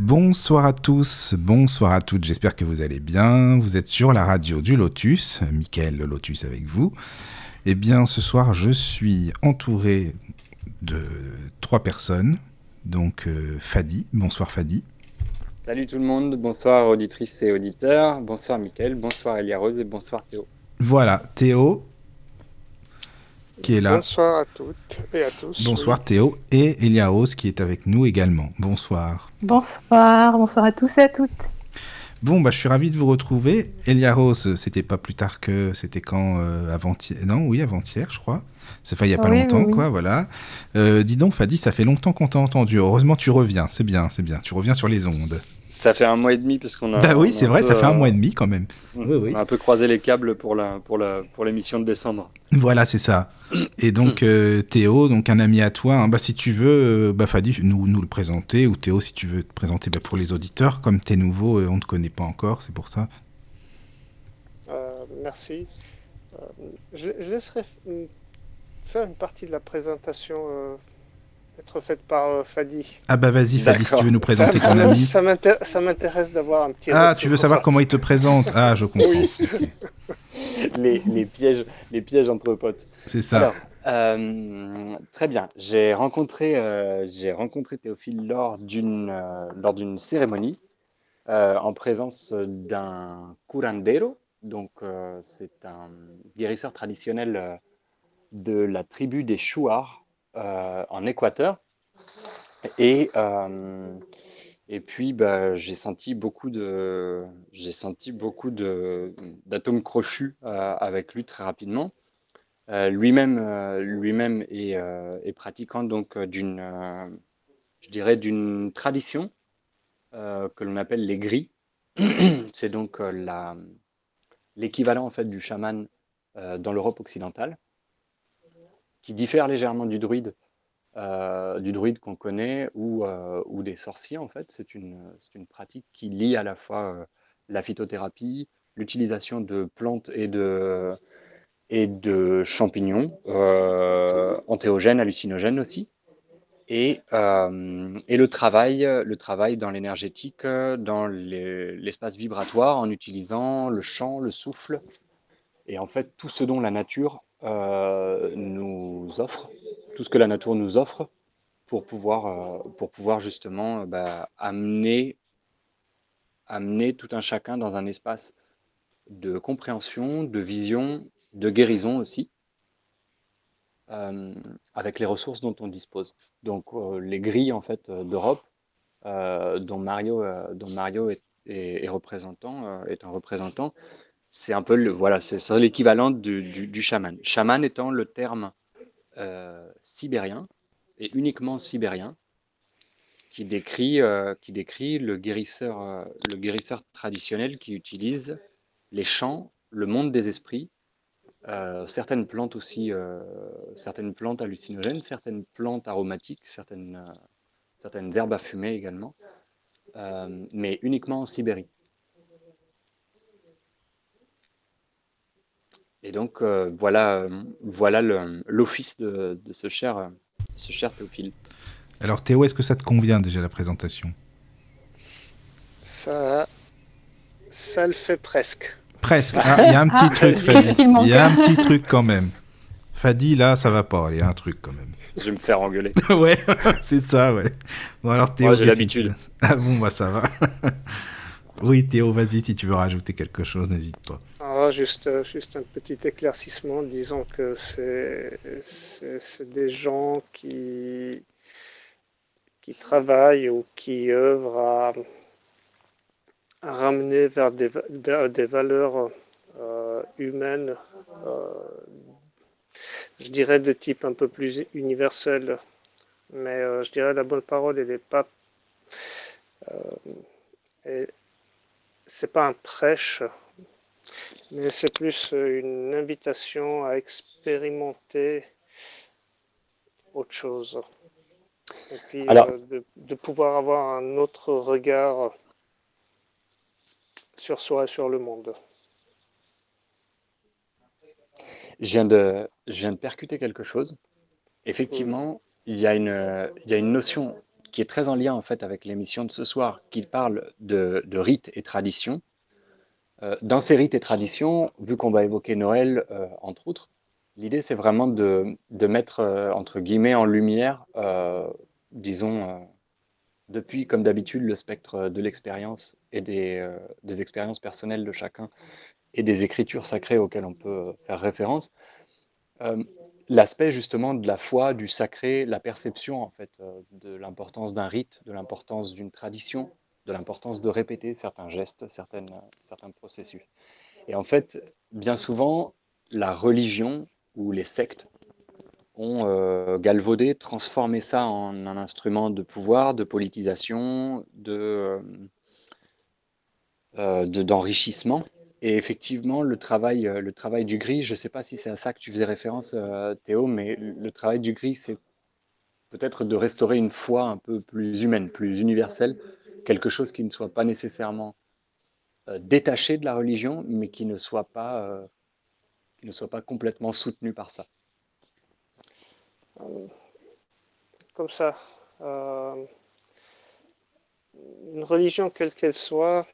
Bonsoir à tous, bonsoir à toutes, j'espère que vous allez bien. Vous êtes sur la radio du Lotus, Mickaël le Lotus avec vous. Eh bien, ce soir, je suis entouré de trois personnes. Donc, euh, Fadi, bonsoir Fadi. Salut tout le monde, bonsoir auditrices et auditeurs, bonsoir Mickaël, bonsoir Elia Rose et bonsoir Théo. Voilà, Théo, qui est là. Bonsoir à toutes et à tous. Bonsoir oui. Théo et Elia Rose qui est avec nous également. Bonsoir. Bonsoir, bonsoir à tous et à toutes. Bon, bah, je suis ravi de vous retrouver. Elia Rose, c'était pas plus tard que. C'était quand euh, Avant-hier? Non, oui, avant-hier, je crois. Ça fait il y a pas Oui, longtemps, oui, oui. quoi, voilà. Euh, dis donc, Fadi, ça fait longtemps qu'on t'a entendu. Heureusement, tu reviens, c'est bien, c'est bien. Tu reviens sur les ondes. Ça fait un mois et demi parce qu'on a. bah oui, c'est vrai, peu, ça fait un euh, mois et demi quand même. on- Oui, oui. On a un peu croisé les câbles pour la pour la pour l'émission de décembre. Voilà, c'est ça. Et donc, euh, Théo, donc un ami à toi, hein, bah, si tu veux, euh, bah, Fadi, nous, nous le présenter, ou Théo, si tu veux te présenter bah, pour les auditeurs, comme t'es nouveau, on ne te connaît pas encore, c'est pour ça. Euh, merci. Euh, je, je laisserai faire une partie de la présentation euh, être faite par euh, Fadi. Ah bah vas-y, Fadi, si tu veux nous présenter ça, ton ami. ça m'intér- ça m'intéresse d'avoir un petit. Ah, tu veux savoir comment il te présente Ah, je comprends. Oui. les, les pièges les pièges entre potes. C'est ça. Alors, euh, très bien. J'ai rencontré, euh, j'ai rencontré Théophile lors d'une euh, lors d'une cérémonie euh, en présence d'un curandero. Donc, euh, c'est un guérisseur traditionnel de la tribu des Chouars en Équateur. Et, euh, et puis, bah, j'ai senti beaucoup de, j'ai senti beaucoup de, d'atomes crochus euh, avec lui très rapidement. Euh, lui-même, euh, lui-même est, euh, est pratiquant donc euh, d'une, euh, je dirais d'une tradition euh, que l'on appelle les gris. C'est donc euh, l'équivalent en fait du chaman euh, dans l'Europe occidentale, qui diffère légèrement du druide, euh, du druide qu'on connaît ou, euh, ou des sorciers en fait. C'est une, une pratique qui lie à la fois euh, la phytothérapie, l'utilisation de plantes et de, et de champignons, antéogènes, hallucinogènes aussi, et, et le travail, le travail dans l'énergétique, dans les- l'espace vibratoire, en utilisant le chant, le souffle, et en fait tout ce dont la nature euh, nous offre, tout ce que la nature nous offre pour pouvoir, euh, pour pouvoir justement euh, bah, amener, amener tout un chacun dans un espace de compréhension, de vision, de guérison aussi, avec les ressources dont on dispose. Donc les grilles en fait d'Europe, dont Mario, dont Mario est, est- représentant, est un représentant, c'est un peu le, voilà, c'est l'équivalent du, du, du chaman. Chaman étant le terme euh, sibérien et uniquement sibérien qui décrit, euh, qui décrit le guérisseur, euh, le guérisseur traditionnel qui utilise les chants, le monde des esprits, certaines plantes aussi, certaines plantes hallucinogènes, certaines plantes aromatiques, certaines, certaines herbes à fumer également, mais uniquement en Sibérie. Et donc euh, voilà, euh, voilà l'office de, de ce cher, euh, ce cher Théophile. Alors Théo, est-ce que ça te convient déjà la présentation? Ça, ça le fait presque. Presque. Ah, Il y a un petit Ah, truc, qu'est-ce Fadi. qu'il manque Il y a un petit truc quand même. Fadi, là, ça va pas. Il y a un truc quand même. Je vais me faire engueuler. ouais, c'est ça, ouais. Bon, alors Théo. Moi, j'ai l'habitude. Ah bon, bah ça va. Oui, Théo, vas-y, si tu veux rajouter quelque chose, n'hésite pas. Ah, juste, euh, juste un petit éclaircissement, disons que c'est des gens qui, qui travaillent ou qui œuvrent à, ramener vers des, valeurs euh, humaines, euh, je dirais de type un peu plus universel, Mais je dirais la bonne parole, elle n'est pas. C'est pas un prêche, mais c'est plus une invitation à expérimenter autre chose. Et puis de, de, pouvoir avoir un autre regard sur soi et sur le monde. Je viens de, je viens de percuter quelque chose. Effectivement, il y, a une, il y a une notion qui est très en lien en fait avec l'émission de ce soir, qui parle de, rites et traditions. Euh, dans ces rites et traditions, vu qu'on va évoquer Noël, euh, entre autres, l'idée c'est vraiment de, mettre, euh, entre guillemets, en lumière, disons, depuis, comme d'habitude, le spectre de l'expérience et des, expériences personnelles de chacun et des écritures sacrées auxquelles on peut faire référence, l'aspect justement de la foi, du sacré, la perception en fait euh, de l'importance d'un rite, de l'importance d'une tradition, de l'importance de répéter certains gestes, certains processus. Et en fait, bien souvent, la religion ou les sectes ont euh, galvaudé, transformé ça en un instrument de pouvoir, de politisation, de, d'enrichissement. Et effectivement, le travail, euh, le travail du gris, je ne sais pas si c'est à ça que tu faisais référence, euh, Théo, mais le travail du gris, c'est peut-être de restaurer une foi un peu plus humaine, plus universelle, quelque chose qui ne soit pas nécessairement euh, détaché de la religion, mais qui ne soit pas, qui ne soit pas complètement soutenu par ça. Comme ça, une religion quelle qu'elle soit,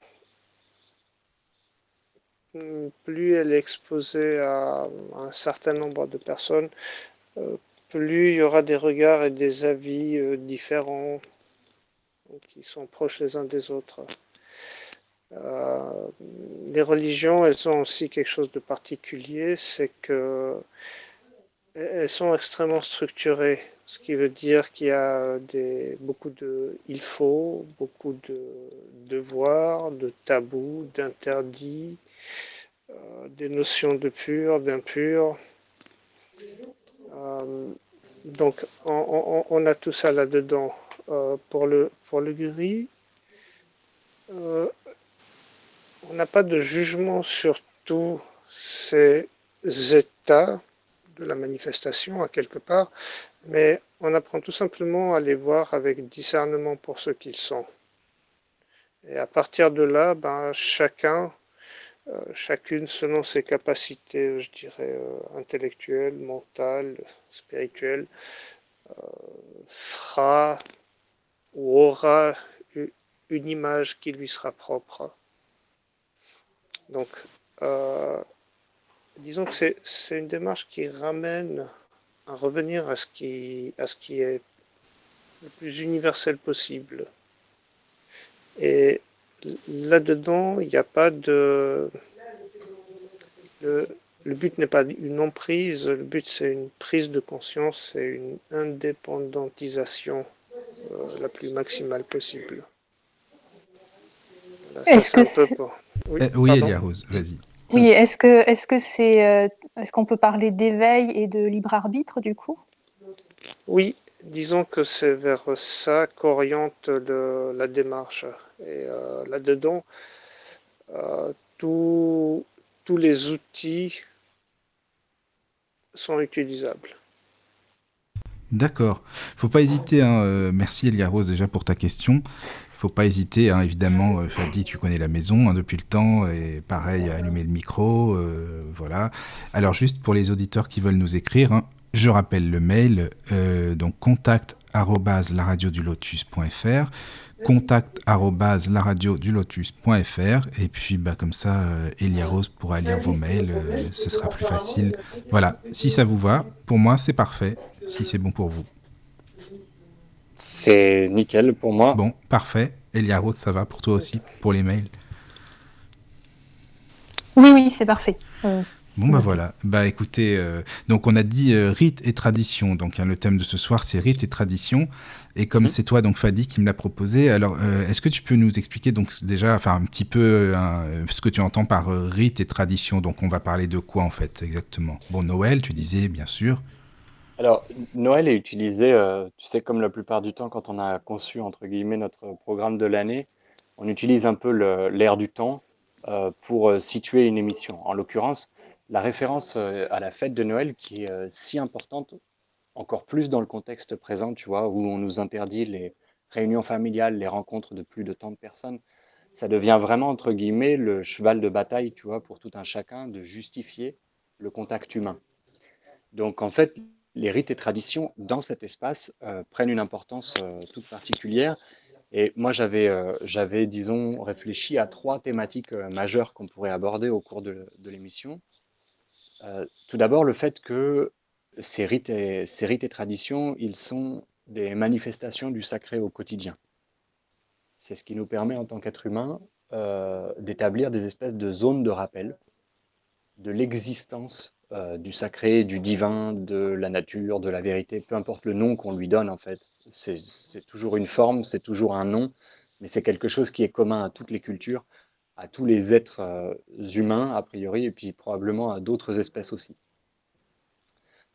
plus elle est exposée à un certain nombre de personnes, euh, plus il y aura des regards et des avis euh, différents qui sont proches les uns des autres. Euh, les religions, elles ont aussi quelque chose de particulier, c'est que elles sont extrêmement structurées, ce qui veut dire qu'il y a beaucoup de il faut, beaucoup de devoirs, de tabous, d'interdits, euh, des notions de pur, d'impur. Euh, donc on, a tout ça là-dedans. Euh, pour, le, pour le gris, on n'a pas de jugement sur tous ces états de la manifestation à quelque part, mais on apprend tout simplement à les voir avec discernement pour ce qu'ils sont. Et à partir de là, ben, chacun euh, chacune selon ses capacités, je dirais, euh, intellectuelles, mentales, spirituelles, euh, fera ou aura une image qui lui sera propre. Donc, disons que c'est une démarche qui ramène à revenir à ce qui, à ce qui est le plus universel possible. Et là-dedans, il n'y a pas de... Le, but n'est pas une emprise, le but c'est une prise de conscience et une indépendantisation euh, la plus maximale possible. Est-ce que c'est... Oui, euh, Elia Rose, vas-y. Oui, est-ce que est-ce que c'est euh, est-ce qu'on peut parler d'éveil et de libre arbitre du coup? Oui, disons que c'est vers ça qu'oriente la démarche. Et euh, là-dedans, euh, tous les outils sont utilisables. D'accord. Faut pas hésiter. Hein, euh, merci Elia Rose déjà pour ta question. Faut pas hésiter. Hein, évidemment, Fadi, tu connais la maison hein, depuis le temps et pareil, allumer le micro, voilà. Alors juste pour les auditeurs qui veulent nous écrire, je rappelle le mail, donc contact lotus.fr contact lotus.fr et puis bah, comme ça euh, Elia Rose pourra lire vos mails, euh, ce sera plus facile. Voilà, si ça vous va, pour moi c'est parfait, si c'est bon pour vous. C'est nickel pour moi. Bon, parfait. Elia Rose, ça va pour toi aussi, pour les mails Oui, oui, c'est parfait. Euh, Bon bah voilà, bah écoutez, euh, donc on a dit euh, rite et tradition, donc hein, le thème de ce soir c'est rite et tradition, et comme mhm. c'est toi donc Fadi qui me l'a proposé, alors euh, est-ce que tu peux nous expliquer donc déjà, enfin un petit peu ce que tu entends par rite et tradition, donc on va parler de quoi en fait exactement? Bon Noël, tu disais bien sûr. Alors, Noël est utilisé, euh, tu sais, comme la plupart du temps, quand on a conçu, entre guillemets, notre programme de l'année, on utilise un peu l'air du temps euh, pour euh, situer une émission. En l'occurrence, la référence euh, à la fête de Noël qui est euh, si importante, encore plus dans le contexte présent, tu vois, où on nous interdit les réunions familiales, les rencontres de plus de tant de personnes, ça devient vraiment, entre guillemets, le cheval de bataille, tu vois, pour tout un chacun de justifier le contact humain. Donc en fait, les rites et traditions dans cet espace euh, prennent une importance euh, toute particulière. Et moi, j'avais, euh, j'avais, disons, réfléchi à trois thématiques majeures qu'on pourrait aborder au cours de, l'émission. Tout d'abord, le fait que ces rites, et, traditions, ils sont des manifestations du sacré au quotidien. C'est ce qui nous permet, en tant qu'être humain, euh, d'établir des espèces de zones de rappel de l'existence euh, du sacré, du divin, de la nature, de la vérité, peu importe le nom qu'on lui donne en fait. C'est c'est toujours une forme, c'est toujours un nom, mais c'est quelque chose qui est commun à toutes les cultures, à tous les êtres euh, humains a priori, et puis probablement à d'autres espèces aussi.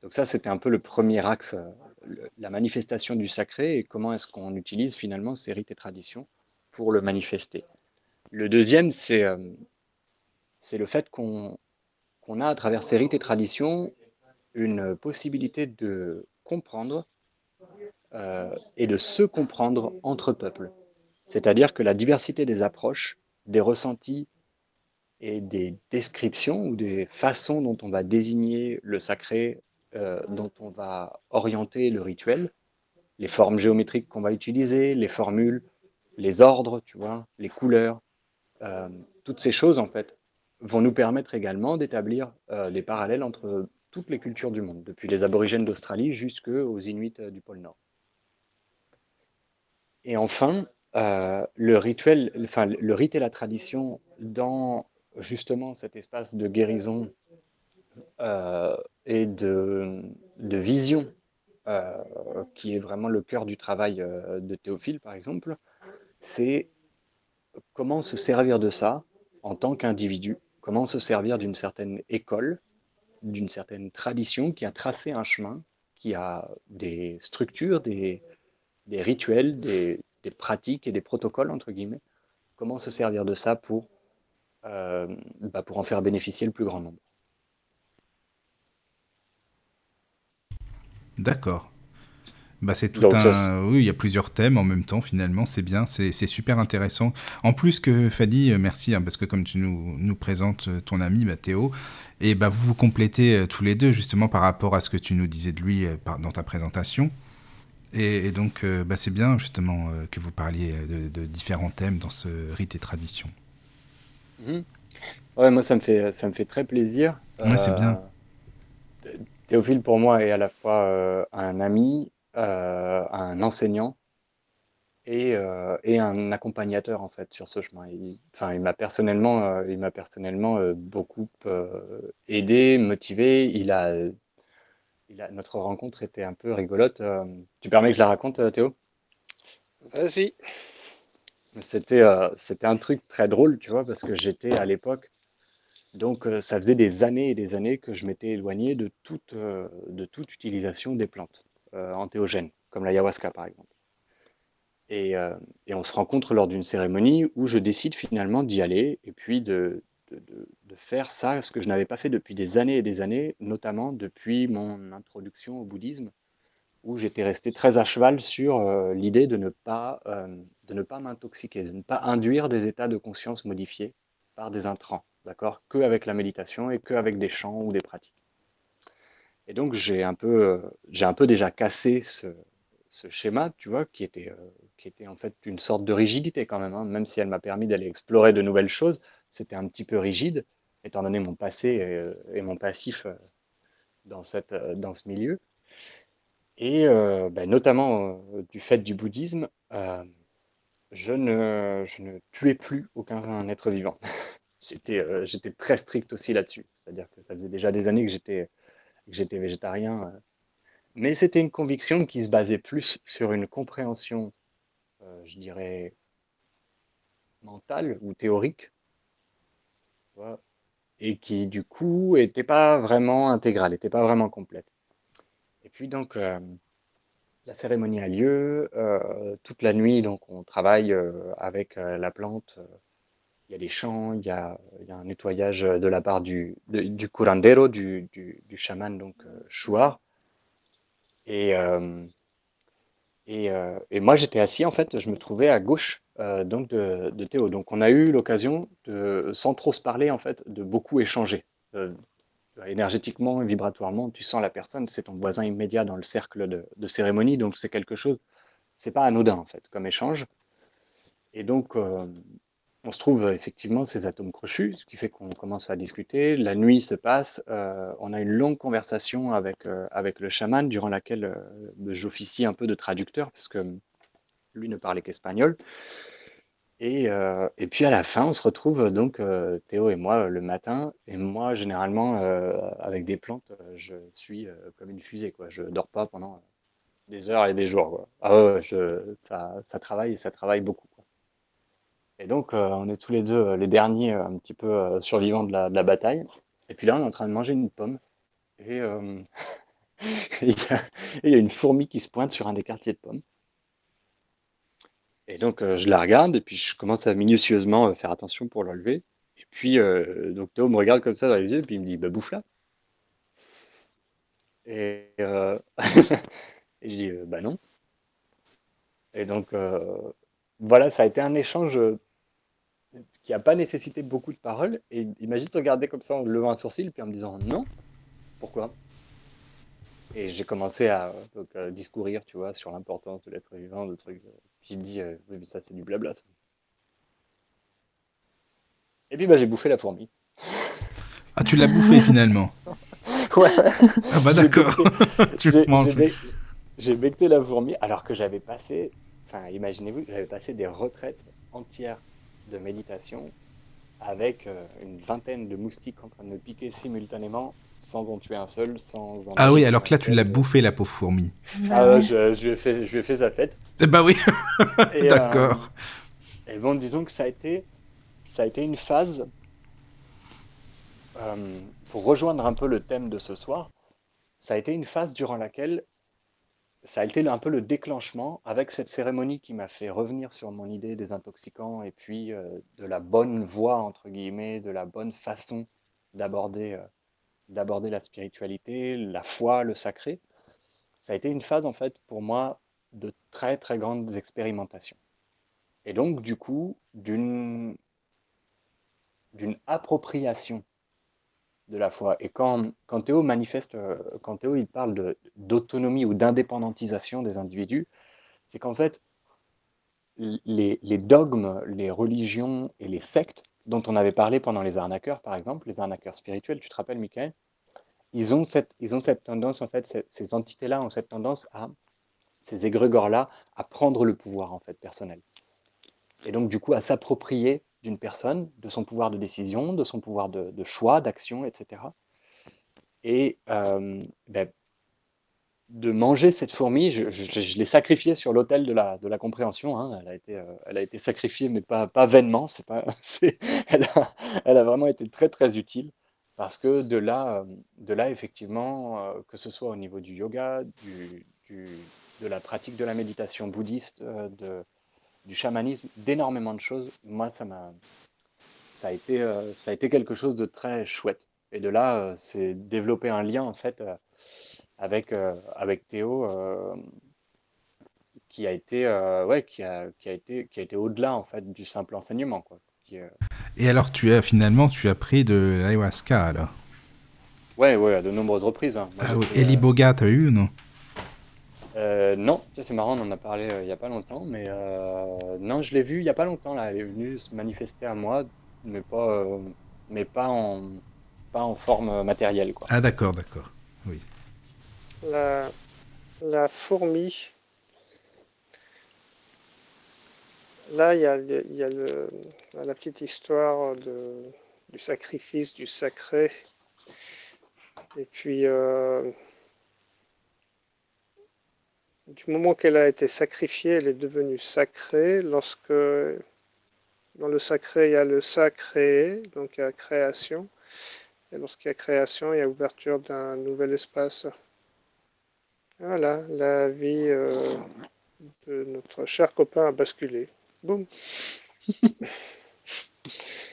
Donc ça, c'était un peu le premier axe, euh, la manifestation du sacré et comment est-ce qu'on utilise finalement ces rites et traditions pour le manifester. Le deuxième, c'est euh, le fait qu'on qu'on a à travers ces rites et traditions une possibilité de comprendre euh, et de se comprendre entre peuples. C'est-à-dire que la diversité des approches, des ressentis et des descriptions ou des façons dont on va désigner le sacré, euh, dont on va orienter le rituel, les formes géométriques qu'on va utiliser, les formules, les ordres, tu vois, les couleurs, euh, toutes ces choses en fait vont nous permettre également d'établir euh, des parallèles entre toutes les cultures du monde, depuis les aborigènes d'Australie jusqu'aux Inuits euh, du pôle Nord. Et enfin, euh, le rituel, enfin, le rite et la tradition dans justement cet espace de guérison euh, et de, vision, euh, qui est vraiment le cœur du travail euh, de Théophile, par exemple, c'est comment se servir de ça en tant qu'individu, comment se servir d'une certaine école, d'une certaine tradition qui a tracé un chemin, qui a des structures, des, rituels, des, des pratiques et des protocoles, entre guillemets, comment se servir de ça pour, euh, bah, pour en faire bénéficier le plus grand nombre. D'accord. Bah, c'est tout Donc, ça, un. Oui, il y a plusieurs thèmes en même temps, finalement, c'est bien, c'est super intéressant. En plus que Fadi, euh, merci, hein, parce que comme tu nous, nous présentes euh, ton ami bah, Théo, et bah, vous vous complétez euh, tous les deux, justement, par rapport à ce que tu nous disais de lui euh, par- dans ta présentation. Et, et donc, euh, bah, c'est bien, justement, que vous parliez de, de différents thèmes dans ce rite et tradition. Mhm. Ouais, moi, ça me fait, ça me fait très plaisir. Ouais, c'est bien. Théophile, pour moi, est à la fois euh, un ami, euh, un enseignant et, euh, et un accompagnateur, en fait, sur ce chemin. Il, enfin, il m'a personnellement, il m'a personnellement beaucoup aidé, motivé. Il a, il a, notre rencontre était un peu rigolote. Tu permets que je la raconte, Théo? Vas-y. C'était c'était un truc très drôle, tu vois, parce que j'étais à l'époque Donc, ça faisait des années et des années que je m'étais éloigné de toute, utilisation des plantes entéogènes, comme l'ayahuasca par exemple. Et, on se rencontre lors d'une cérémonie où je décide finalement d'y aller et puis de, faire ça, ce que je n'avais pas fait depuis des années et des années, notamment depuis mon introduction au bouddhisme, où j'étais resté très à cheval sur l'idée de ne pas m'intoxiquer, de ne pas induire des états de conscience modifiés par des intrants, d'accord? Que avec la méditation et que avec des chants ou des pratiques. Et donc j'ai un peu, euh, un peu déjà cassé ce, schéma, tu vois, qui était, euh, qui était en fait une sorte de rigidité quand même, hein, même si elle m'a permis d'aller explorer de nouvelles choses, c'était un petit peu rigide, étant donné mon passé et, euh, mon passif dans cette, dans ce milieu. Et ben, notamment du fait du bouddhisme, je ne, je ne tuais plus aucun être vivant. J'étais euh, j'étais très strict aussi là-dessus. C'est-à-dire que ça faisait déjà des années que j'étais j'étais végétarien. euh. Mais c'était une conviction qui se basait plus sur une compréhension, euh, je dirais, mentale ou théorique, et qui du coup était pas vraiment intégrale, était pas vraiment complète. Et puis donc, la cérémonie a lieu toute la nuit, donc on travaille avec la plante. Euh, Il y a des chants, il y a, il y a un nettoyage de la part du, du curandero, du, du, chaman, donc euh, Chouard. Et, euh, et, euh, et moi, j'étais assis, en fait, je me trouvais à gauche euh, donc de, de Théo. Donc on a eu l'occasion de, sans trop se parler, en fait, de beaucoup échanger. Euh, énergétiquement vibratoirement, tu sens la personne, c'est ton voisin immédiat dans le cercle de, cérémonie, donc c'est quelque chose, c'est pas anodin en fait comme échange. Et donc euh, on se trouve euh, effectivement ces atomes crochus, ce qui fait qu'on commence à discuter. La nuit se passe, euh, on a une longue conversation avec, euh, avec le chaman durant laquelle euh, j'officie un peu de traducteur parce que lui ne parlait qu'espagnol. Et, et puis à la fin, on se retrouve donc Théo et moi le matin. Et moi, généralement, avec des plantes, je suis comme une fusée, quoi. Je dors pas pendant des heures et des jours, quoi. Ah je, ça, ça travaille et ça travaille beaucoup. Et donc, euh, on est tous les deux euh, les derniers euh, un petit peu survivants de la, la bataille. Et puis là, on est en train de manger une pomme. Et il y a, une fourmi qui se pointe sur un des quartiers de pommes. Et donc, je la regarde et puis je commence à minutieusement faire attention pour l'enlever. Et puis, Théo me regarde comme ça dans les yeux et puis il me dit, bah bouffe-la. Et, et je dis, bah non. Et donc, voilà, ça a été un échange qui n'a pas nécessité beaucoup de paroles. Et il m'a juste regardé comme ça en levant un sourcil puis en me disant, non, pourquoi? Et j'ai commencé à donc, discourir, tu vois, sur l'importance de l'être vivant, de trucs. euh, Puis il me dit, euh, oui, mais ça, c'est du blabla, ça. Et puis, bah, j'ai bouffé la fourmi. Ah, tu l'as bouffé finalement. Ouais, Ah bah d'accord. tu manges. j'ai becté la fourmi alors que j'avais passé, enfin, imaginez-vous, j'avais passé des retraites entières de méditation avec euh, une vingtaine de moustiques en train de me piquer simultanément, sans en tuer un seul, sans en Ah oui, alors que là, tu l'as bouffé, la pauvre fourmi. Ah ouais, je, je lui ai fait, je lui ai fait sa fête. Eh bah oui, euh, d'accord. Et bon, disons que ça a été, ça a été une phase, euh, pour rejoindre un peu le thème de ce soir, ça a été une phase durant laquelle ça a été un peu le déclenchement avec cette cérémonie qui m'a fait revenir sur mon idée des intoxicants et puis euh, de la bonne voie, entre guillemets, de la bonne façon d'aborder euh, d'aborder la spiritualité, la foi, le sacré. Ça a été une phase, en fait, pour moi, de très, très grandes expérimentations. Et donc, du coup, d'une d'une appropriation de la foi. Et quand, Théo manifeste, euh, quand Théo il parle d'autonomie ou d'indépendantisation des individus, c'est qu'en fait, les, dogmes, les religions et les sectes dont on avait parlé pendant les arnaqueurs, par exemple, les arnaqueurs spirituels, tu te rappelles, Michael, ils ont cette, ils ont cette tendance, en fait, ces, ces entités-là ont cette tendance à, ces égrégores-là, à prendre le pouvoir, en fait, personnel. Et donc, du coup, à s'approprier d'une personne, de son pouvoir de décision, de son pouvoir de, choix, d'action, etc. Et euh, ben, de manger cette fourmi, je, l'ai sacrifiée sur l'autel de la, de la compréhension. hein. Elle a été, euh, elle a été sacrifiée, mais pas, pas vainement. C'est pas, elle a, elle a vraiment été très, très utile. Parce que de là, euh, de là effectivement, que ce soit au niveau du yoga, du, de la pratique de la méditation bouddhiste, de, du chamanisme, d'énormément de choses, moi, ça m'a, ça a été, euh, ça a été quelque chose de très chouette. Et de là, euh, c'est développer un lien, en fait, euh, avec, avec Théo, qui a été, ouais, qui a, qui a été, qui a été au-delà, en fait, du simple enseignement, quoi. Qui, Et alors, tu as finalement, tu as pris de l'ayahuasca, alors? ouais, ouais, à de nombreuses reprises. hein. Moi, Ah oui, euh, Eliboga, t'as eu ou non? Euh, non, ça c'est marrant, on en a parlé euh, il n'y a pas longtemps, mais euh, non, je l'ai vue il n'y a pas longtemps là. Elle est venue se manifester à moi, mais pas, euh, mais pas en, pas en forme matérielle, quoi. Ah d'accord, d'accord. La, la fourmi, là, il y a, le- il y a le- la petite histoire de, du sacrifice, du sacré. Et puis, euh, du moment qu'elle a été sacrifiée, elle est devenue sacrée. Lorsque dans le sacré, il y a le sacré, donc il y a création. Et lorsqu'il y a création, il y a ouverture d'un nouvel espace Voilà, la vie euh, de notre cher copain a basculé. Boum.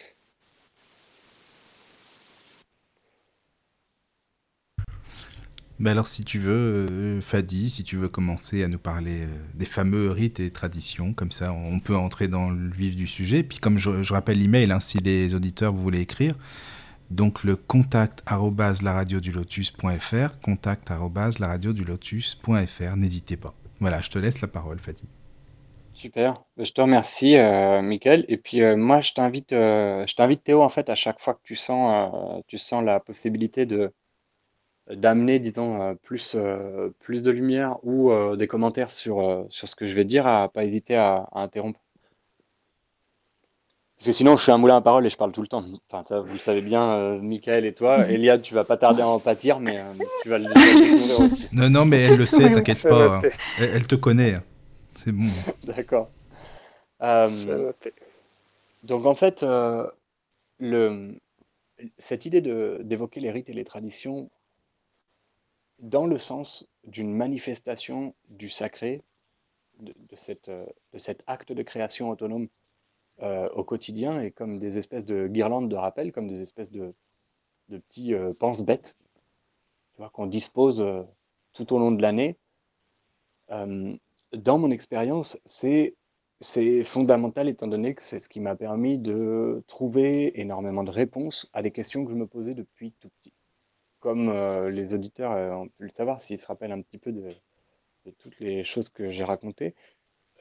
Ben alors si tu veux, euh, Fadi, si tu veux commencer à nous parler euh, des fameux rites et traditions, comme ça on peut entrer dans le vif du sujet. Puis comme je, rappelle l'email, hein, si les auditeurs vous voulez écrire, donc le contact lotus.fr, contact lotus.fr, n'hésitez pas. Voilà, je te laisse la parole, Fadi. Super, je te remercie, euh, Mickaël. Et puis euh, moi, je t'invite, je t'invite Théo, en fait, à chaque fois que tu sens, tu sens la possibilité de d'amener, disons, euh, plus, euh, plus de lumière ou euh, des commentaires sur, sur ce que je vais dire, à pas hésiter à, à interrompre. Parce que sinon, je suis un moulin à parole et je parle tout le temps. Enfin, ça, vous le savez bien, euh, Michael et toi. Eliade, tu vas pas tarder à en pâtir, mais euh, tu vas le, découvrir aussi. Non, non, mais elle le sait, t'inquiète pas. hein. Elle, elle te connaît. hein. C'est bon. D'accord. Euh, donc en fait, euh, le, cette idée de, d'évoquer les rites et les traditions dans le sens d'une manifestation du sacré, de, cette, euh, cet acte de création autonome euh, au quotidien et comme des espèces de guirlandes de rappel, comme des espèces de, petits euh, pense-bêtes, qu'on dispose euh, tout au long de l'année. Dans mon expérience, c'est fondamental étant donné que c'est ce qui m'a permis de trouver énormément de réponses à des questions que je me posais depuis tout petit. Comme euh, les auditeurs euh, ont pu le savoir, s'ils se rappellent un petit peu de, toutes les choses que j'ai racontées,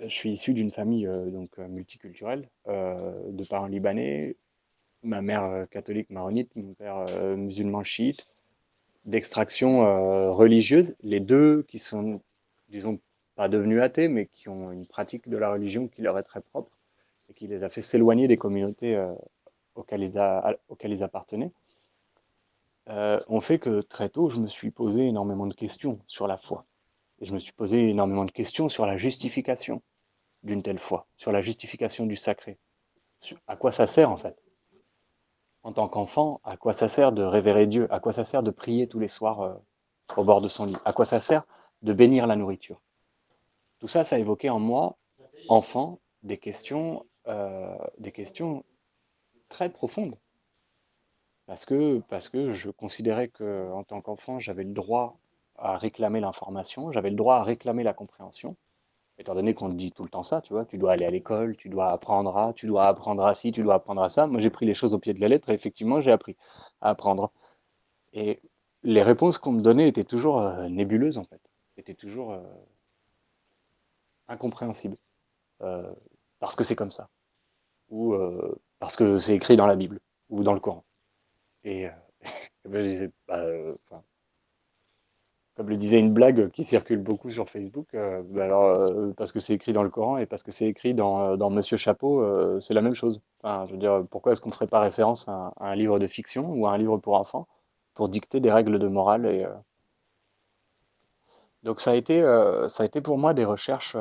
euh, je suis issu d'une famille donc multiculturelle, de parents libanais, ma mère catholique maronite, mon père musulman chiite, d'extraction religieuse, les deux qui sont, disons, pas devenus athées, mais qui ont une pratique de la religion qui leur est très propre et qui les a fait s'éloigner des communautés auxquelles ils appartenaient, euh, ont fait que très tôt, je me suis posé énormément de questions sur la foi. Et je me suis posé énormément de questions sur la justification d'une telle foi, sur la justification du sacré. À quoi ça sert en fait? En tant qu'enfant, à quoi ça sert de révérer Dieu? À quoi ça sert de prier tous les soirs euh, au bord de son lit? À quoi ça sert de bénir la nourriture? Tout ça, ça a évoqué en moi, enfant, des questions, euh, des questions très profondes. Parce que, parce que je considérais que en tant qu'enfant, j'avais le droit à réclamer l'information, j'avais le droit à réclamer la compréhension. Étant donné qu'on dit tout le temps ça, tu vois, tu dois aller à l'école, tu dois apprendre à, tu dois apprendre à ci, tu dois apprendre à ça. Moi, j'ai pris les choses au pied de la lettre et effectivement, j'ai appris à apprendre. Et les réponses qu'on me donnait étaient toujours euh, nébuleuses, en fait. Étaient toujours euh, incompréhensibles. Euh, parce que c'est comme ça. Ou parce que c'est écrit dans la Bible ou dans le Coran. Et, euh, je disais, bah, euh, comme le disait une blague qui circule beaucoup sur Facebook, euh, bah alors, parce que c'est écrit dans le Coran et parce que c'est écrit dans, Monsieur Chapeau, c'est la même chose. Enfin, je veux dire, pourquoi est-ce qu'on ne ferait pas référence à un, livre de fiction ou à un livre pour enfants pour dicter des règles de morale Donc ça a été, ça a été pour moi des recherches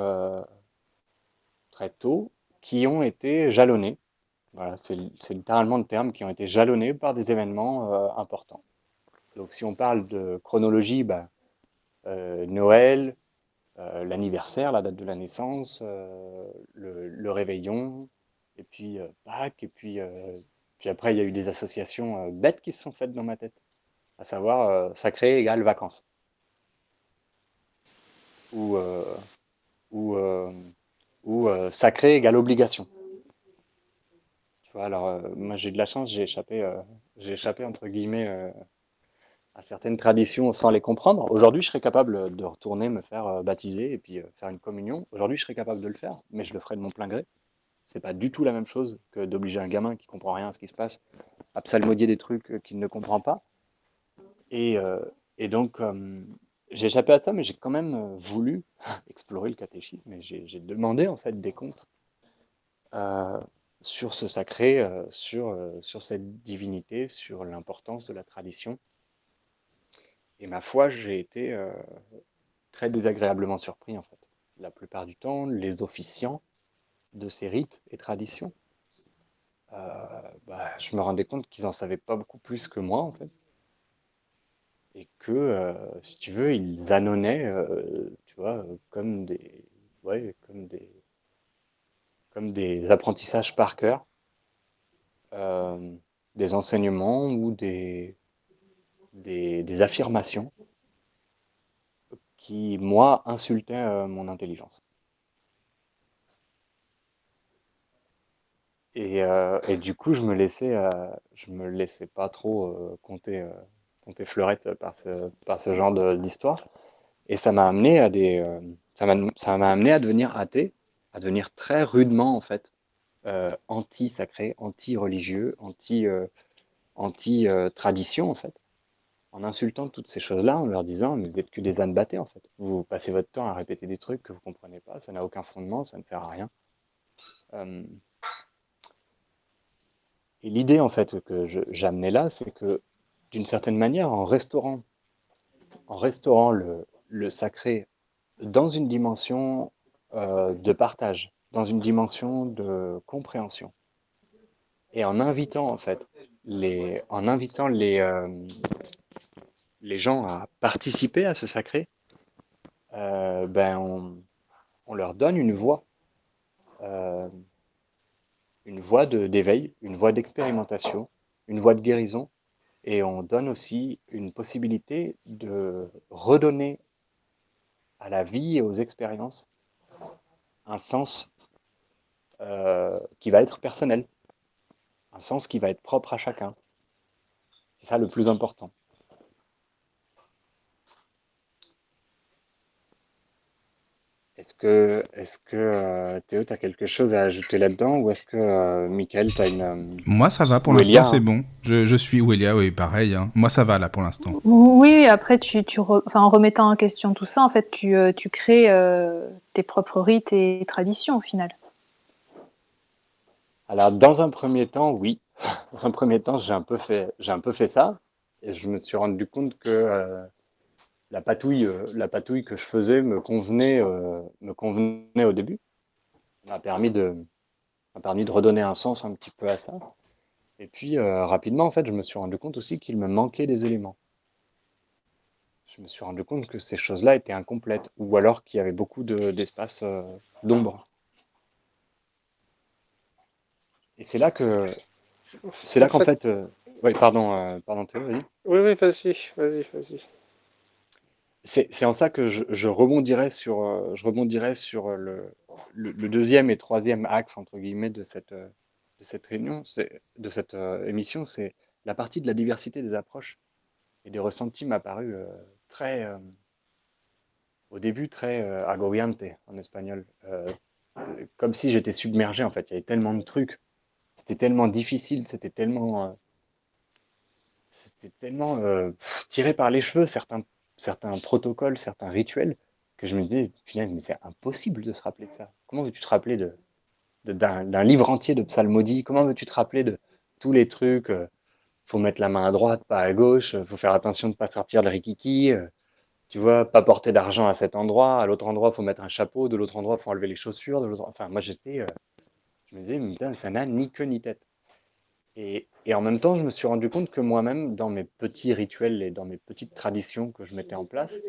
très tôt qui ont été jalonnées. Voilà, c'est littéralement le terme, qui ont été jalonnés par des événements euh, importants. Donc si on parle de chronologie, bah, euh, Noël, euh, l'anniversaire, la date de la naissance, le, réveillon, et puis Pâques, et puis, puis après il y a eu des associations bêtes qui se sont faites dans ma tête, à savoir sacré égale vacances, ou, ou, sacré égale obligation. Alors euh, moi j'ai de la chance, j'ai échappé, euh, j'ai échappé entre guillemets euh, à certaines traditions sans les comprendre. Aujourd'hui, je serais capable de retourner me faire baptiser et puis faire une communion. Aujourd'hui, je serais capable de le faire, mais je le ferai de mon plein gré. C'est pas du tout la même chose que d'obliger un gamin qui comprend rien à ce qui se passe à psalmodier des trucs qu'il ne comprend pas. Et, donc, j'ai échappé à ça, mais j'ai quand même voulu explorer le catéchisme et j'ai demandé en fait des comptes sur ce sacré, euh, sur, euh, sur cette divinité, sur l'importance de la tradition. Et ma foi, j'ai été euh, très désagréablement surpris en fait. La plupart du temps, les officiants de ces rites et traditions, bah, je me rendais compte qu'ils en savaient pas beaucoup plus que moi en fait. et que, si tu veux, ils annonnaient, tu vois, comme des, ouais, comme des, comme des apprentissages par cœur, euh, des enseignements ou des, des, affirmations qui, moi, insultaient mon intelligence. Et, et, du coup, je me laissais, je me laissais pas trop compter compter fleurette par ce, par ce genre d'histoire. Et ça m'a amené à des, euh, ça m'a amené à devenir athée, à devenir très rudement en fait euh, anti-sacré, anti-religieux, anti, euh, tradition en fait, en insultant toutes ces choses-là, en leur disant vous êtes que des ânes battés en fait. Vous passez votre temps à répéter des trucs que vous comprenez pas, ça n'a aucun fondement, ça ne sert à rien. et l'idée en fait que j'amenais là, c'est que d'une certaine manière, en restaurant, le sacré dans une dimension euh, de partage, dans une dimension de compréhension, et en invitant en fait les, en invitant les, euh, gens à participer à ce sacré, euh, ben on, on, leur donne une voie, une voie d'éveil, une voie d'expérimentation, une voie de guérison. Et on donne aussi une possibilité de redonner à la vie et aux expériences un sens euh, qui va être personnel, un sens qui va être propre à chacun. C'est ça le plus important. Est-ce que, est que euh, Théo, tu as quelque chose à ajouter là-dedans ou est-ce que euh, Michael, tu as une. Euh, Moi, ça va pour l'instant, c'est bon. Je, je suis Welia, oui, pareil. Hein. Moi, ça va là pour l'instant. Oui, après, tu, tu enfin, en remettant en question tout ça, en fait, tu, tu crées tes propres rites et traditions au final. Alors, dans un premier temps, oui. Dans un premier temps, j'ai un, peu fait, un peu fait ça. Et je me suis rendu compte que la patouille, euh, la patouille que je faisais me convenait, euh, me convenait au début. M'a permis de, m'a permis de redonner un sens un petit peu à ça. Et puis euh, rapidement, en fait, je me suis rendu compte aussi qu'il me manquait des éléments. Je me suis rendu compte que ces choses-là étaient incomplètes, ou alors qu'il y avait beaucoup d'espace d'ombre. Et c'est là que, c'est là qu'en fait, oui, pardon, pardon Théo, vas-y. Oui, oui, vas-y, vas-y, vas-y. C'est en ça que je, rebondirais sur, euh, je sur euh, le, deuxième et troisième axe, entre guillemets, de cette, euh, de cette réunion, de cette émission, c'est la partie de la diversité des approches et des ressentis m'a paru très, au début, très agobiante en espagnol. comme si j'étais submergé, en fait. Il y avait tellement de trucs. C'était tellement difficile, c'était tellement... c'était tellement tiré par les cheveux, certains certains protocoles, certains rituels, que je me disais, finalement, mais c'est impossible de se rappeler de ça. Comment veux-tu te rappeler d'un, livre entier de psalmodies Comment veux-tu te rappeler de tous les trucs euh, faut mettre la main à droite, pas à gauche, euh, faut faire attention de ne pas sortir le rikiki, euh, tu vois, pas porter d'argent à cet endroit, à l'autre endroit, faut mettre un chapeau, de l'autre endroit, faut enlever les chaussures, de l'autre... Enfin, moi, j'étais... je me disais, mais ça n'a ni queue ni tête. Et, en même temps, je me suis rendu compte que moi-même, dans mes petits rituels et dans mes petites traditions que je mettais en place,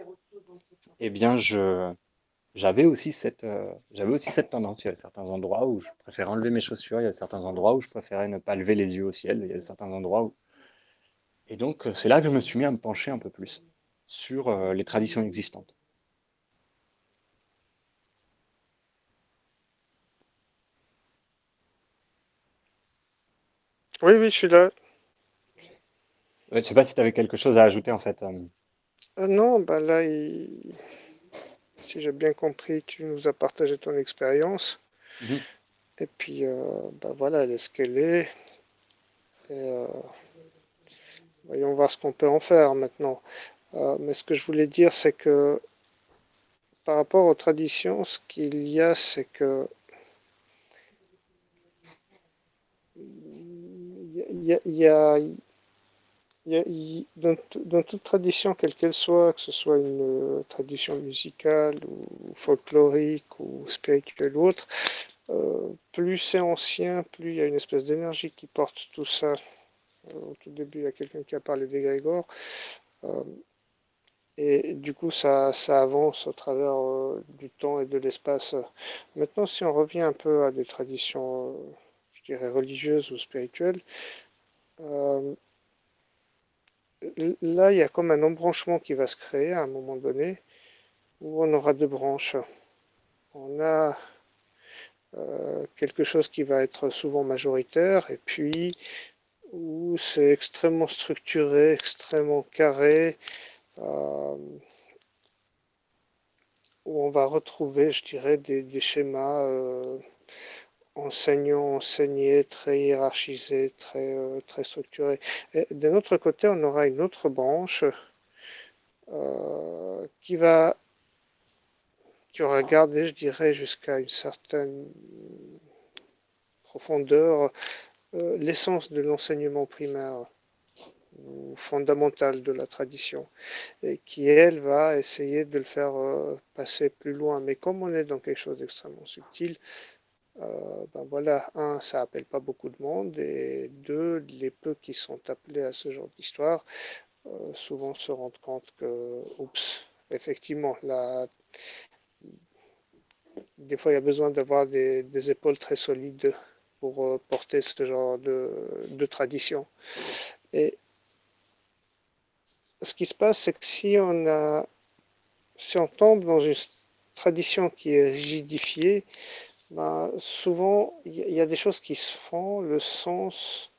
eh bien, je, j'avais aussi cette, euh, j'avais aussi cette tendance. Il y a certains endroits où je préférais enlever mes chaussures, il y a certains endroits où je préférais ne pas lever les yeux au ciel, il y a certains endroits où. Et donc, euh, c'est là que je me suis mis à me pencher un peu plus sur euh, les traditions existantes. Oui, oui, je suis là. Je ne sais pas si tu avais quelque chose à ajouter en fait. Euh. Euh, non, bah là, si j'ai bien compris, tu nous as partagé ton expérience. Mhm. Et puis, euh, bah voilà, elle est ce qu'elle est. Et, voyons voir ce qu'on peut en faire maintenant. mais ce que je voulais dire, c'est que par rapport aux traditions, ce qu'il y a, c'est que y a, dans, toute tradition, quelle qu'elle soit, que ce soit une euh, tradition musicale ou folklorique ou spirituelle ou autre, euh, plus c'est ancien, plus il y a une espèce d'énergie qui porte tout ça. Euh, au tout début, il y a quelqu'un qui a parlé des Grégor. Et du coup, ça, ça avance au travers euh, du temps et de l'espace. Maintenant, si on revient un peu à des traditions, euh, je dirais, religieuses ou spirituelles, euh, là, il y a comme un embranchement qui va se créer à un moment donné, où on aura deux branches. On a quelque chose qui va être souvent majoritaire, et puis où c'est extrêmement structuré, extrêmement carré, euh, où on va retrouver, je dirais, des, schémas euh, enseignants, enseignés, très hiérarchisés, très, euh, très structurés. D'un autre côté, on aura une autre branche qui va qui aura gardé, je dirais, jusqu'à une certaine profondeur l'essence de l'enseignement primaire ou fondamentale de la tradition, et qui, elle, va essayer de le faire euh, passer plus loin. Mais comme on est dans quelque chose d'extrêmement subtil, euh, ben voilà, un, ça appelle pas beaucoup de monde, et deux, les peu qui sont appelés à ce genre d'histoire, euh, souvent se rendent compte que, oups, effectivement, la, des fois il y a besoin d'avoir des, épaules très solides pour porter ce genre de, de tradition. Et ce qui se passe, c'est que si on, a, si on tombe dans une tradition qui est rigidifiée, ben, souvent il y, a des choses qui se font, le sens,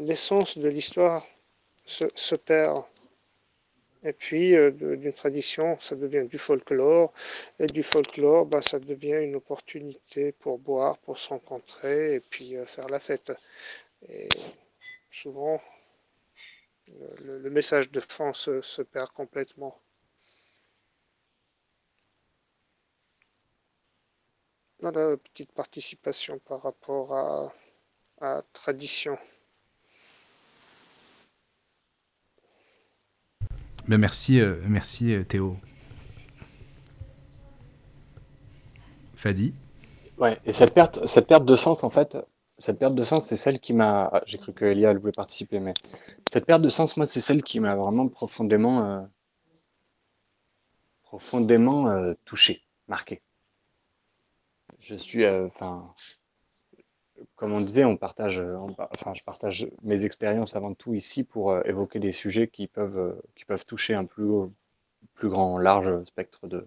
l'essence de l'histoire se, perd. Et puis, euh, d'une tradition, ça devient du folklore. Et du folklore, ben, ça devient une opportunité pour boire, pour se rencontrer et puis euh, faire la fête. Et souvent, le, message de fond se, perd complètement. Voilà, petite participation par rapport à, à tradition. Ben merci, euh, merci euh, Théo. Fadi? Ouais, et cette perte, cette perte de sens, en fait, cette perte de sens, c'est celle qui m'a. Ah, j'ai cru que Elia voulait participer, mais cette perte de sens, moi, c'est celle qui m'a vraiment profondément, euh, profondément euh, touché, marqué. Je suis, euh, enfin, comme on disait, on partage, enfin, je partage mes expériences avant tout ici pour évoquer des sujets qui peuvent, qui peuvent toucher un plus, plus grand, large spectre de,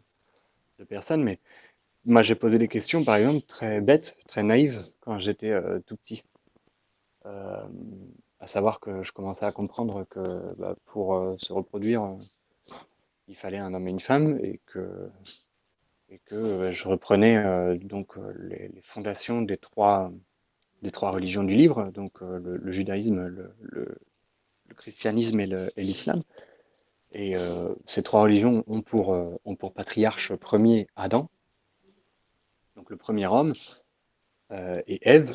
personnes, mais moi, j'ai posé des questions, par exemple, très bêtes, très naïves, quand j'étais euh, tout petit. Euh, à savoir que je commençais à comprendre que bah, pour euh, se reproduire, il fallait un homme et une femme, et que, et que je reprenais donc les, fondations des trois, des trois religions du livre, donc le, judaïsme, le, christianisme et l'islam. Et ces trois religions ont pour, ont pour patriarche premier Adam, donc le premier homme, euh, et Ève.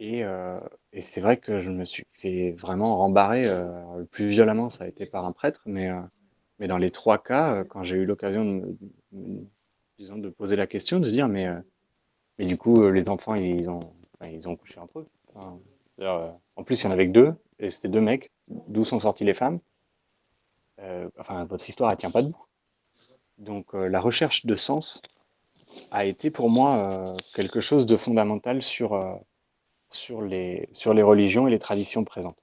Euh, et, c'est vrai que je me suis fait vraiment rembarrer. Euh, le plus violemment, ça a été par un prêtre, mais, mais dans les trois cas, quand j'ai eu l'occasion de, disons, de poser la question, de se dire, mais, mais du coup, les enfants, ils ont, ils ont couché entre eux. en plus, il y en avait que deux, et c'était deux mecs. D'où sont sorties les femmes Enfin, votre histoire, elle tient pas debout. Donc, la recherche de sens, a été pour moi euh, quelque chose de fondamental sur, euh, sur, les, sur les religions et les traditions présentes.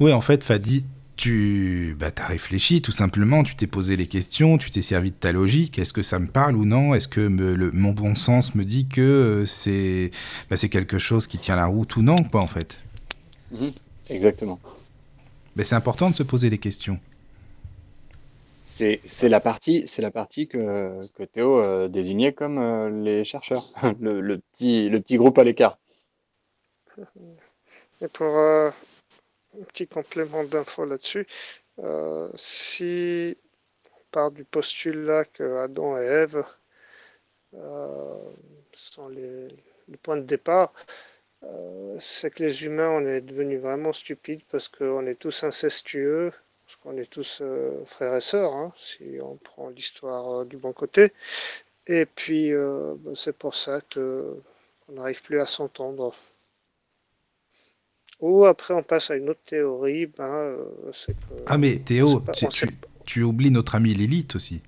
Oui, en fait, Fadi, tu bah, as réfléchi tout simplement, tu t'es posé les questions, tu t'es servi de ta logique, est-ce que ça me parle ou non? Est-ce que le, mon bon sens me dit que euh, c'est bah, quelque chose qui tient la route ou non, quoi, en fait? Mhm. Exactement. Mais c'est important de se poser les questions. C'est la partie, c'est la partie que, que Théo euh, désignait comme euh, les chercheurs, le, petit, le petit groupe à l'écart. Et pour euh, petit complément d'info là-dessus, si on part du postulat que Adam et Ève sont les, le point de départ, c'est que les humains, on est devenus vraiment stupides parce qu'on est tous incestueux, parce qu'on est tous euh, frères et sœurs, hein, si on prend l'histoire euh, du bon côté. Et puis, euh, bah, c'est pour ça qu'on n'arrive plus à s'entendre. Ou après, on passe à une autre théorie, ben, euh, que... Ah mais Théo, pas- tu, tu- tu oublies notre ami Lilith aussi.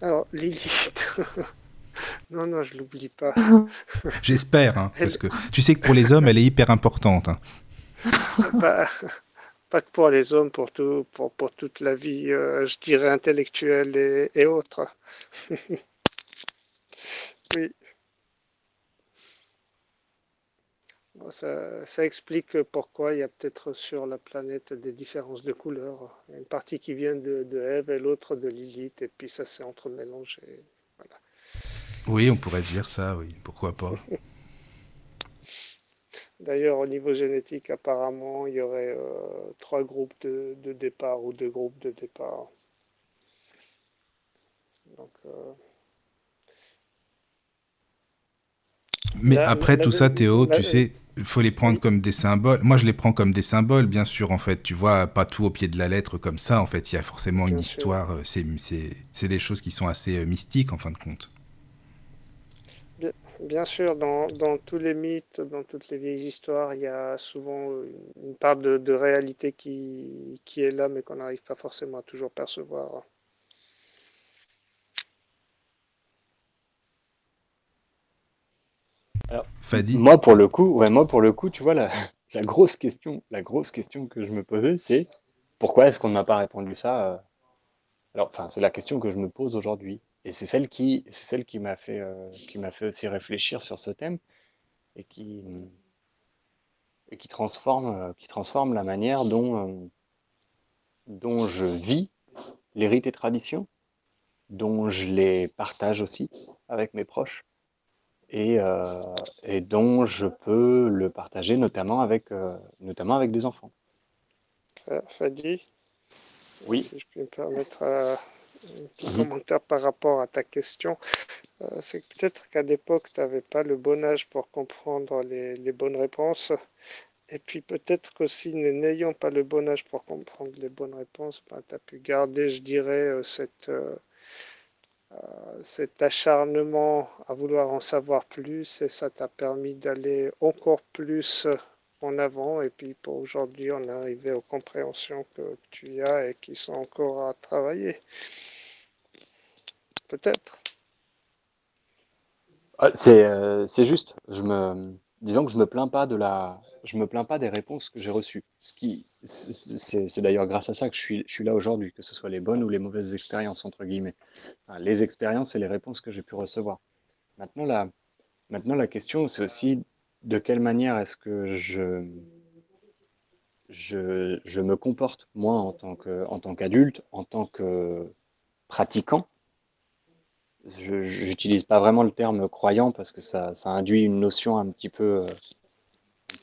Alors, Lilith... non, non, je l'oublie pas. J'espère, hein, parce que tu sais que pour les hommes, elle est hyper importante. hein. Bah, pas que pour les hommes, pour, tout, pour, pour toute la vie, euh, je dirais, intellectuelle et, et autres. oui. Bon, ça, ça explique pourquoi il y a peut-être sur la planète des différences de couleurs. Il y a une partie qui vient de, de Ève et l'autre de Lilith, et puis ça s'est entremélangé. Voilà. Oui, on pourrait dire ça, oui, pourquoi pas? D'ailleurs, au niveau génétique, apparemment, il y aurait euh, trois groupes de, de départ ou deux groupes de départ. Donc, euh, Mais La- après la- tout ça, Théo, tu sais, il faut les prendre comme des symboles. Moi, je les prends comme des symboles, bien sûr, en fait. Tu vois, pas tout au pied de la lettre comme ça. En fait, il y a forcément une sûr. histoire. euh, C'est c'est- c'est des choses qui sont assez euh, mystiques, en fin de compte. bien sûr, dans, dans tous les mythes, dans toutes les vieilles histoires, il y a souvent euh, une part de, de réalité qui, qui est là, mais qu'on n'arrive pas forcément à toujours percevoir. Moi, pour le coup, ouais, moi, pour le coup, tu vois, la, grosse question, la grosse question que je me posais, c'est pourquoi est-ce qu'on ne m'a pas répondu ça euh, Alors, enfin, c'est la question que je me pose aujourd'hui. Et c'est celle qui, c'est celle qui m'a fait, euh, qui m'a fait aussi réfléchir sur ce thème et qui, et qui transforme, euh, qui transforme la manière dont, dont je vis les rites et traditions, dont je les partage aussi avec mes proches et, euh, et dont je peux le partager notamment avec, euh, notamment avec des enfants. Fa- Fadi, Oui. si je puis me permettre euh, un petit commentaire par rapport à ta question, euh, c'est peut-être qu'à l'époque, tu n'avais pas le bon âge pour comprendre les, les bonnes réponses. Et puis peut-être qu'aussi, n'ayant pas le bon âge pour comprendre les bonnes réponses, tu as pu garder, je dirais, euh, cette, euh, euh, cet acharnement à vouloir en savoir plus et ça t'a permis d'aller encore plus en avant et puis pour aujourd'hui on est arrivé aux compréhensions que tu as et qui sont encore à travailler. Peut-être. Ah, C'est euh, c'est juste. Je me, disons que je me plains pas de la, je me plains pas des réponses que j'ai reçues. Ce qui, c'est d'ailleurs grâce à ça que je suis, là aujourd'hui, que ce soit les bonnes ou les mauvaises expériences entre guillemets. Les expériences et les réponses que j'ai pu recevoir. Maintenant la, maintenant la question c'est aussi de quelle manière est-ce que je, je, je me comporte moi en tant que, en tant qu'adulte, en tant que pratiquant je j'utilise pas vraiment le terme croyant parce que ça, ça induit une notion un petit peu, euh,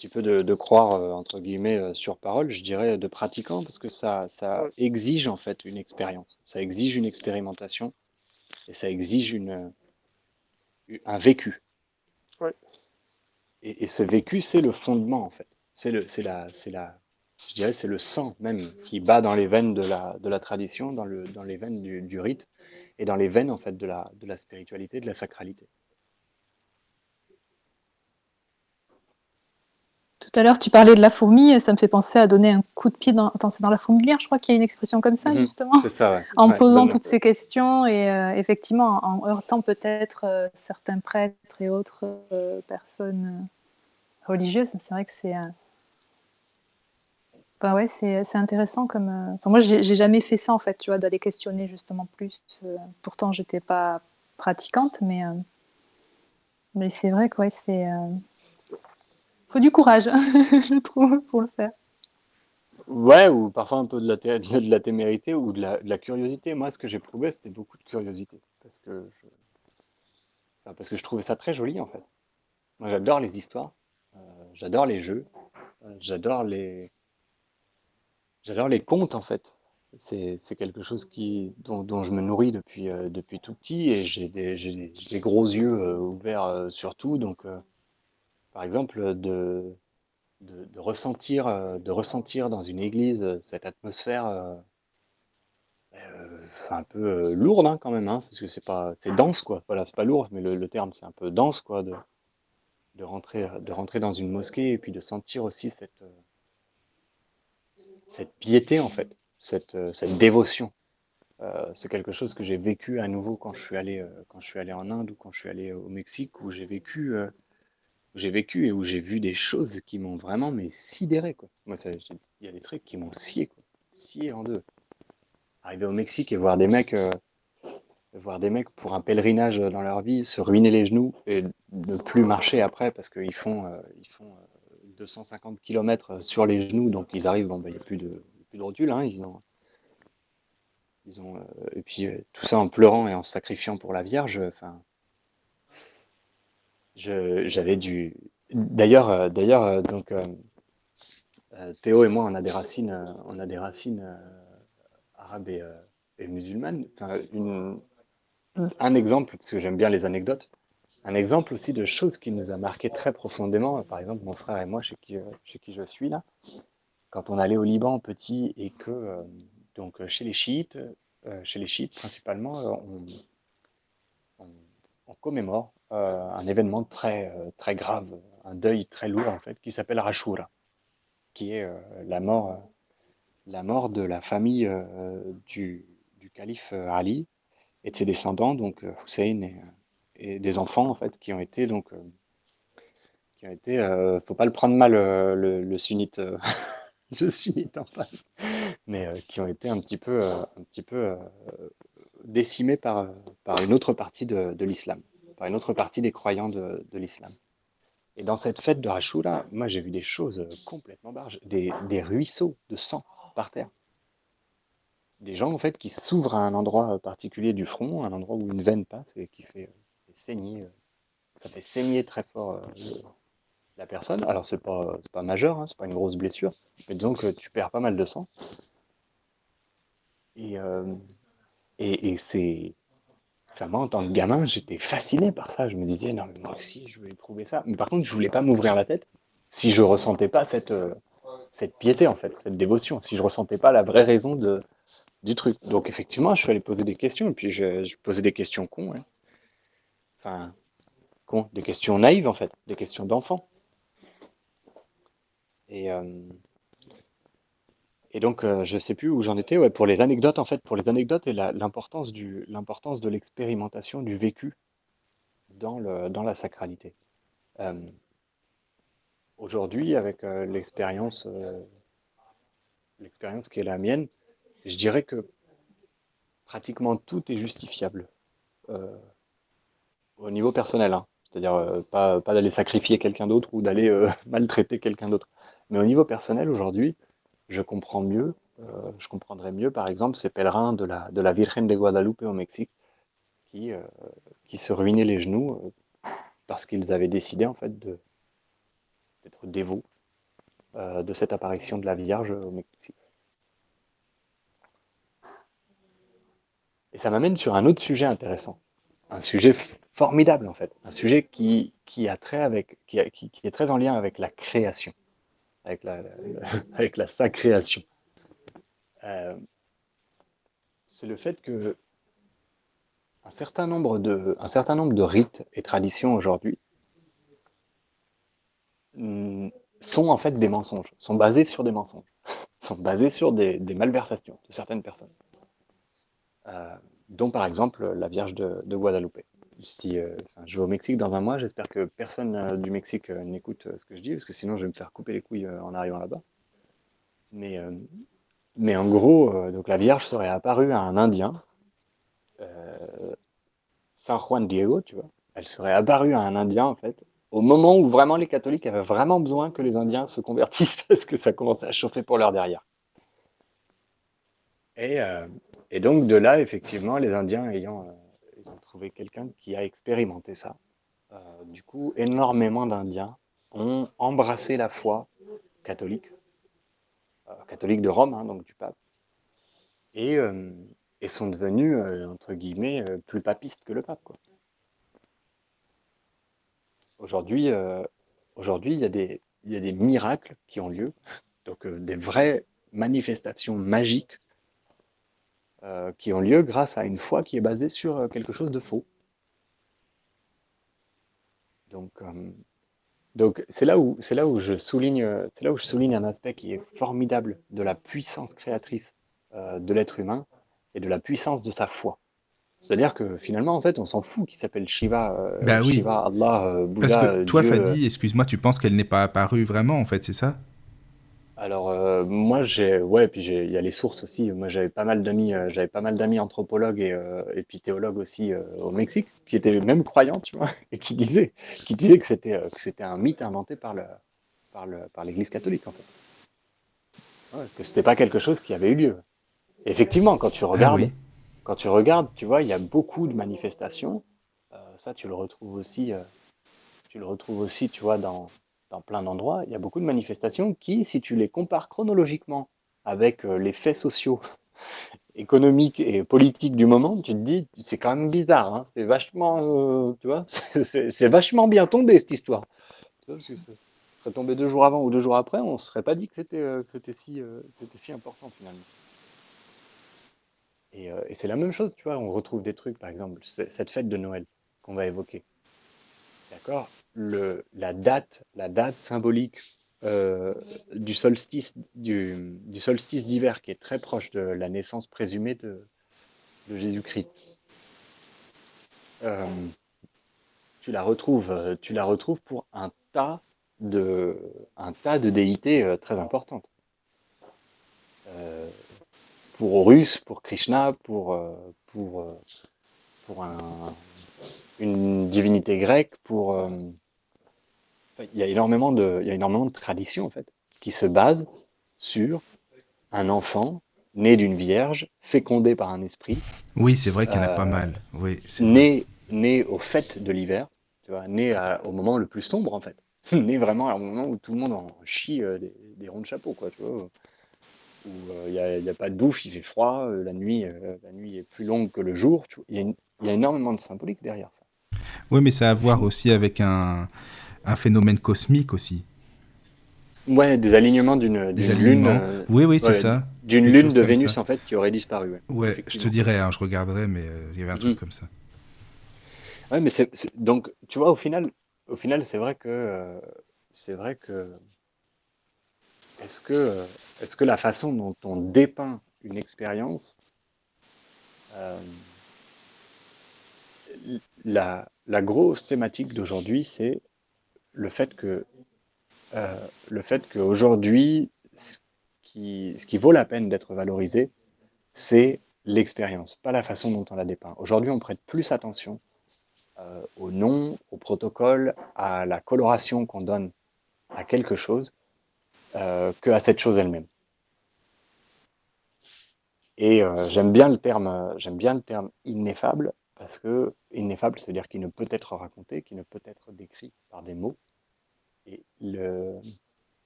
petit peu de, de croire euh, entre guillemets euh, sur parole. Je dirais de pratiquant parce que ça, ça exige en fait une expérience. Ça exige une expérimentation et ça exige une, un vécu. Ouais. Et, et ce vécu, c'est le fondement en fait. C'est le, c'est la, c'est la, je dirais, c'est le sang même qui bat dans les veines de la, de la tradition, dans le, dans les veines du, du rite et dans les veines en fait de la, de la spiritualité, de la sacralité. Tout à l'heure, tu parlais de la fourmi, ça me fait penser à donner un coup de pied dans. Attends, c'est dans la fourmilière, je crois qu'il y a une expression comme ça, Mhm. justement. C'est ça, ouais. En Ouais, posant toutes ces questions et euh, effectivement en heurtant peut-être euh, certains prêtres et autres euh, personnes religieuses. C'est vrai que c'est. Enfin, ouais, c'est c'est intéressant comme. Enfin, moi, j'ai jamais fait ça en fait, tu vois, d'aller questionner justement plus. Pourtant, j'étais pas pratiquante, mais mais c'est vrai que ouais, c'est. Faut du courage, je trouve, pour le faire. Ouais, ou parfois un peu de la, de la témérité ou de la, curiosité. Moi, ce que j'éprouvais, c'était beaucoup de curiosité. Parce que je... parce que je trouvais ça très joli, en fait. Moi, j'adore les histoires, euh, j'adore les jeux, euh, j'adore les... j'adore les contes, en fait. C'est, c'est quelque chose qui, dont, je me nourris depuis, euh, depuis tout petit et j'ai des, j'ai des, gros yeux ouverts sur tout. Donc, par exemple, de, de, ressentir, euh, de ressentir dans une église euh, cette atmosphère euh, un peu lourde hein, quand même, hein, parce que c'est pas, c'est dense quoi. Voilà, c'est pas lourd, mais le, terme c'est un peu dense quoi, de, de rentrer, de rentrer dans une mosquée et puis de sentir aussi cette, cette piété en fait, cette, cette dévotion. C'est quelque chose que j'ai vécu à nouveau quand je suis allé, quand je suis allé en Inde ou quand je suis allé au Mexique, où j'ai vécu, j'ai vécu et où j'ai vu des choses qui m'ont vraiment mais sidéré quoi. Moi, il y a des trucs qui m'ont scié quoi, scié en deux. Arriver au Mexique et voir des mecs voir des mecs pour un pèlerinage dans leur vie se ruiner les genoux et ne plus marcher après parce qu'ils font, euh, ils font 250 euh, km sur les genoux, donc ils arrivent, bon, bah, il n'y a plus de, plus de rotule, hein, ils ont, ils ont, euh, et puis tout ça en pleurant et en sacrifiant pour la Vierge, enfin, j'avais du, d'ailleurs, d'ailleurs, donc, Théo et moi, on a des racines, on a des racines arabes et, et musulmanes. Enfin, une, un exemple, parce que j'aime bien les anecdotes, un exemple aussi de choses qui nous a marqué très profondément, par exemple mon frère et moi, chez qui, chez qui je suis là, quand on allait au Liban petit et que, euh, donc chez les chiites, euh, chez les chiites principalement, euh, on, on, commémore un événement très, très grave, un deuil très lourd en fait, qui s'appelle Rashura, qui est la, mort, la mort de la famille du, du calife Ali, et de ses descendants, donc euh, Hussein et, des enfants en fait qui ont été donc euh, qui ont été, euh, faut pas le prendre mal le, le, sunnite, le sunnite en face, mais qui ont été un petit peu, un petit peu décimés par, par une autre partie de, de l'islam, une autre partie des croyants de, l'islam. Et dans cette fête de Rashura, moi j'ai vu des choses complètement barges, des, ruisseaux de sang par terre des gens en fait qui s'ouvrent à un endroit particulier du front, un endroit où une veine passe et qui fait, saigner, ça fait saigner très fort euh, la personne. Alors c'est pas pas majeur, hein, c'est pas une grosse blessure, mais donc tu perds pas mal de sang. Et, euh, et, c'est moi en tant que gamin j'étais fasciné par ça. Je me disais non mais moi aussi je voulais trouver ça. Mais par contre je voulais pas m'ouvrir la tête si je ressentais pas cette euh, cette piété en fait, cette dévotion, si je ressentais pas la vraie raison de du truc. Donc effectivement, je suis allé poser des questions, et puis je, je posais des questions cons. Hein. Enfin, cons, des questions naïves en fait, des questions d'enfant. Et, euh, et donc, euh, je sais plus où j'en étais. Ouais, pour les anecdotes, en fait, pour les anecdotes et l'importance de l'expérimentation, du vécu dans, la sacralité. Euh, aujourd'hui, avec euh, l'expérience, l'expérience qui est la mienne, je dirais que pratiquement tout est justifiable au niveau personnel. Hein. C'est-à-dire pas, d'aller sacrifier quelqu'un d'autre ou d'aller maltraiter quelqu'un d'autre. Mais au niveau personnel, aujourd'hui, je comprends mieux, je comprendrais mieux, par exemple, ces pèlerins de la, Virgen de Guadalupe au Mexique qui, qui se ruinaient les genoux parce qu'ils avaient décidé, en fait, d'être dévots de cette apparition de la Vierge au Mexique. Et ça m'amène sur un autre sujet intéressant, un sujet formidable en fait, un sujet qui, est très en lien avec la création, avec la, avec la sacréation. Euh, c'est le fait que un certain nombre de, de rites et traditions aujourd'hui mm, sont en fait des mensonges, sont basés sur des mensonges, sont basés sur des, malversations de certaines personnes. Euh, dont par exemple la Vierge de, Guadalupe. Si euh, je vais au Mexique dans un mois, j'espère que personne euh, du Mexique n'écoute ce que je dis, parce que sinon je vais me faire couper les couilles en arrivant là-bas. Mais, en gros, donc la Vierge serait apparue à un Indien, San Juan Diego, tu vois. Elle serait apparue à un Indien, en fait, au moment où vraiment les catholiques avaient vraiment besoin que les Indiens se convertissent parce que ça commençait à chauffer pour leur derrière. Et donc de là, effectivement, les Indiens ayant euh, trouvé quelqu'un qui a expérimenté ça. Euh, du coup, énormément d'Indiens ont embrassé la foi catholique, euh, catholique de Rome, hein, donc du pape, et, et sont devenus, entre guillemets, plus papistes que le pape. Aujourd'hui, aujourd'hui, il y, a des, il y a des miracles qui ont lieu, donc des vraies manifestations magiques euh, qui ont lieu grâce à une foi qui est basée sur euh, quelque chose de faux. Donc, euh, Donc c'est là où c'est là où je souligne c'est là où je souligne un aspect qui est formidable de la puissance créatrice euh, de l'être humain et de la puissance de sa foi. C'est-à-dire que finalement en fait on s'en fout qu'il s'appelle Shiva, euh, Bah oui. Shiva, Allah, euh, Bouddha, Parce que toi, Dieu. Fadi, excuse-moi, tu penses qu'elle n'est pas apparue vraiment, en fait, c'est ça? Alors euh, moi j'ai ouais puis j'ai il y a les sources aussi. Moi j'avais pas mal d'amis euh, j'avais pas mal d'amis anthropologues et, euh, et puis théologues aussi au Mexique qui étaient même croyants tu vois et qui disaient qui disaient que c'était que c'était un mythe inventé par le par le par l'Église catholique en fait. Ouais, que c'était pas quelque chose qui avait eu lieu. Et effectivement quand tu Ah regardes oui. quand tu regardes tu vois il y a beaucoup de manifestations. Ça tu le retrouves aussi tu le retrouves aussi tu vois dans dans plein d'endroits, il y a beaucoup de manifestations qui, si tu les compares chronologiquement avec euh, les faits sociaux, économiques et politiques du moment, tu te dis, c'est quand même bizarre, hein, c'est vachement, euh, tu vois, c'est- vachement bien tombé cette histoire. Tu vois, ça serait tombé deux jours avant ou deux jours après, on ne se serait pas dit que c'était euh, si, si important finalement. Et, et c'est la même chose, tu vois, on retrouve des trucs, par exemple, cette fête de Noël qu'on va évoquer. D'accord? La date, la date symbolique euh, du solstice, du, solstice d'hiver qui est très proche de la naissance présumée de, de Jésus-Christ. Euh, tu la retrouves, tu la retrouves pour un tas de, un tas de déités euh, très importantes. Pour Horus, pour Krishna, pour, pour, pour un, une divinité grecque, pour, euh, Enfin, il y a énormément de, il y a énormément de traditions en fait, qui se basent sur un enfant né d'une vierge, fécondé par un esprit, Oui, c'est vrai qu'il y en a pas Euh, mal. Oui, né, né au fait de l'hiver, tu vois, né à- au moment le plus sombre en fait, né vraiment au moment où tout le monde en chie euh, des, des ronds de chapeau quoi, tu vois, où euh, il n'y a, a pas de bouffe, il fait froid, euh, la nuit, euh, la nuit est plus longue que le jour, y il y a énormément de symbolique derrière ça. Oui, mais ça a à voir aussi avec un, un phénomène cosmique aussi. Ouais, des alignements d'une lune. euh, Oui, oui, c'est ouais, ça. D'une lune de Vénus ça. en fait qui aurait disparu. Ouais, Ouais, je te dirais, hein, je regarderai, mais euh, il y avait un truc Mhm. comme ça. Ouais, mais c'est donc tu vois au final, au final c'est vrai que euh, c'est vrai que est-ce que euh, est-ce que la façon dont on dépeint une expérience, la grosse thématique d'aujourd'hui, c'est le fait que euh, le fait qu'aujourd'hui, ce qui ce qui vaut la peine d'être valorisé, c'est l'expérience, pas la façon dont on la dépeint. Aujourd'hui, on prête plus attention euh, au nom, au protocole, à la coloration qu'on donne à quelque chose euh, que à cette chose elle-même. Et euh, j'aime bien le terme, j'aime bien le terme ineffable parce que ineffable, c'est-à-dire qu'il ne peut être raconté, qui ne peut être décrit par des mots. Et le,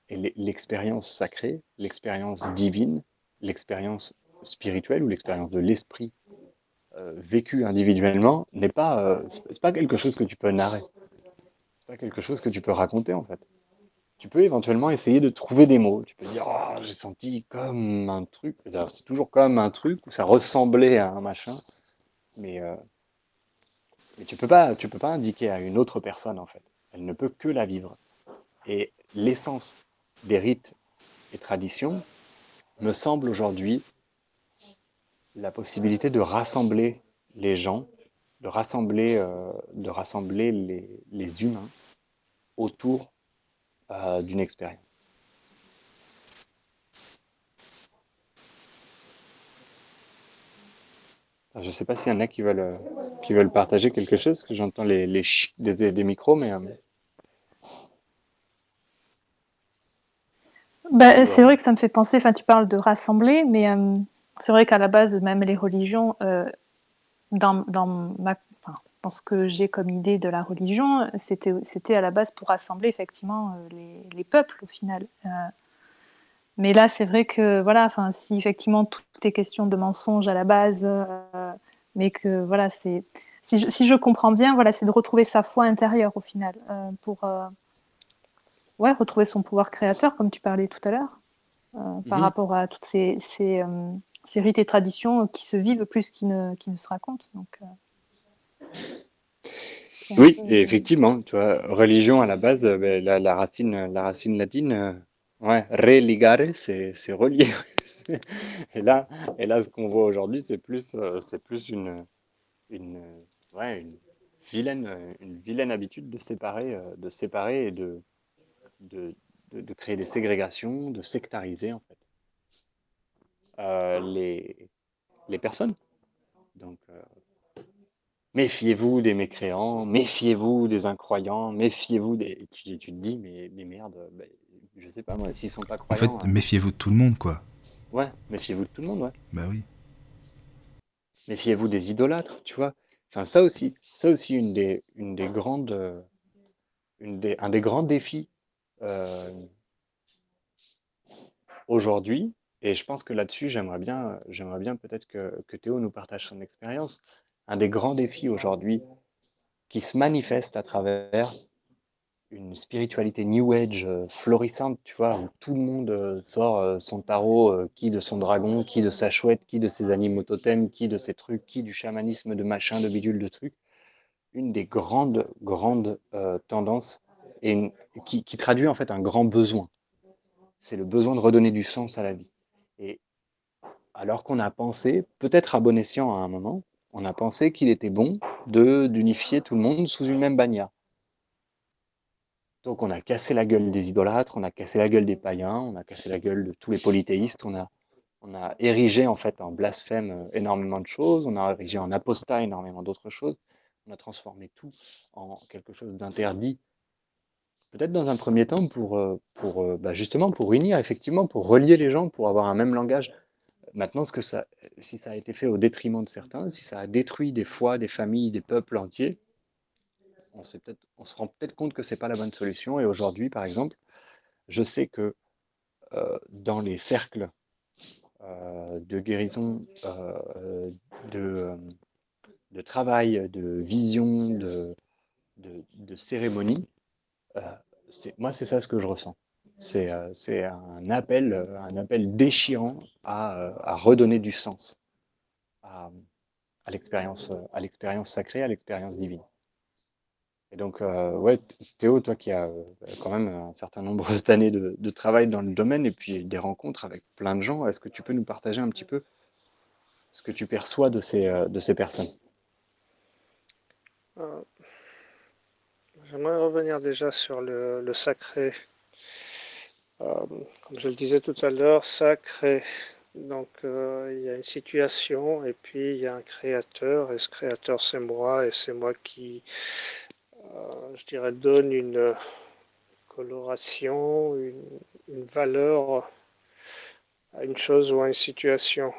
et l'e- l'expérience sacrée, l'expérience divine, l'expérience spirituelle ou l'expérience de l'esprit euh, vécue individuellement n'est pas, euh, pas quelque chose que tu peux narrer. C'est pas quelque chose que tu peux raconter en fait. Tu peux éventuellement essayer de trouver des mots. Tu peux dire, oh, j'ai senti comme un truc. C'est toujours comme un truc où ça ressemblait à un machin, mais, euh, mais tu peux peux pas indiquer à une autre personne en fait. Elle ne peut que la vivre. Et l'essence des rites et traditions me semble aujourd'hui la possibilité de rassembler les gens, de rassembler, euh, de rassembler les, les humains autour euh, d'une expérience. Je ne sais pas s'il y en a qui veulent, euh, qui veulent partager quelque chose, parce que j'entends les, les des, des- des micros, mais euh, Bah, c'est vrai que ça me fait penser, enfin tu parles de rassembler, mais euh, c'est vrai qu'à la base, même les religions, euh, dans, dans, ma, enfin, dans ce que j'ai comme idée de la religion, c'était, à la base pour rassembler effectivement les, les peuples au final. Mais là, c'est vrai que voilà, enfin, si effectivement tout est question de mensonges à la base, euh, mais que voilà, c'est si je, si je comprends bien, voilà, c'est de retrouver sa foi intérieure au final euh, pour euh, ouais, retrouver son pouvoir créateur, comme tu parlais tout à l'heure, euh, par Mhm. rapport à toutes ces, ces, euh, ces rites et traditions qui se vivent plus qu'ils ne, qui ne se racontent. Donc, euh, Oui, et effectivement, tu vois, religion à la base, ben, la, la racine, la racine latine, ouais, religare, c'est c'est relier. Et là, et là, ce qu'on voit aujourd'hui, c'est plus, euh, c'est plus une, une, ouais, une vilaine, euh, une vilaine habitude de séparer, euh, de séparer et de, de, de, de créer des ségrégations, de sectariser en fait euh, les, les personnes. Donc, euh, méfiez-vous des mécréants, méfiez-vous des incroyants, méfiez-vous des. Tu, tu te dis, mais, mais merde, ben, je sais pas moi, s'ils sont pas En fait, croyants, euh, méfiez-vous de tout le monde, quoi. Ouais, méfiez-vous de tout le monde, ouais. Bah oui. Méfiez-vous des idolâtres, tu vois. Enfin, ça aussi, ça aussi, une des, une des grandes, euh, une des, un des grands défis euh, aujourd'hui, et je pense que là-dessus, j'aimerais bien, j'aimerais bien peut-être que, que Théo nous partage son expérience. Un des grands défis aujourd'hui qui se manifeste à travers une spiritualité New Age euh, florissante, tu vois, où tout le monde euh, sort euh, son tarot, qui de son dragon, qui de sa chouette, qui de ses animaux totems, qui de ses trucs, qui du chamanisme, de machin, de bidule, de trucs. Une des grandes, grandes tendances et qui traduit en fait un grand besoin. C'est le besoin de redonner du sens à la vie. Et alors qu'on a pensé, peut-être à bon escient à un moment, on a pensé qu'il était bon de d'unifier tout le monde sous une même bannière. Donc on a cassé la gueule des idolâtres, on a cassé la gueule des païens, on a cassé la gueule de tous les polythéistes, on a, on a érigé en fait en blasphème euh, énormément de choses, on a érigé en apostat énormément d'autres choses, on a transformé tout en quelque chose d'interdit. Peut-être dans un premier temps pour, euh, pour euh, bah, justement pour unir, effectivement, pour relier les gens, pour avoir un même langage. Maintenant, ce que ça, si ça a été fait au détriment de certains, si ça a détruit des foi, des familles, des peuples entiers, on, se rend peut-être compte que c'est pas la bonne solution. Et aujourd'hui, par exemple, je sais que euh, dans les cercles euh, de guérison, euh, de, travail, de vision, de, cérémonie, moi, c'est ça ce que je ressens. C'est, un appel, un déchirant à, redonner du sens à l'expérience sacrée, à l'expérience divine. Et donc, euh, ouais, Théo, toi qui as euh, quand même un certain nombre d'années de, travail dans le domaine et puis des rencontres avec plein de gens, est-ce que tu peux nous partager un petit peu ce que tu perçois de ces, euh, de ces personnes? J'aimerais revenir déjà sur le, sacré. Comme je le disais tout à l'heure, sacré. Donc il y a une situation et puis il y a un créateur et ce créateur c'est moi et c'est moi qui, je dirais, donne une coloration, une, une valeur à une chose ou à une situation.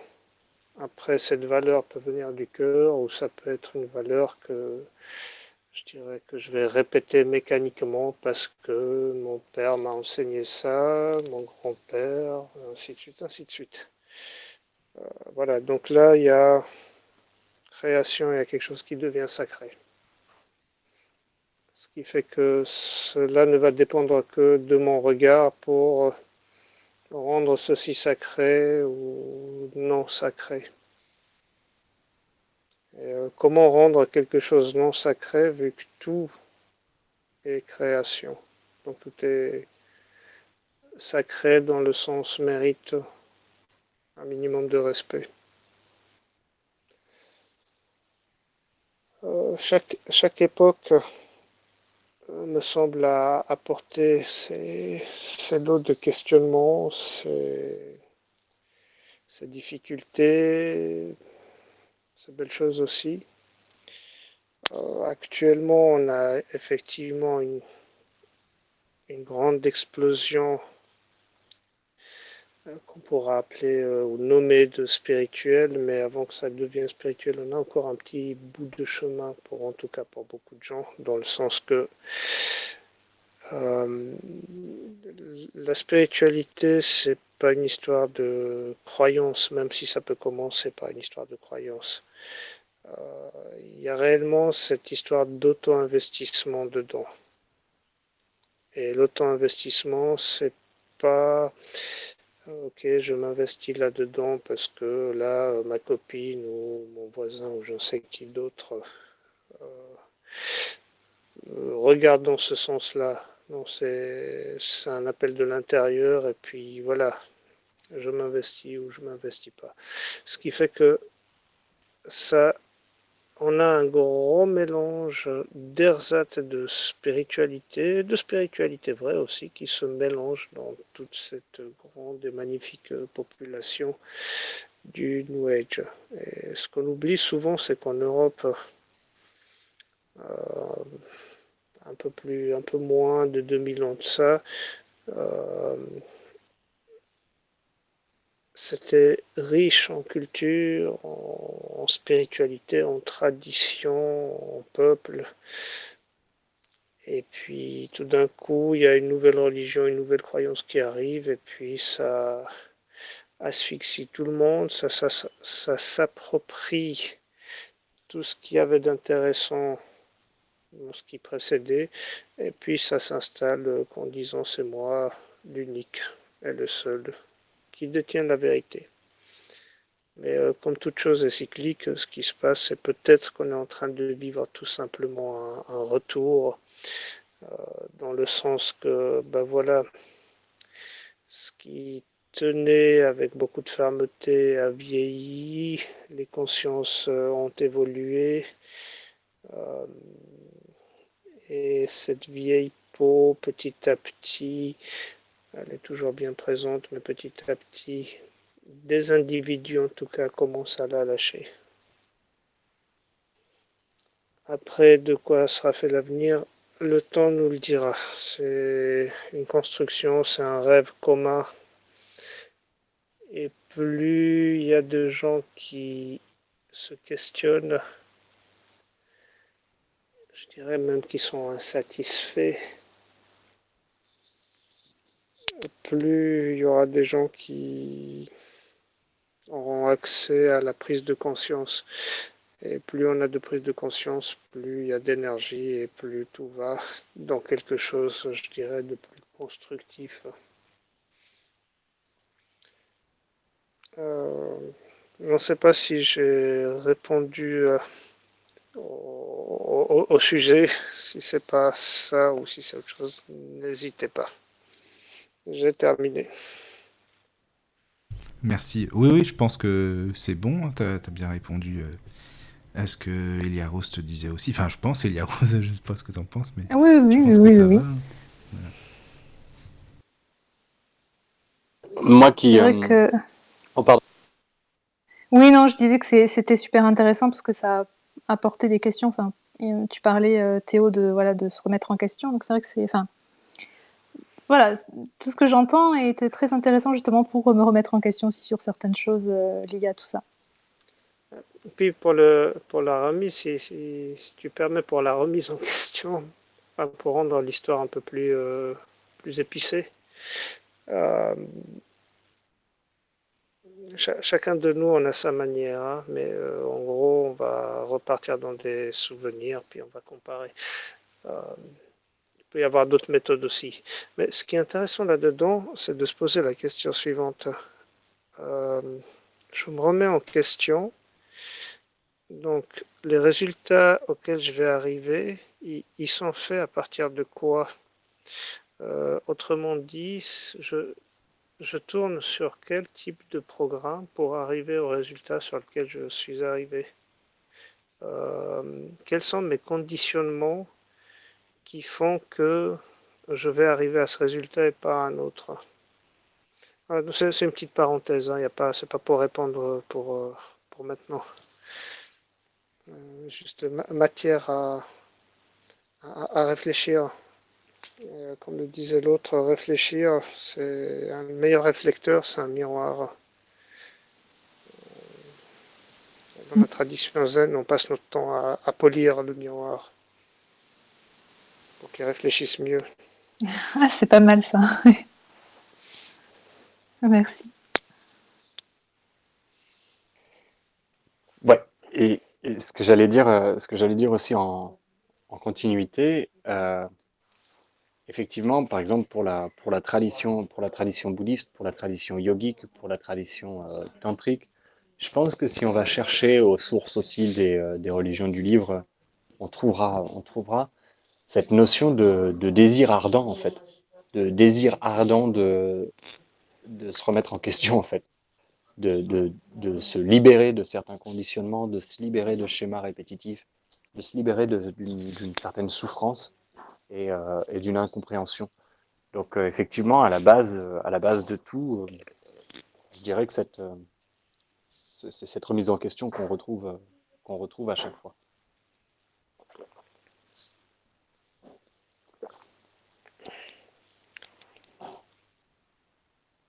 Après, cette valeur peut venir du cœur ou ça peut être une valeur que je dirais que je vais répéter mécaniquement parce que mon père m'a enseigné ça, mon grand-père, ainsi de suite, ainsi de suite. Euh, voilà, donc là, il y a création, il y a quelque chose qui devient sacré. Ce qui fait que cela ne va dépendre que de mon regard pour rendre ceci sacré ou non sacré. Euh, comment rendre quelque chose non sacré vu que tout est création? Donc tout est sacré dans le sens mérite un minimum de respect. Euh, chaque, époque me semble apporter ses lots de questionnements, ses difficultés, ces belles choses aussi. Euh, actuellement, on a effectivement une, grande explosion qu'on pourra appeler euh, ou nommer de spirituel, mais avant que ça devienne spirituel, on a encore un petit bout de chemin pour, en tout cas pour beaucoup de gens, dans le sens que euh, la spiritualité, c'est pas une histoire de croyance, même si ça peut commencer par une histoire de croyance. Euh, il y a réellement cette histoire d'auto-investissement dedans. Et l'auto-investissement, c'est pas ok, je m'investis là-dedans parce que là, ma copine ou mon voisin ou je ne sais qui d'autre euh, regarde dans ce sens-là. C'est un appel de l'intérieur et puis voilà, je m'investis ou je m'investis pas. Ce qui fait que ça, on a un grand mélange d'ersatz et de spiritualité, de spiritualité vraie aussi, qui se mélange dans toute cette grande et magnifique population du New Age. Et ce qu'on oublie souvent, c'est qu'en Europe, euh, un peu plus, un peu moins de 2000 ans de ça, euh, c'était riche en culture, en, spiritualité, en tradition, en peuple. Et puis tout d'un coup, il y a une nouvelle religion, une nouvelle croyance qui arrive, et puis ça asphyxie tout le monde, ça, s'approprie tout ce qu'il y avait d'intéressant dans ce qui précédait, et puis ça s'installe en disant c'est moi l'unique et le seul qui détient la vérité. Mais euh, comme toute chose est cyclique, ce qui se passe, c'est peut-être qu'on est en train de vivre tout simplement un, retour, euh, dans le sens que, ben voilà, ce qui tenait avec beaucoup de fermeté a vieilli, les consciences euh, ont évolué, et cette vieille peau, petit à petit, elle est toujours bien présente, mais petit à petit, des individus en tout cas commencent à la lâcher. Après, de quoi sera fait l'avenir, le temps nous le dira. C'est une construction, c'est un rêve commun. Et plus il y a de gens qui se questionnent, je dirais même qui sont insatisfaits, plus il y aura des gens qui auront accès à la prise de conscience. Et plus on a de prise de conscience, plus il y a d'énergie et plus tout va dans quelque chose, je dirais, de plus constructif. Euh, je ne sais pas si j'ai répondu euh, au, au, sujet. Si c'est pas ça ou si c'est autre chose, n'hésitez pas. J'ai terminé. Merci. Oui, oui, je pense que c'est bon. Tu as, bien répondu euh, à ce que Elia Rose te disait aussi. Enfin, je pense, Elia Rose, je ne sais pas ce que tu en penses, mais. Ah oui, oui, oui, oui. oui. Moi qui. Euh... Que... Oh, pardon. Oui, non, je disais que c'était super intéressant parce que ça a apporté des questions. Enfin, tu parlais, euh, Théo, de, voilà, de se remettre en question. Donc, c'est vrai que c'est. Enfin, voilà, tout ce que j'entends était très intéressant justement pour me remettre en question aussi sur certaines choses euh, liées à tout ça. Puis pour, le, pour la remise, si, si, tu permets pour la remise en question, pour rendre l'histoire un peu plus, euh, plus épicée, euh, chacun de nous on a sa manière, hein, mais en gros on va repartir dans des souvenirs, puis on va comparer peut y avoir d'autres méthodes aussi. Mais ce qui est intéressant là-dedans, c'est de se poser la question suivante. Euh, je me remets en question. Donc, les résultats auxquels je vais arriver, ils, sont faits à partir de quoi? Euh, Autrement dit, je, je tourne sur quel type de programme pour arriver au résultat sur lequel je suis arrivé euh, Quels sont mes conditionnements qui font que je vais arriver à ce résultat et pas à un autre. Ah, c'est une petite parenthèse, hein, pas, c'est pas pour répondre pour, euh, pour maintenant. Euh, juste matière à, à, réfléchir. Euh, comme le disait l'autre, réfléchir, c'est un meilleur réflecteur, c'est un miroir. Dans la tradition zen, on passe notre temps à polir le miroir pour qu'ils réfléchissent mieux. Ah, c'est pas mal ça. Merci. Ouais, et, ce que j'allais dire, euh, ce que j'allais dire aussi en, continuité, euh, effectivement, par exemple pour la pour la tradition pour la tradition bouddhiste, pour la tradition yogique, pour la tradition euh, tantrique, je pense que si on va chercher aux sources aussi des, des religions du livre, on trouvera on trouvera cette notion de, désir ardent, en fait, de désir ardent de, se remettre en question, en fait, de, se libérer de certains conditionnements, de se libérer de schémas répétitifs, de se libérer d'une certaine souffrance et, euh, d'une incompréhension. Donc euh, effectivement, à la base, euh, à la base de tout, je dirais que c'est cette remise en question qu'on retrouve, qu'on retrouve à chaque fois.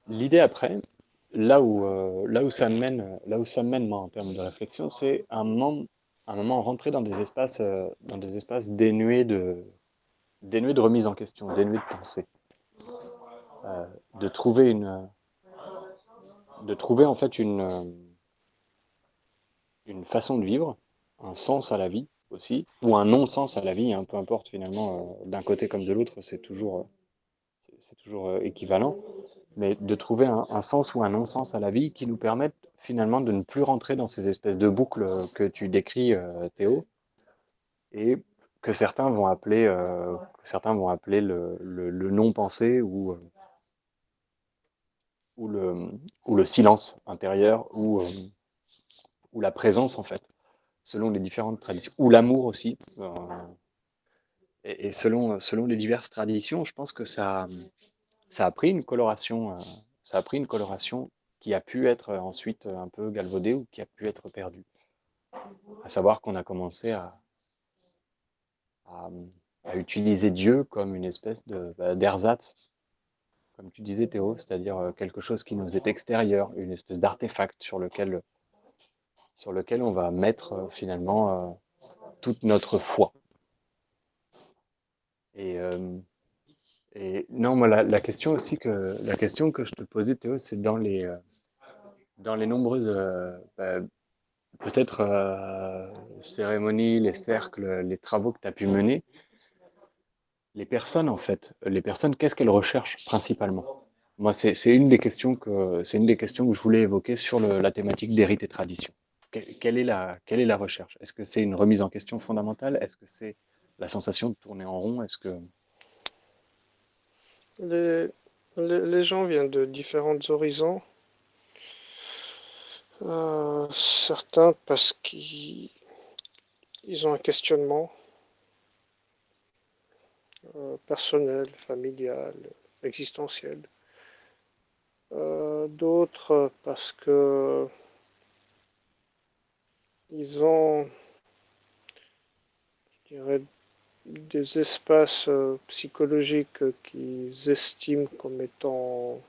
L'idée après, là où, euh, là où ça mène, mène moi en termes de réflexion, c'est un moment, un moment rentrer dans des espaces, euh, dans des espaces dénués de, remise en question, dénués de pensée, euh, de trouver une, de trouver en fait une, façon de vivre, un sens à la vie aussi, ou un non-sens à la vie, hein, peu importe finalement, d'un côté comme de l'autre, c'est toujours, c'est toujours équivalent mais de trouver un, sens ou un non-sens à la vie qui nous permettent finalement de ne plus rentrer dans ces espèces de boucles que tu décris, euh, Théo, et que certains vont appeler, euh, certains vont appeler le, le, non-pensé ou, euh, ou, le, ou le silence intérieur ou, euh, ou la présence en fait, selon les différentes traditions, ou l'amour aussi. euh, et, et selon, selon les diverses traditions, je pense que ça, ça a pris une coloration, euh, ça a pris une coloration qui a pu être euh, ensuite euh, un peu galvaudée ou qui a pu être perdue. À savoir qu'on a commencé à, utiliser Dieu comme une espèce bah, d'ersatz, comme tu disais Théo, c'est-à-dire quelque chose qui nous est extérieur, une espèce d'artefact sur lequel, sur lequel on va mettre finalement toute notre foi. Et, et non, moi, la, question aussi que la question que je te posais, Théo, c'est dans les euh, dans les nombreuses euh, bah, peut-être euh, cérémonies, les cercles, les travaux que tu as pu mener, les personnes en fait, les personnes, qu'est-ce qu'elles recherchent principalement? Moi, c'est une des questions que c'est une des questions que je voulais évoquer sur la thématique des rites et traditions. Que- Quelle est la quelle est la recherche? Est-ce que c'est une remise en question fondamentale? Est-ce que c'est la sensation de tourner en rond? Est-ce que Les, les, gens viennent de différents horizons. Euh, certains parce qu'ils ils ont un questionnement euh, personnel, familial, existentiel. Euh, d'autres parce que ils ont, je dirais, des espaces euh, psychologiques qu'ils estiment comme étant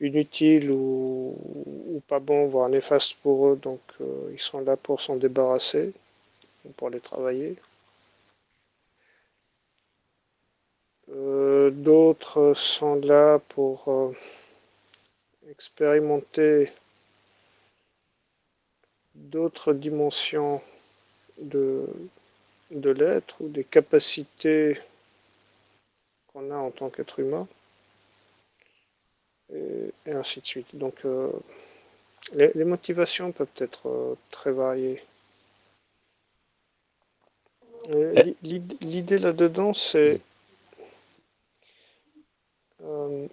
inutiles ou, ou pas bons, voire néfastes pour eux, donc euh, ils sont là pour s'en débarrasser, pour les travailler. Euh, D'autres sont là pour euh, expérimenter d'autres dimensions de, de l'être ou des capacités qu'on a en tant qu'être humain, et, et ainsi de suite. Donc euh, les, les motivations peuvent être euh, très variées. Euh, Eh, l'i- L'idée là-dedans, c'est euh,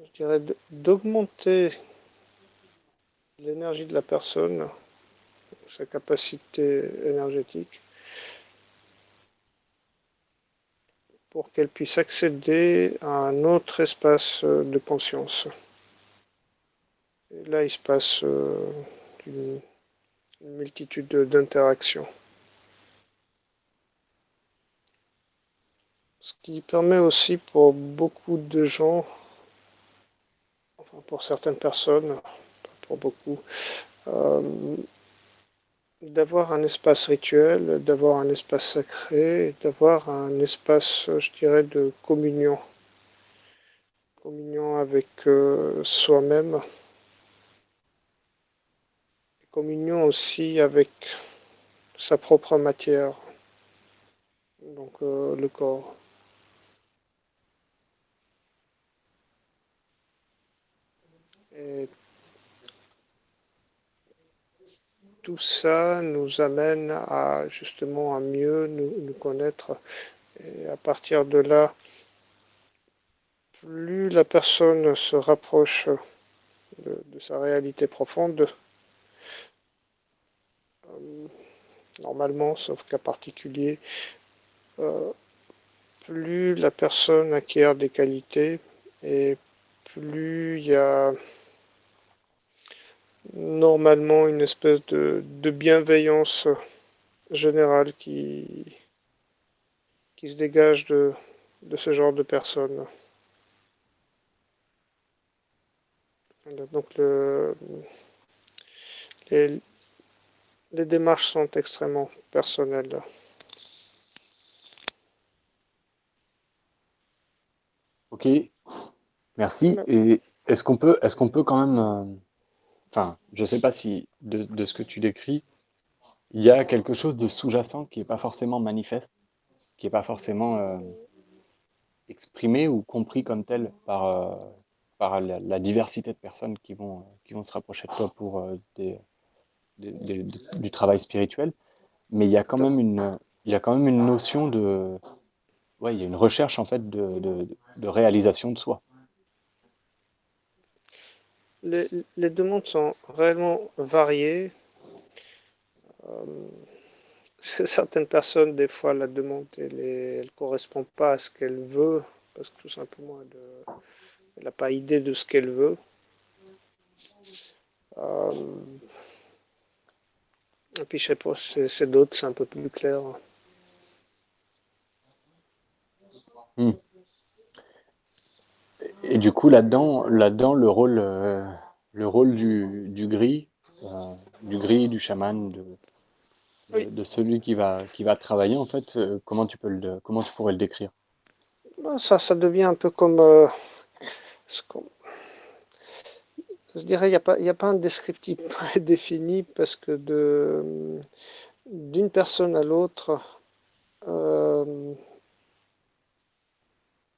je dirais, d- d'augmenter l'énergie de la personne, sa capacité énergétique, pour qu'elle puisse accéder à un autre espace euh, de conscience. Et là, il se passe euh, une, multitude de- d'interactions. Ce qui permet aussi pour beaucoup de gens, enfin pour certaines personnes, pas pour beaucoup, euh, d'avoir un espace rituel, d'avoir un espace sacré, d'avoir un espace, je dirais, de communion. Communion avec euh, soi-même, communion aussi avec sa propre matière, donc euh, le corps. Tout ça nous amène à justement à mieux nous, connaître. Et à partir de là, plus la personne se rapproche de, sa réalité profonde, euh, normalement, sauf cas particulier, euh, plus la personne acquiert des qualités et plus il y a normalement une espèce de, bienveillance générale qui, qui se dégage de, ce genre de personnes. Donc le, les, les démarches sont extrêmement personnelles. Ok, merci. Et est-ce qu'on peut, est-ce qu'on peut quand même euh, enfin, je ne sais pas si de, ce que tu décris, il y a quelque chose de sous-jacent qui n'est pas forcément manifeste, qui n'est pas forcément euh, exprimé ou compris comme tel par, euh, la, diversité de personnes qui vont, qui vont se rapprocher de toi pour euh, du travail spirituel. Mais il y a quand même une, il y a quand même une notion de, ouais, il y a une recherche en fait de, de réalisation de soi les, demandes sont réellement variées. Euh, certaines personnes, des fois, la demande, elle ne correspond pas à ce qu'elle veut, parce que tout simplement, elle n'a pas idée de ce qu'elle veut. Euh, et puis, je sais pas, c'est d'autres, c'est un peu plus clair. Hmm. Et du coup, là-dedans, là-dedans, le rôle, euh, le rôle du, du gris, euh, du gris, du chaman, de, de, celui qui va, qui va travailler, en fait, euh, comment tu peux le, comment tu pourrais le décrire? Bah, Ça, ça devient un peu comme, je dirais, il n'y a pas, a pas un descriptif défini parce que de, d'une personne à l'autre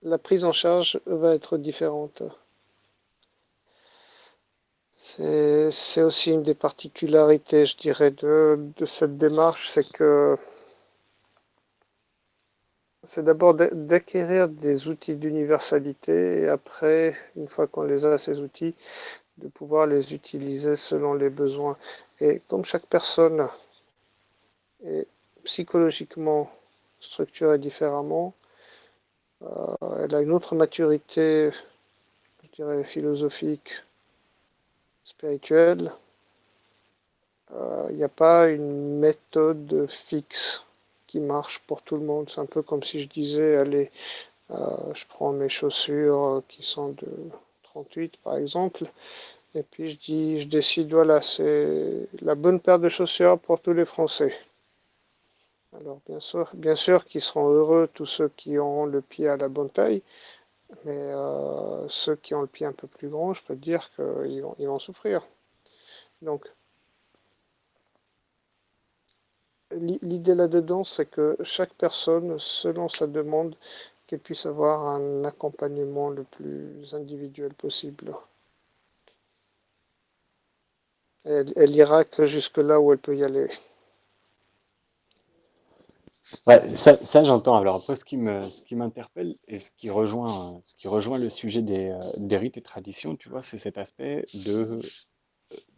la prise en charge va être différente. C'est aussi une des particularités, je dirais, de, cette démarche, c'est que c'est d'abord d'acquérir des outils d'universalité et après, une fois qu'on les a, ces outils, de pouvoir les utiliser selon les besoins. Et comme chaque personne est psychologiquement structurée différemment, elle a une autre maturité, je dirais, philosophique, spirituelle. Euh, il n'y a pas une méthode fixe qui marche pour tout le monde. C'est un peu comme si je disais, allez, euh, je prends mes chaussures qui sont de 38 par exemple, et puis je dis, je décide, voilà, c'est la bonne paire de chaussures pour tous les Français. Alors bien sûr, bien sûr qu'ils seront heureux tous ceux qui ont le pied à la bonne taille, mais euh, ceux qui ont le pied un peu plus grand, je peux dire qu'ils vont, ils vont souffrir. Donc l'idée là-dedans, c'est que chaque personne, selon sa demande, qu'elle puisse avoir un accompagnement le plus individuel possible. Elle, elle ira que jusque là où elle peut y aller. Ouais, ça, ça j'entends. Alors après, ce qui me, ce qui m'interpelle et ce qui rejoint, ce qui rejoint le sujet des, euh, des rites et traditions, tu vois, c'est cet aspect de,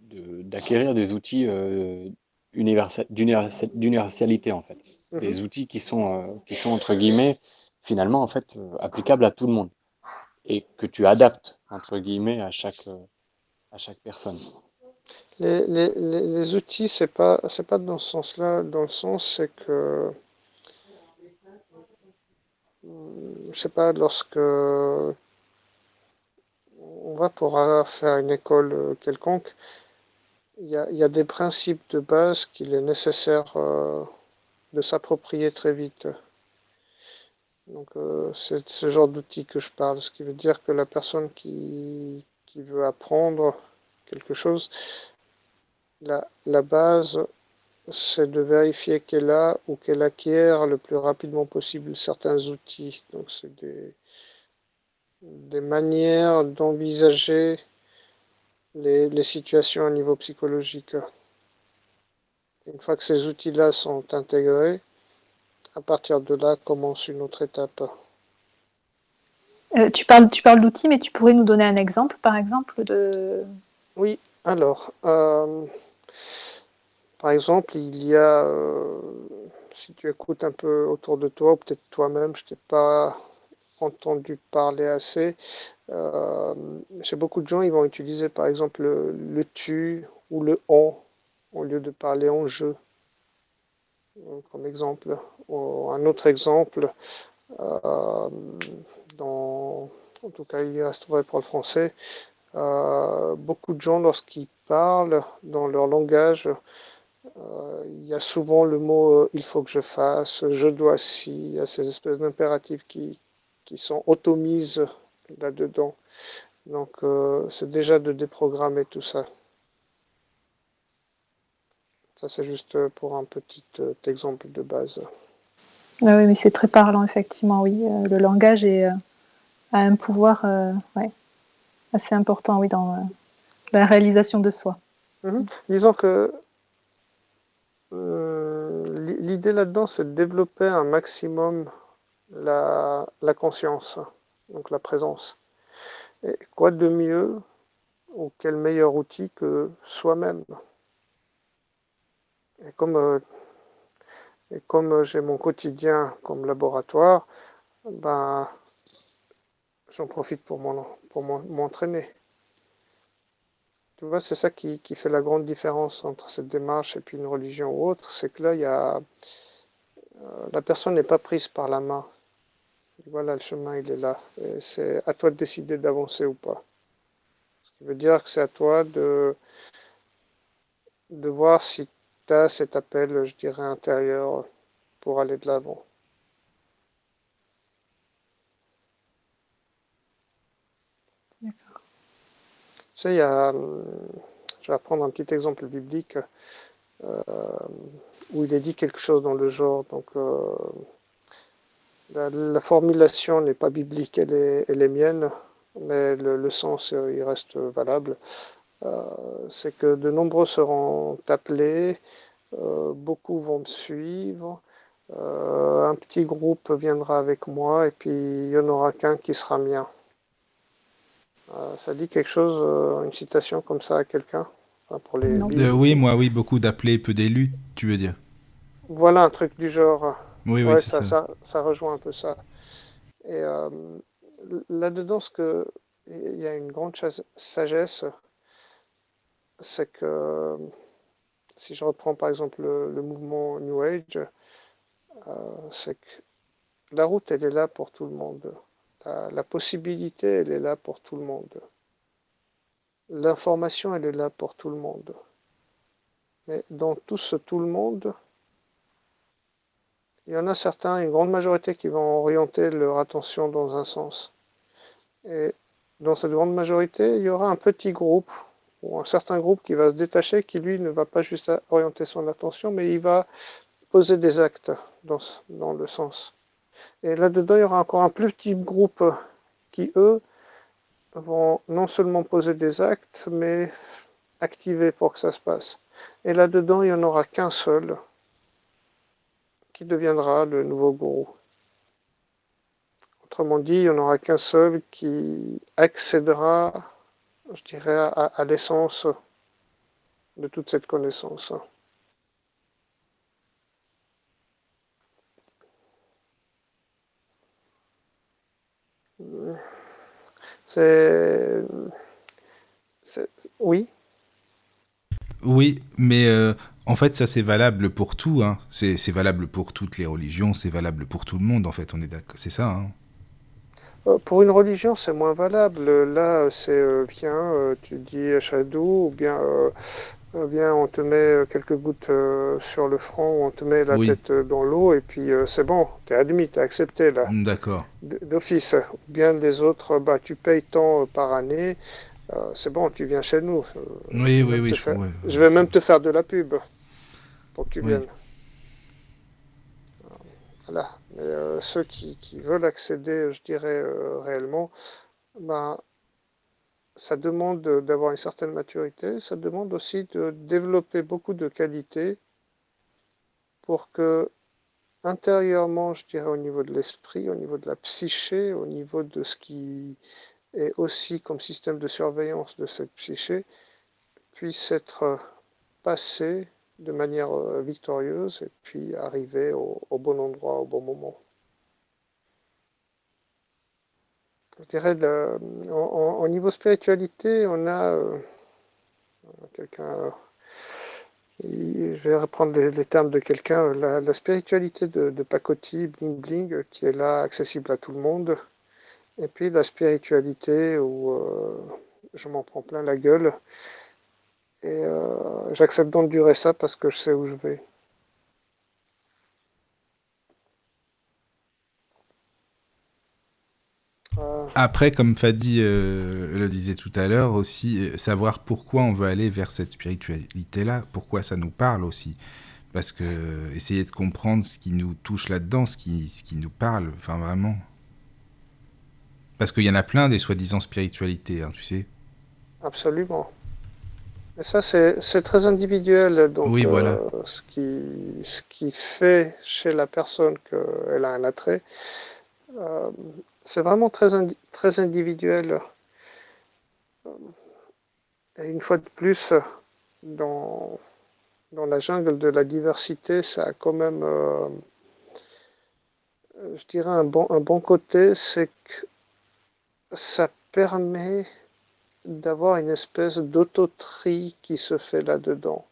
de- d'acquérir des outils euh, universel- d'universalité en fait, des mhm. outils qui sont, euh, qui sont entre guillemets finalement en fait euh, applicables à tout le monde et que tu adaptes entre guillemets à chaque, euh, à chaque personne. Les, les, les, les outils, c'est pas, c'est pas dans ce sens-là. Dans le sens, c'est que je sais pas, lorsque on va pour faire une école euh, quelconque, il y a, des principes de base qu'il est nécessaire euh, de s'approprier très vite. Donc euh, c'est ce genre d'outil que je parle, ce qui veut dire que la personne qui, veut apprendre quelque chose, la, la base c'est de vérifier qu'elle a ou qu'elle acquiert le plus rapidement possible certains outils. Donc c'est des, des manières d'envisager les, les, situations à niveau psychologique. Une fois que ces outils-là sont intégrés, à partir de là commence une autre étape. Euh, tu parles, tu parles d'outils, mais tu pourrais nous donner un exemple, par exemple, de... Oui, alors, euh, par exemple, il y a, euh, si tu écoutes un peu autour de toi, ou peut-être toi-même, je t'ai pas entendu parler assez, chez beaucoup de gens, ils vont utiliser par exemple le, tu ou le on au lieu de parler en je, comme exemple. un autre exemple, dans, en tout cas il reste vrai pour le français, euh, beaucoup de gens lorsqu'ils parlent dans leur langage, euh, il y a souvent le mot euh, il faut que je fasse, je dois si, il y a ces espèces d'impératifs qui, qui sont automises là-dedans. Donc c'est déjà de déprogrammer tout ça. Ça c'est juste pour un petit exemple de base. Ah oui, mais c'est très parlant, effectivement, oui. Euh, le langage est, euh, a un pouvoir euh, assez important, oui, dans la réalisation de soi. Mhm. Disons que l'idée là-dedans, c'est de développer un maximum la, conscience, donc la présence. Et quoi de mieux, ou quel meilleur outil que soi-même? Et comme et comme euh, j'ai mon quotidien comme laboratoire, ben, j'en profite pour m'entraîner. Tu vois, c'est ça qui, fait la grande différence entre cette démarche et puis une religion ou autre, c'est que là, il y a, euh, la personne n'est pas prise par la main. Voilà, le chemin, il est là. Et c'est à toi de décider d'avancer ou pas. Ce qui veut dire que c'est à toi de, de voir si as cet appel, je dirais, intérieur pour aller de l'avant. D'accord. Tu il y a, je vais prendre un petit exemple biblique euh, où il est dit quelque chose dans le genre. Donc, euh, la, formulation n'est pas biblique, elle est, elle est mienne, mais le, sens, euh, il reste valable. Euh, c'est que de nombreux seront appelés, euh, beaucoup vont me suivre, euh, un petit groupe viendra avec moi et puis il n'y en aura qu'un qui sera mien. Ça dit quelque chose, une citation comme ça à quelqu'un pour les, Oui, moi oui, beaucoup d'appelés, peu d'élus, tu veux dire Voilà, un truc du genre. Oui, oui, c'est ça, ça. ça. rejoint un peu ça. Et là-dedans, ce que il y a une grande sagesse c'est que si je reprends par exemple le, mouvement New Age, euh, c'est que la route, elle est là pour tout le monde. La, possibilité, elle est là pour tout le monde. L'information, elle est là pour tout le monde. Mais dans tout ce tout le monde, il y en a certains, une grande majorité, qui vont orienter leur attention dans un sens. Et dans cette grande majorité, il y aura un petit groupe ou un certain groupe qui va se détacher, qui lui ne va pas juste orienter son attention, mais il va poser des actes dans, dans le sens. Et là-dedans, il y aura encore un plus petit groupe qui, eux, vont non seulement poser des actes, mais activer pour que ça se passe. Et là-dedans, il n'y en aura qu'un seul qui deviendra le nouveau gourou. Autrement dit, il n'y en aura qu'un seul qui accédera je dirais, à, l'essence de toute cette connaissance. C'est. Oui. Oui, mais euh, en fait, ça c'est valable pour tout. Hein. C'est valable pour toutes les religions, c'est valable pour tout le monde, en fait, on est d'accord. C'est ça. Hein. Euh, pour une religion, c'est moins valable. Là, c'est euh, viens, euh, tu dis Ashadou, ou bien, bien on te met quelques gouttes sur le front, on te met la tête dans l'eau, et puis c'est bon, tu es admis, tu es accepté là. D'accord. D'office. Ou bien les autres, bah, tu payes tant par année, c'est bon, tu viens chez nous. oui, oui, oui. Je, je, vais même te faire de la pub pour que tu viennes. Voilà. Mais euh, ceux qui, veulent accéder, je dirais, euh, réellement, ben, ça demande d'avoir une certaine maturité, ça demande aussi de développer beaucoup de qualités pour que intérieurement, je dirais au niveau de l'esprit, au niveau de la psyché, au niveau de ce qui est aussi comme système de surveillance de cette psyché, puisse être passé de manière euh, victorieuse et puis arriver au, bon endroit au bon moment. Je dirais, au niveau spiritualité, on a euh, quelqu'un je vais reprendre les, termes de quelqu'un, la, spiritualité de, de Pakoti, Bling Bling, qui est là, accessible à tout le monde. Et puis la spiritualité où euh, je m'en prends plein la gueule. Et euh, j'accepte d'endurer ça parce que je sais où je vais. Après, comme Fadi euh, le disait tout à l'heure, aussi euh, savoir pourquoi on veut aller vers cette spiritualité-là, pourquoi ça nous parle aussi. Parce que essayer de comprendre ce qui nous touche là-dedans, ce qui, ce qui nous parle, enfin vraiment. Parce qu'il y en a plein des soi-disant spiritualités, hein, tu sais. Absolument. Mais ça, c'est très individuel. Donc, oui, voilà. Euh, ce, qui, ce qui fait chez la personne qu'elle a un attrait, euh, c'est vraiment très, très individuel. Euh, et une fois de plus, dans, dans la jungle de la diversité, ça a quand même, euh, je dirais, un bon, un bon côté, c'est que ça permet d'avoir une espèce d'autotrie qui se fait là-dedans.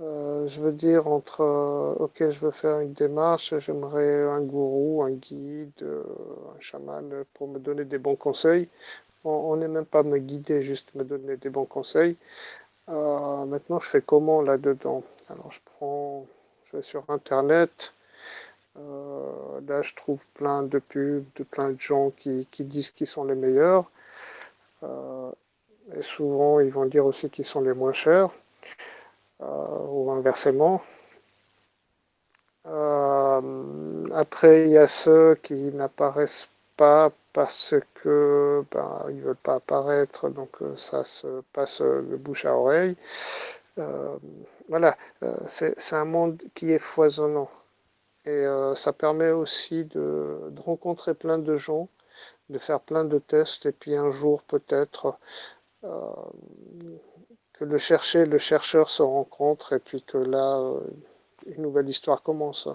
Euh, je veux dire, entre, euh, ok, je veux faire une démarche, j'aimerais un gourou, un guide, euh, un chaman pour me donner des bons conseils. On n'est même pas me guider, juste me donner des bons conseils. maintenant, je fais comment là-dedans? Alors, je prends, je vais sur Internet. là, je trouve plein de pubs, de plein de gens qui, qui disent qu'ils sont les meilleurs. et souvent, ils vont dire aussi qu'ils sont les moins chers. Euh, ou inversement. Euh, après, il y a ceux qui n'apparaissent pas parce que ben, ils veulent pas apparaître, donc euh, ça se passe de bouche à oreille. voilà, c'est un monde qui est foisonnant. Et ça permet aussi de, rencontrer plein de gens, de faire plein de tests, et puis un jour peut-être le chercher le chercheur se rencontrent et puis que là, euh, une nouvelle histoire commence.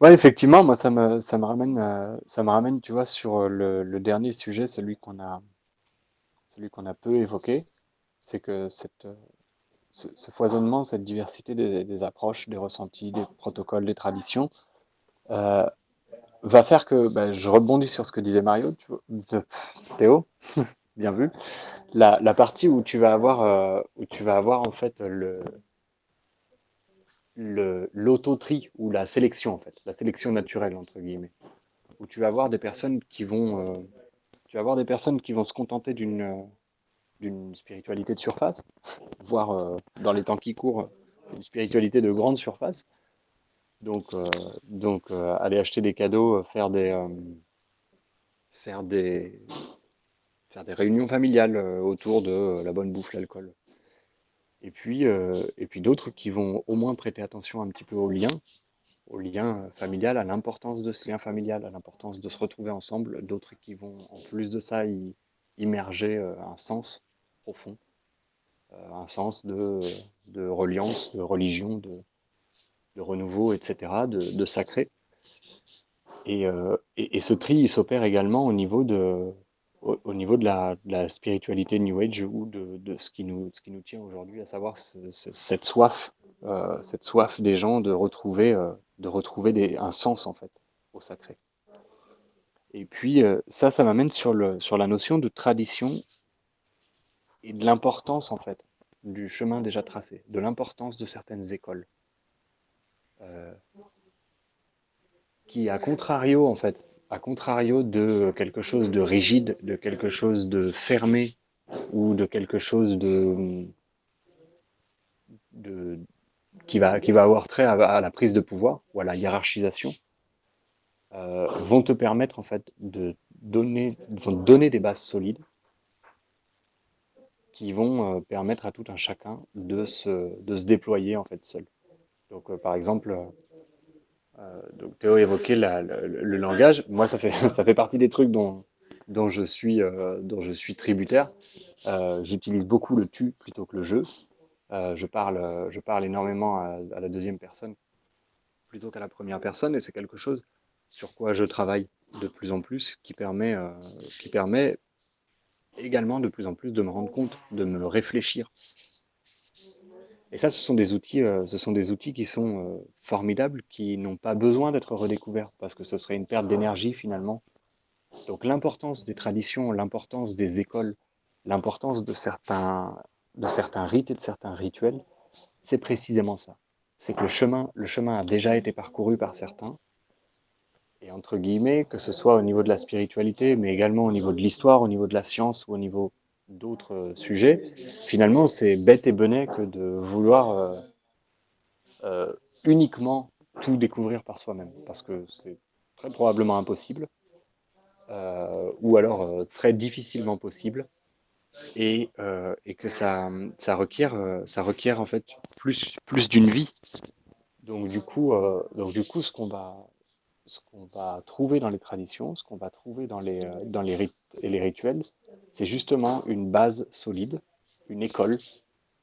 Ouais, effectivement, moi ça me ça me ramène euh, ça me ramène, tu vois, sur le, le dernier sujet, celui qu'on a celui qu'on a peu évoqué, c'est que cette ce, foisonnement, cette diversité des, approches, des ressentis, des protocoles, des traditions, euh, va faire que bah, je rebondis sur ce que disait Mario, Théo, bien vu. La, partie où tu vas avoir, euh, où tu vas avoir en fait le l'autotri ou la sélection en fait, la sélection naturelle entre guillemets, où tu vas avoir des personnes qui vont, euh, tu vas des personnes qui vont se contenter d'une d'une spiritualité de surface, voire euh, dans les temps qui courent une spiritualité de grande surface, donc, euh, donc euh, aller acheter des cadeaux, euh, faire des, faire des, faire des réunions familiales autour de la bonne bouffe, l'alcool. Et puis, et puis d'autres qui vont au moins prêter attention un petit peu au lien, au lien familial, à l'importance de ce lien familial, à l'importance de se retrouver ensemble. D'autres qui vont, en plus de ça, y immerger un sens profond, un sens de, de reliance, de religion, de, de renouveau, etc., de, sacré. Euh, et, et, ce tri, il s'opère également au niveau de, au, niveau de la, spiritualité New Age ou de, ce, qui nous, ce qui nous tient aujourd'hui, à savoir cette soif, euh, cette soif des gens de retrouver, euh, de retrouver des, un sens en fait au sacré. Et puis ça, ça m'amène sur, sur la notion de tradition et de l'importance en fait du chemin déjà tracé, de l'importance de certaines écoles. Euh, qui, à contrario, en fait, à contrario de quelque chose de rigide, de quelque chose de fermé ou de quelque chose de, qui, va, avoir trait à, la prise de pouvoir ou à la hiérarchisation, euh, vont te permettre en fait de donner, des bases solides qui vont permettre à tout un chacun de se, de se déployer en fait seul. Donc par exemple, donc Théo évoquait le, langage. Moi, ça fait, partie des trucs dont, je, suis, tributaire. J'utilise beaucoup le tu plutôt que le je. je, parle, je parle énormément à, la deuxième personne plutôt qu'à la première personne et c'est quelque chose sur quoi je travaille de plus en plus qui permet également de plus en plus de me rendre compte, de me réfléchir. Et ça, ce sont des outils, euh, ce sont des outils qui sont euh, formidables, qui n'ont pas besoin d'être redécouverts, parce que ce serait une perte d'énergie finalement. Donc l'importance des traditions, l'importance des écoles, l'importance de certains, de certains rites et de certains rituels, c'est précisément ça. C'est que le chemin, le chemin a déjà été parcouru par certains, et entre guillemets, que ce soit au niveau de la spiritualité, mais également au niveau de l'histoire, au niveau de la science ou au niveau d'autres euh, sujets, finalement, c'est bête et benet que de vouloir euh, euh, uniquement tout découvrir par soi-même, parce que c'est très probablement impossible, ou alors très difficilement possible, et, et que ça, ça, requiert, ça requiert en fait plus, plus d'une vie. Donc du coup, donc du coup, ce qu'on va, ce qu'on va trouver dans les traditions, ce qu'on va trouver dans les, euh, rites et les rituels, c'est justement une base solide, une école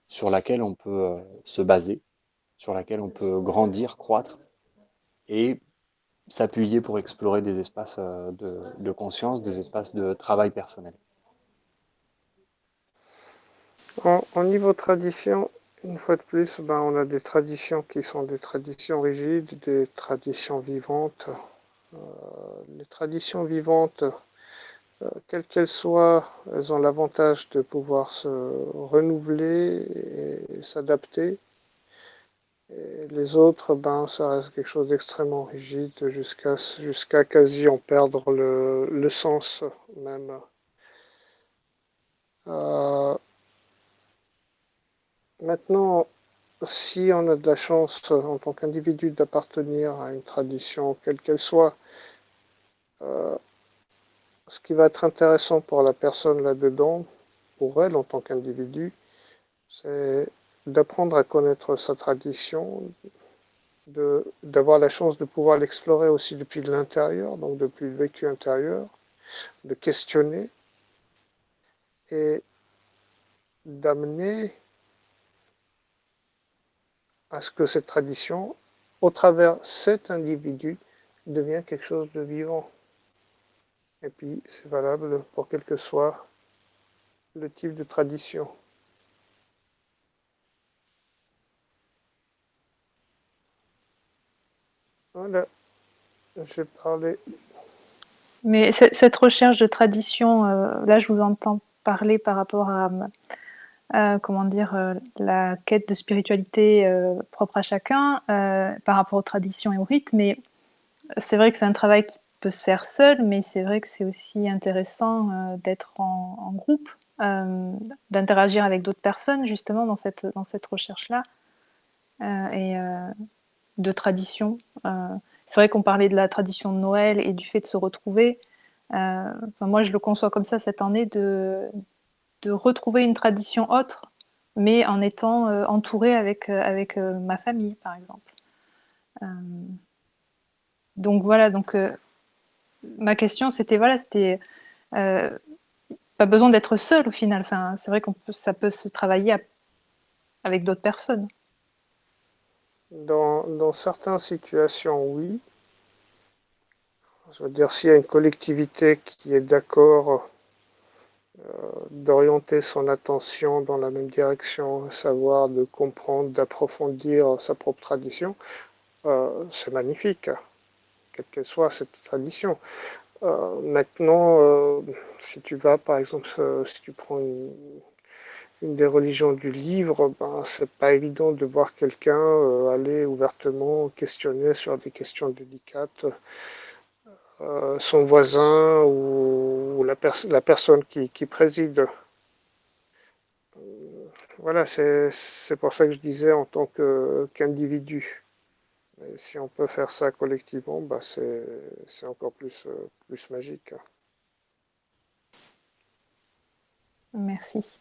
sur laquelle on peut euh, se baser, sur laquelle on peut grandir, croître et s'appuyer pour explorer des espaces euh, de, conscience, des espaces de travail personnel. Au niveau tradition, une fois de plus, ben, on a des traditions qui sont des traditions rigides, des traditions vivantes. Euh, les traditions vivantes, euh, quelles qu'elles soient, elles ont l'avantage de pouvoir se renouveler et, s'adapter. Et les autres, ben, ça reste quelque chose d'extrêmement rigide jusqu'à jusqu'à quasi en perdre le, le sens même. Euh, Maintenant, si on a de la chance en tant qu'individu d'appartenir à une tradition, quelle qu'elle soit, euh, ce qui va être intéressant pour la personne là-dedans, pour elle en tant qu'individu, c'est d'apprendre à connaître sa tradition, d'avoir la chance de pouvoir l'explorer aussi depuis l'intérieur, donc depuis le vécu intérieur, de questionner et d'amener à ce que cette tradition, au travers cet individu, devient quelque chose de vivant. Et puis, c'est valable pour quel que soit le type de tradition. Voilà, j'ai parlé. Mais cette recherche de tradition, euh, là, je vous entends parler par rapport à euh, comment dire, euh, la quête de spiritualité euh, propre à chacun par rapport aux traditions et aux rites. Mais c'est vrai que c'est un travail qui peut se faire seul, mais c'est vrai que c'est aussi intéressant d'être en, groupe, d'interagir avec d'autres personnes justement dans cette, dans cette recherche-là et de tradition. c'est vrai qu'on parlait de la tradition de Noël et du fait de se retrouver. moi, je le conçois comme ça cette année de, retrouver une tradition autre, mais en étant euh, entourée avec, euh, euh, ma famille, par exemple. donc voilà, donc ma question c'était voilà, c'était pas besoin d'être seul au final. C'est vrai qu'on ça peut se travailler avec d'autres personnes. Dans, dans, certaines situations, oui. Je veux dire, s'il y a une collectivité qui est d'accord euh, d'orienter son attention dans la même direction, savoir de comprendre, d'approfondir sa propre tradition, euh, c'est magnifique, quelle qu'elle soit cette tradition. Euh, maintenant, si tu vas, par exemple, si tu prends une, des religions du livre, ben, c'est pas évident de voir quelqu'un aller ouvertement questionner sur des questions délicates euh, son voisin ou, la, personne qui, préside. Euh, voilà, c'est pour ça que je disais en tant qu'individu. Si on peut faire ça collectivement, bah c'est encore plus, euh, plus magique. Merci.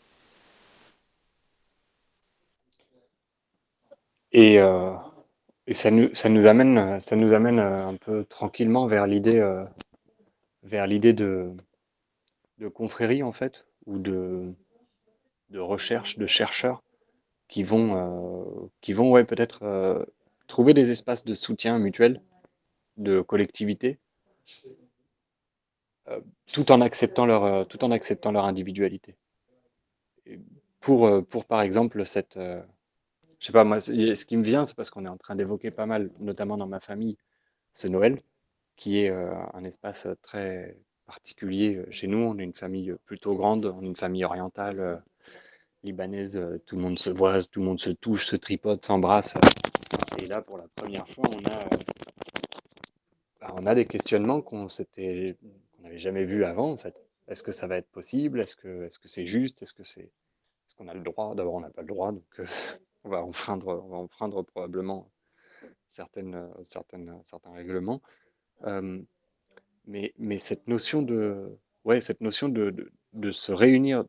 Et et ça, nous, ça, nous amène, ça nous amène un peu tranquillement vers l'idée vers l'idée de, de confrérie, en fait, ou de, de recherche, de chercheurs qui vont, qui vont ouais, peut-être trouver des espaces de soutien mutuel, de collectivité, tout en acceptant leur, tout en acceptant leur individualité. pour, pour par exemple cette, je sais pas moi, ce qui me vient, c'est parce qu'on est en train d'évoquer pas mal, notamment dans ma famille, ce Noël, qui est un espace très particulier chez nous. On est une famille plutôt grande, on est une famille orientale libanaise. Tout le monde se voit, tout le monde se touche, se tripote, s'embrasse. Et là, pour la première fois, on a, bah, des questionnements qu'on s'était, n'avait jamais vus avant, en fait. Est-ce que ça va être possible? Est-ce que, est-ce que c'est juste? Est-ce que c'est, est-ce qu'on a le droit? D'abord, on n'a pas le droit, donc on va enfreindre, on va enfreindre probablement certaines, certaines, certains règlements. mais, mais cette notion de, ouais, cette notion de, se réunir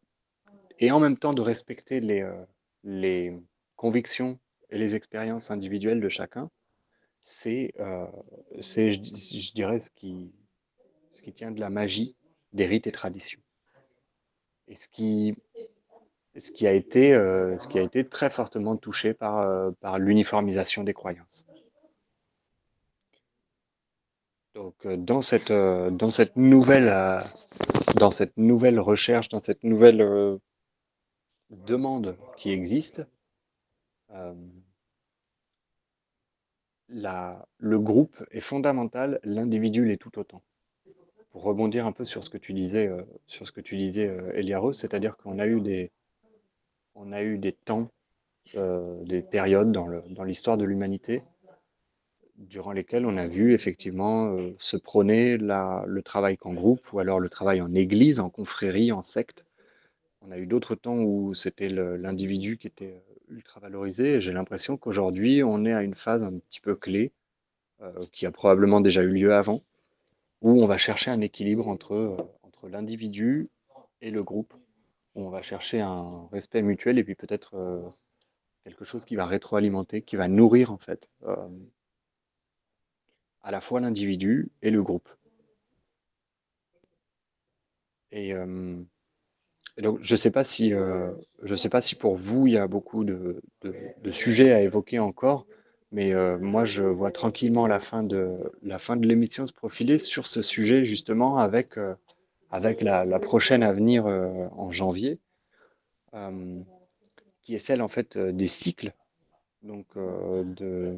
et en même temps de respecter les, les convictions et les expériences individuelles de chacun, c'est, euh, c'est je, je, dirais, ce qui, ce qui tient de la magie des rites et traditions. Et ce qui, ce qui, a, été, euh, ce qui a été très fortement touché par, euh, par l'uniformisation des croyances. Donc, dans cette, dans cette nouvelle, dans cette nouvelle recherche, dans cette nouvelle demande qui existe, euh, la, le groupe est fondamental, l'individu l'est tout autant. Pour rebondir un peu sur ce que tu disais, euh, sur ce que tu disais, euh, Eliaros, c'est-à-dire qu'on a eu des, on a eu des temps, euh, des périodes dans l'histoire de l'humanité durant lesquelles on a vu effectivement euh, se prôner le travail qu'en groupe ou alors le travail en église, en confrérie, en secte. On a eu d'autres temps où c'était l'individu qui était ultra valorisé. J'ai l'impression qu'aujourd'hui, on est à une phase un petit peu clé, euh, qui a probablement déjà eu lieu avant, où on va chercher un équilibre entre, euh, l'individu et le groupe, on va chercher un respect mutuel et puis peut-être euh, quelque chose qui va rétroalimenter, qui va nourrir en fait euh, à la fois l'individu et le groupe. Et, euh, donc, je ne sais pas si, sais pas si pour vous il y a beaucoup de, sujets à évoquer encore, mais moi je vois tranquillement la fin de la fin de l'émission se profiler sur ce sujet justement avec avec la, prochaine à venir euh, en janvier, euh, qui est celle en fait des cycles, donc de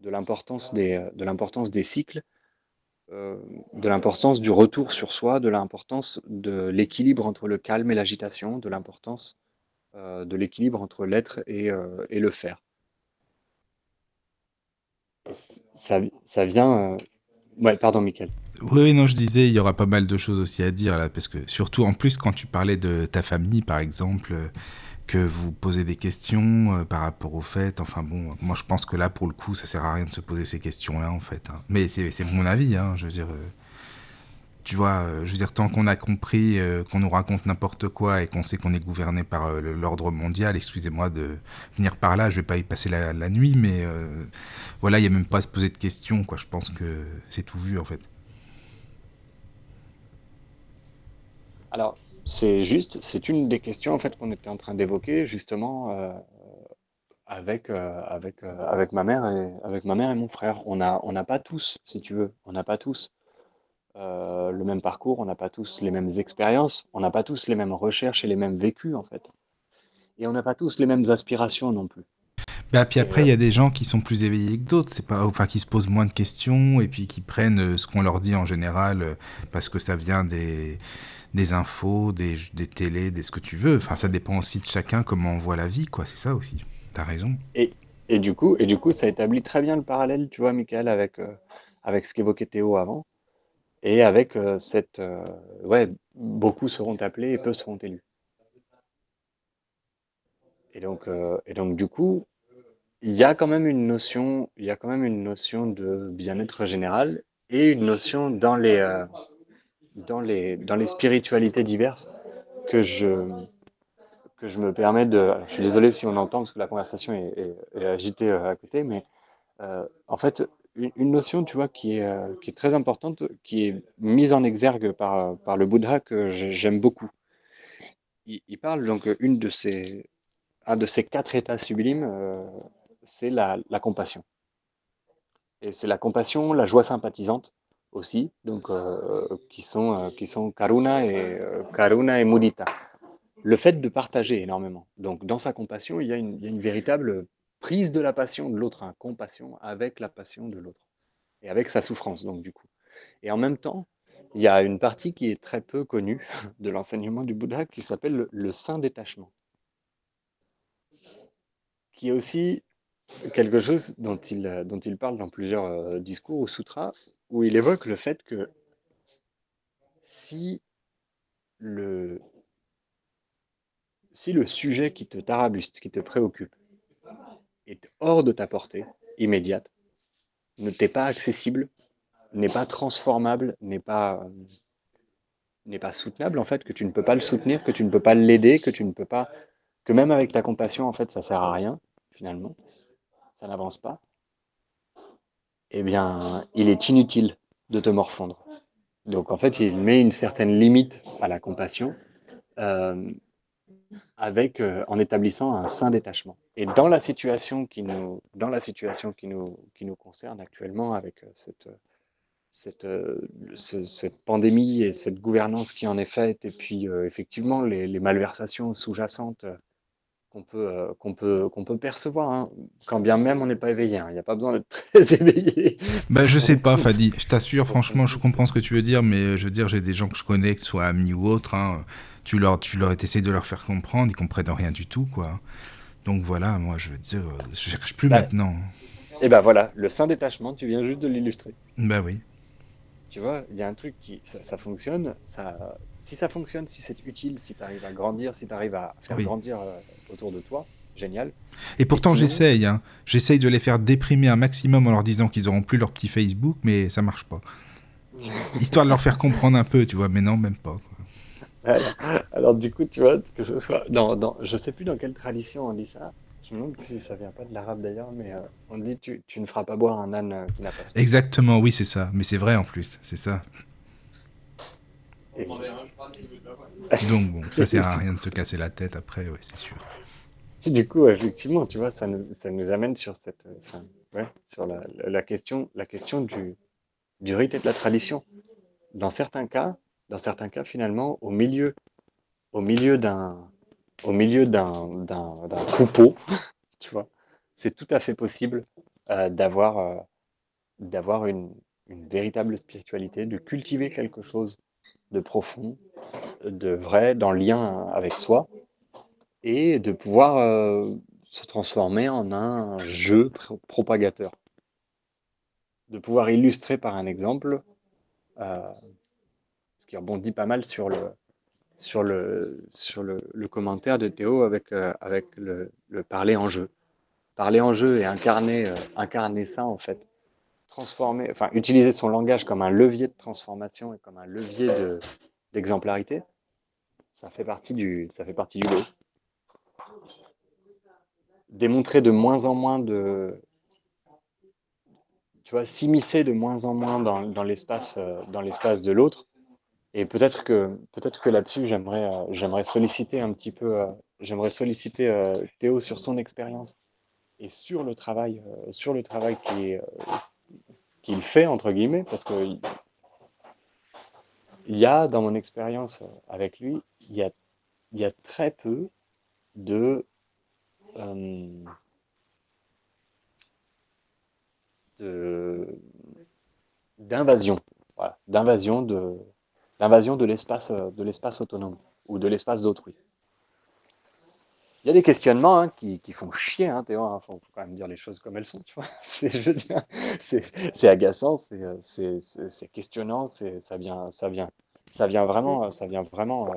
de l'importance des de des cycles euh, de l'importance du retour sur soi, de l'importance de l'équilibre entre le calme et l'agitation, de l'importance euh, de l'équilibre entre l'être et, euh, et, le faire. Ça, ça vient. Ouais, pardon, Michael. Oui, non, je disais, il y aura pas mal de choses aussi à dire là, parce que surtout en plus, quand tu parlais de ta famille, par exemple, que vous posez des questions euh, par rapport au fait. Enfin bon, moi je pense que là pour le coup ça sert à rien de se poser ces questions-là en fait. Hein. Mais c'est mon avis, hein, je veux dire. Euh, tu vois, euh, je veux dire, tant qu'on a compris euh, qu'on nous raconte n'importe quoi et qu'on sait qu'on est gouverné par euh, l'ordre mondial, excusez-moi de venir par là, je vais pas y passer la, nuit, mais voilà, il n'y a même pas à se poser de questions, quoi. Je pense que c'est tout vu en fait. Alors, c'est juste, c'est une des questions en fait qu'on était en train d'évoquer justement avec avec ma mère et avec ma mère et mon frère. On a on n'a pas tous, si tu veux, on n'a pas tous euh, le même parcours, on n'a pas tous les mêmes expériences, on n'a pas tous les mêmes recherches et les mêmes vécus en fait, et on n'a pas tous les mêmes aspirations non plus. Bah, puis après, il y a des gens qui sont plus éveillés que d'autres, c'est pas, enfin, qui se posent moins de questions et puis qui prennent ce qu'on leur dit en général parce que ça vient des, des infos, des, des télés, des ce que tu veux. Enfin, ça dépend aussi de chacun comment on voit la vie, quoi. C'est ça aussi. T'as raison. Et, et, du coup, et du coup, ça établit très bien le parallèle, tu vois, Michael, avec, euh, avec ce qu'évoquait Théo avant. Et avec euh, cette. Euh, ouais, beaucoup seront appelés et peu seront élus. Et donc, euh, et donc du coup, il y a quand même une notion, il y a quand même une notion de bien-être général et une notion dans les, dans les, dans les spiritualités diverses que je, que je me permets de. je suis désolé si on entend parce que la conversation est, agitée à côté, mais en fait, une, notion, tu vois, qui est, euh, qui est très importante, qui est mise en exergue par, par le Bouddha que j'ai- j'aime beaucoup. Il, parle donc euh, une de ces, un de ces quatre états sublimes, euh, c'est la, la compassion. Et c'est la compassion, la joie sympathisante aussi, donc euh, qui sont euh, qui sont karuna et euh, karuna et mudita. Le fait de partager énormément. Donc dans sa compassion, il y a une, il y a une véritable prise de la passion de l'autre, hein, compassion avec la passion de l'autre et avec sa souffrance donc du coup. Et en même temps, il y a une partie qui est très peu connue de l'enseignement du Bouddha qui s'appelle le, le saint détachement, qui est aussi quelque chose dont il, dont il parle dans plusieurs euh, discours ou sutras, où il évoque le fait que si le, si le sujet qui te tarabuste, qui te préoccupe, est hors de ta portée immédiate, ne t'est pas accessible, n'est pas transformable, n'est pas, euh, n'est pas soutenable, en fait, que tu ne peux pas le soutenir, que tu ne peux pas l'aider, que tu ne peux pas, que même avec ta compassion, en fait, ça sert à rien, finalement, ça n'avance pas, eh bien, il est inutile de te morfondre. Donc, en fait, il met une certaine limite à la compassion euh, avec, euh, en établissant un sain détachement. Et dans la situation qui nous, dans la situation qui nous, qui nous concerne actuellement, avec euh, cette, cette, euh, ce- cette pandémie et cette gouvernance qui en est faite, et puis euh, effectivement les, les malversations sous-jacentes qu'on peut, euh, qu'on peut, qu'on peut percevoir, hein, quand bien même on n'est pas éveillé. hein. Il n'y a pas besoin d'être très éveillé. Bah, je sais pas, Fadi. Je t'assure, franchement, je comprends ce que tu veux dire, mais je veux dire, j'ai des gens que je connais, que ce soit amis ou autres, hein, tu leur, tu leur essaies de leur faire comprendre, ils comprennent rien du tout, quoi. Donc voilà, moi, je veux dire, euh, je cherche plus Bah. maintenant. Et ben voilà, le saint détachement, tu viens juste de l'illustrer. Bah oui. Tu vois, il y a un truc qui, ça, ça fonctionne, ça, si ça fonctionne, si c'est utile, si tu arrives à grandir, si tu arrives à faire Oui. grandir euh, autour de toi, génial. Et pourtant, j'essaye, hein. J'essaye de les faire déprimer un maximum en leur disant qu'ils auront plus leur petit Facebook, mais ça marche pas. Histoire de leur faire comprendre un peu, tu vois, mais non, même pas. quoi. Alors, alors, du coup, tu vois, que ce soit dans, dans, je sais plus dans quelle tradition on dit ça. Je me demande si ça vient pas de l'arabe d'ailleurs, mais euh, on dit tu, tu ne feras pas boire un âne euh, qui n'a pas soif. Exactement, oui, c'est ça. Mais c'est vrai en plus, c'est ça. Et- Donc bon, ça sert à rien de se casser la tête après, ouais, c'est sûr. Du coup, effectivement, tu vois, ça nous, ça nous amène sur cette, euh, enfin, ouais, sur la, la- la question, la question du, du rite et de la tradition. Dans certains cas, dans certains cas, finalement, au milieu, au milieu d'un, au milieu d'un, d'un, troupeau, tu vois, c'est tout à fait possible euh, d'avoir, euh, d'avoir une, véritable spiritualité, de cultiver quelque chose de profond, de vrai, dans le lien avec soi et de pouvoir euh, se transformer en un jeu pro- propagateur. De pouvoir illustrer par un exemple, qui rebondit pas mal sur le, sur le, sur le, commentaire de Théo avec, euh, avec le, le parler en jeu. Parler en jeu et incarner, euh, incarner ça, en fait. Transformer, enfin, utiliser son langage comme un levier de transformation et comme un levier de, d'exemplarité, ça fait partie du, ça fait partie du lot démontrer de moins en moins de tu vois s'immiscer de moins en moins dans, dans l'espace euh, dans l'espace de l'autre et peut-être que peut-être que là-dessus j'aimerais euh, j'aimerais solliciter un petit peu euh, j'aimerais solliciter euh, Théo sur son expérience et sur le travail sur le travail qui qu'il fait entre guillemets parce que il- y a dans mon expérience avec lui il y a il y a très peu de euh, de d'invasion, voilà, d'invasion de d'invasion de l'espace euh, de l'espace autonome ou de l'espace d'autrui. Il y a des questionnements hein, qui, qui font chier, hein, Théo, hein, faut, quand même dire les choses comme elles sont, tu vois. C'est, agaçant, c'est, euh, questionnant, ça vient, ça vient, ça vient vraiment, euh, ça vient vraiment.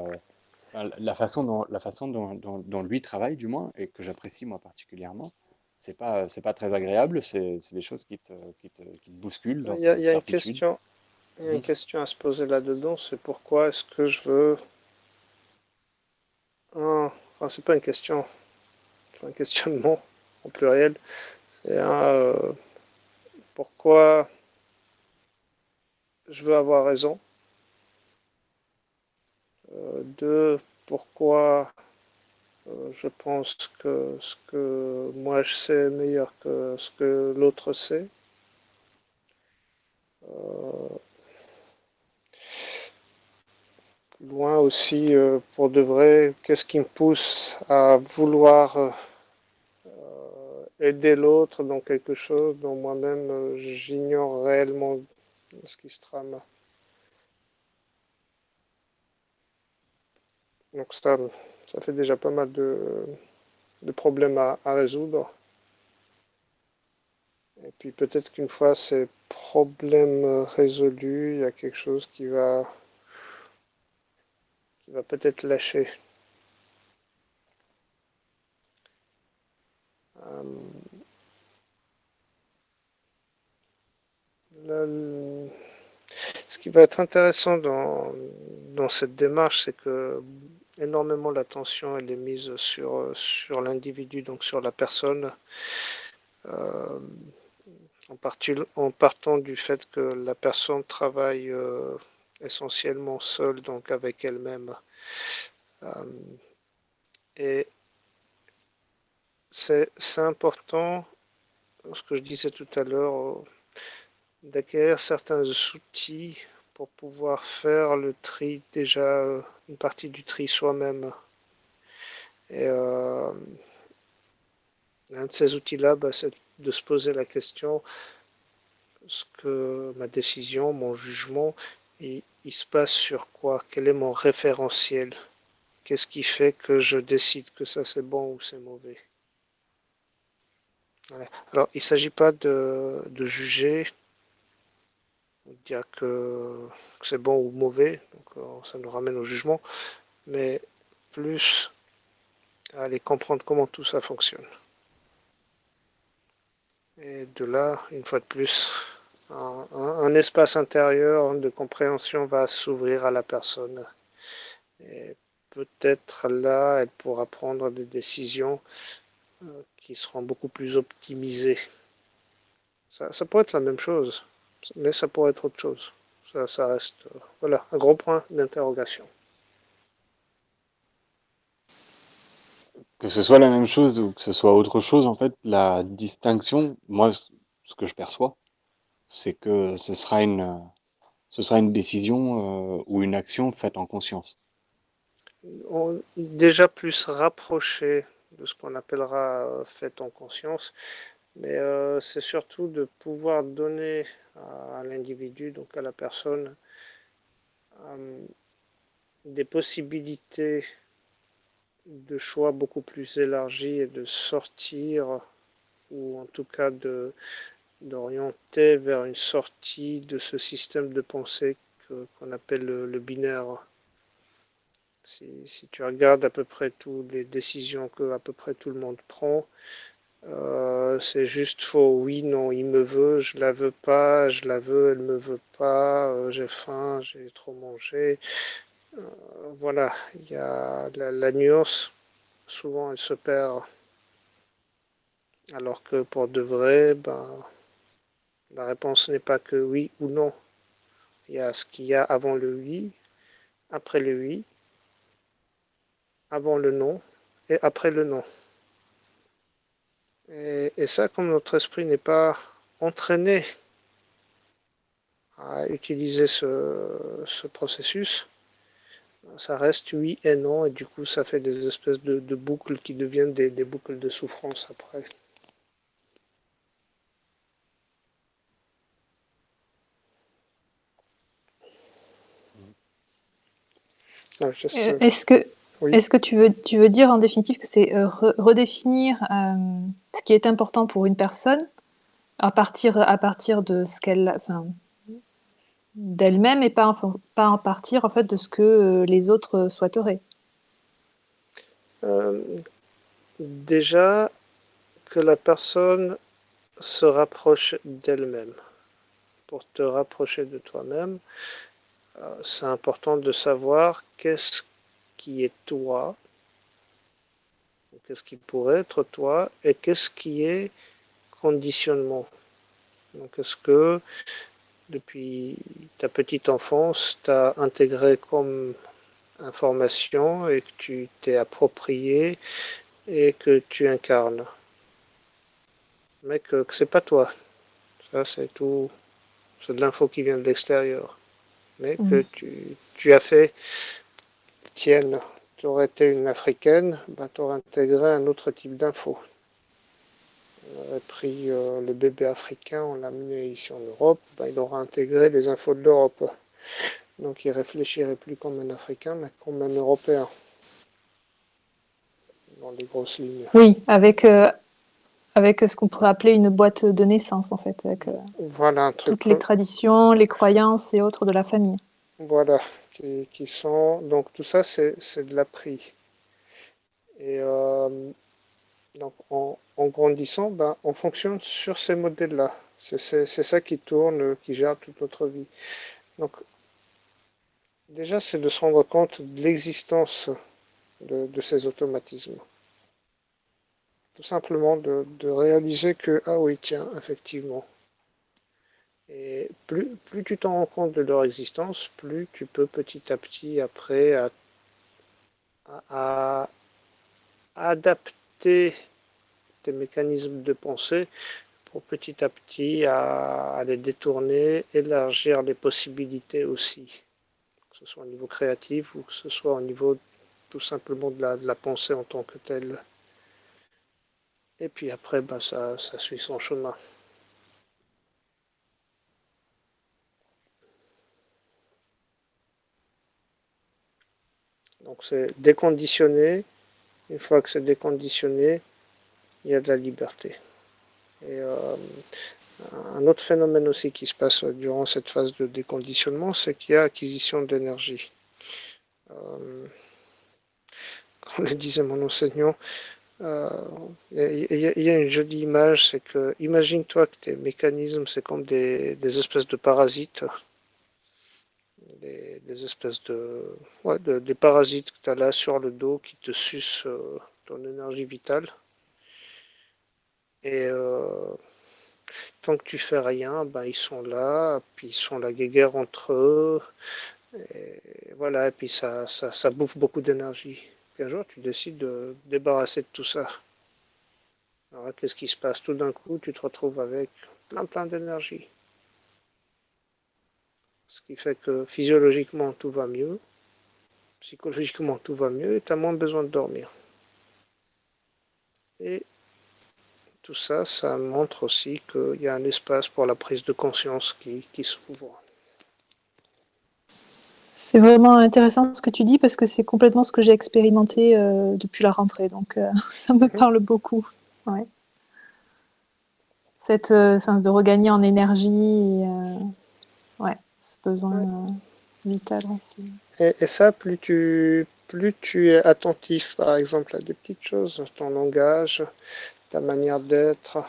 euh, la façon dont, la façon dont, dont, dont lui travaille, du moins, et que j'apprécie moi particulièrement, c'est pas, c'est pas très agréable, c'est, des choses qui te, qui te, qui te bousculent. Il y a, tes il y a une question, il y a une Mhm. question à se poser là-dedans, c'est pourquoi est-ce que je veux un, enfin, c'est pas une question, c'est un questionnement en pluriel. C'est un euh, pourquoi je veux avoir raison. Euh, deux, pourquoi euh, je pense que ce que moi je sais est meilleur que ce que l'autre sait. Euh, loin aussi, euh, pour de vrai, qu'est-ce qui me pousse à vouloir aider l'autre dans quelque chose dont moi-même j'ignore réellement ce qui se trame. Donc ça, ça fait déjà pas mal de, problèmes à, résoudre. Et puis peut-être qu'une fois ces problèmes résolus, il y a quelque chose qui va, qui va peut-être lâcher. Euh, ce qui va être intéressant dans, cette démarche, c'est que énormément l'attention elle est mise sur, sur l'individu, donc sur la personne, euh, en, en, partant du fait que la personne travaille euh, essentiellement seule, donc avec elle-même. Euh, et c'est important, ce que je disais tout à l'heure, d'acquérir certains outils pour pouvoir faire le tri, déjà euh, une partie du tri soi-même. Et euh, un de ces outils-là, bah, c'est de se poser la question ce que ma décision, mon jugement, il, se passe sur quoi? Quel est mon référentiel? Qu'est-ce qui fait que je décide que ça c'est bon ou c'est mauvais? Alors, il ne s'agit pas de, de juger, dire que, c'est bon ou mauvais, donc euh, ça nous ramène au jugement, mais plus à aller comprendre comment tout ça fonctionne. Et de là, une fois de plus, un, espace intérieur de compréhension va s'ouvrir à la personne. Et peut-être là, elle pourra prendre des décisions euh, qui seront beaucoup plus optimisées. Ça, ça pourrait être la même chose mais ça pourrait être autre chose. Ça, reste euh, voilà, un gros point d'interrogation. Que ce soit la même chose ou que ce soit autre chose, en fait, la distinction, moi, ce que je perçois, c'est que ce sera une, ce sera une décision euh, ou une action faite en conscience. On, déjà plus rapproché de ce qu'on appellera euh, faite en conscience, mais c'est surtout de pouvoir donner à, l'individu, donc à la personne, euh, des possibilités de choix beaucoup plus élargies et de sortir, ou en tout cas de d'orienter vers une sortie de ce système de pensée qu'on appelle le, binaire. Si, si, tu regardes à peu près toutes les décisions que à peu près tout le monde prend, euh, c'est juste faux. Oui, non, il me veut, je la veux pas, je la veux, elle me veut pas, euh, j'ai faim, j'ai trop mangé. Euh, voilà, il y a la, nuance, souvent elle se perd. Alors que pour de vrai, ben, la réponse n'est pas que oui ou non. Il y a ce qu'il y a avant le oui, après le oui, avant le non et après le non. Et, ça, comme notre esprit n'est pas entraîné à utiliser ce, processus, ça reste oui et non, et du coup ça fait des espèces de, boucles qui deviennent des, boucles de souffrance après. Est-ce que est-ce que tu veux, tu veux dire en définitive que c'est euh, redéfinir euh, ce qui est important pour une personne à partir, à partir de ce qu'elle, enfin, d'elle-même et pas, pas en partir en fait de ce que euh, les autres souhaiteraient? Déjà que la personne se rapproche d'elle-même. Pour te rapprocher de toi-même, c'est important de savoir qu'est-ce qui est toi qu'est-ce qui pourrait être toi et qu'est-ce qui est conditionnement. Donc, est-ce que depuis ta petite enfance, tu as intégré comme information et que tu t'es approprié et que tu incarnes? Mais que, que c'est pas toi. Ça, c'est tout. C'est de l'info qui vient de l'extérieur. Mais que tu, tu as fait tienne tu aurais été une africaine, ben, tu aurais intégré un autre type d'info. On aurait pris euh, le bébé africain, on l'a amené ici en Europe, ben, il aurait intégré les infos de l'Europe. Donc il réfléchirait plus comme un Africain, mais comme un Européen. Dans les grosses lignes. Oui, avec, euh, avec ce qu'on pourrait appeler une boîte de naissance, en fait. Avec, euh, voilà, un truc toutes les traditions, les croyances et autres de la famille. Voilà, qui, sont. Donc tout ça, c'est de l'appris. Et euh, donc en, grandissant, ben, on fonctionne sur ces modèles-là. C'est ça qui tourne, qui gère toute notre vie. Donc déjà, c'est de se rendre compte de l'existence de, ces automatismes. Tout simplement de, réaliser que, ah oui, tiens, effectivement, et plus, plus tu t'en rends compte de leur existence, plus tu peux petit à petit après à, adapter tes mécanismes de pensée pour petit à petit à, les détourner, élargir les possibilités aussi, que ce soit au niveau créatif ou que ce soit au niveau tout simplement de la pensée en tant que telle. Et puis après, bah, ça, ça suit son chemin. Donc c'est déconditionné. Une fois que c'est déconditionné, il y a de la liberté. Et euh, un autre phénomène aussi qui se passe durant cette phase de déconditionnement, c'est qu'il y a acquisition d'énergie. Euh, comme le disait mon enseignant, euh, il y, a une jolie image, c'est que imagine-toi que tes mécanismes, c'est comme des, espèces de parasites des, espèces de, ouais, des parasites que tu as là sur le dos qui te sucent euh, ton énergie vitale. Et euh, tant que tu fais rien, ben, ils sont là, puis ils sont la guéguerre entre eux. Et voilà, et puis ça, ça, ça bouffe beaucoup d'énergie. Puis un jour, tu décides de débarrasser de tout ça. Alors qu'est-ce qui se passe? Tout d'un coup, tu te retrouves avec plein plein d'énergie. Ce qui fait que physiologiquement tout va mieux, psychologiquement tout va mieux et tu as moins besoin de dormir. Et tout ça, ça montre aussi qu'il y a un espace pour la prise de conscience qui, s'ouvre. C'est vraiment intéressant ce que tu dis parce que c'est complètement ce que j'ai expérimenté euh, depuis la rentrée. Donc euh, ça me parle beaucoup. Ouais. Cette, euh, de regagner en énergie. ouais besoin euh, vital aussi. Et, ça, plus tu, plus tu es attentif, par exemple, à des petites choses, ton langage, ta manière d'être,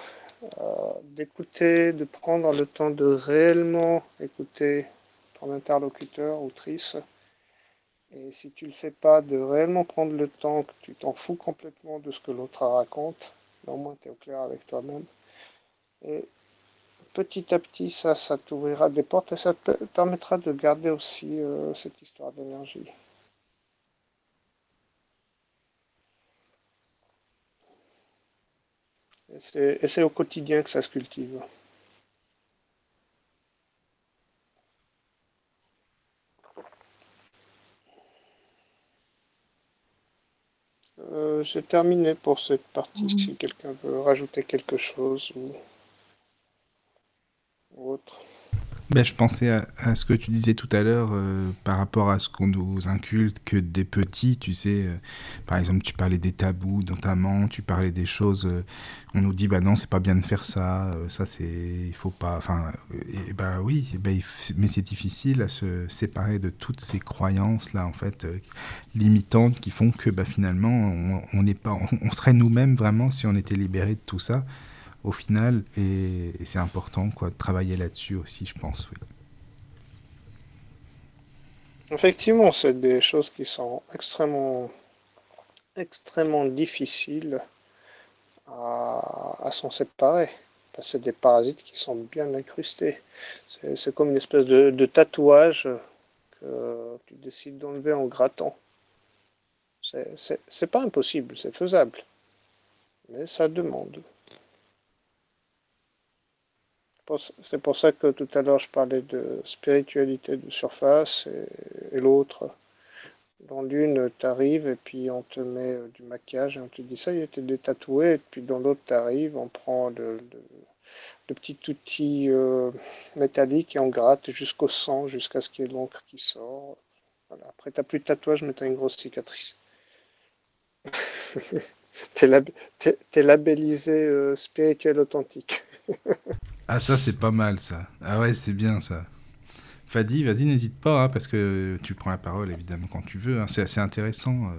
d'écouter, de prendre le temps de réellement écouter ton interlocuteur, autrice. Et si tu ne le fais pas, de réellement prendre le temps, que tu t'en fous complètement de ce que l'autre raconte, au moins tu es au clair avec toi-même. Et petit à petit, ça, ça t'ouvrira des portes et ça te permettra de garder aussi euh, cette histoire d'énergie. Et c'est au quotidien que ça se cultive. Euh, j'ai terminé pour cette partie. Mmh. Si quelqu'un veut rajouter quelque chose ou autre. Ben, je pensais à, ce que tu disais tout à l'heure euh, par rapport à ce qu'on nous inculte que des petits, tu sais, euh, par exemple tu parlais des tabous notamment, tu parlais des choses, euh, on nous dit bah non c'est pas bien de faire ça, ça c'est, il faut pas, enfin, et, bah oui, ben, mais c'est difficile à se séparer de toutes ces croyances là en fait limitantes qui font que bah, finalement on, n'est pas, on serait nous-mêmes vraiment si on était libéré de tout ça final, et, c'est important quoi, de travailler là-dessus aussi, je pense. Oui. Effectivement, c'est des choses qui sont extrêmement extrêmement difficile à, s'en séparer. C'est des parasites qui sont bien incrustés. C'est comme une espèce de, tatouage que tu décides d'enlever en grattant. C'est pas impossible, c'est faisable. Mais ça demande. C'est pour ça que tout à l'heure je parlais de spiritualité de surface et, l'autre. Dans l'une, tu arrives et puis on te met euh, du maquillage et on te dit ça, il était détatoué. Et puis dans l'autre, tu arrives, on prend le, petit outil euh, métallique et on gratte jusqu'au sang, jusqu'à ce qu'il y ait l'encre qui sort. Voilà. Après, tu n'as plus de tatouage, mais tu as une grosse cicatrice. t'es, es, labellisé euh, spirituel authentique. Ah, ça, c'est pas mal, ça. Ah ouais, c'est bien, ça. Fadi, vas-y, n'hésite pas, hein, parce que tu prends la parole, évidemment, quand tu veux. Hein. C'est assez intéressant. Euh.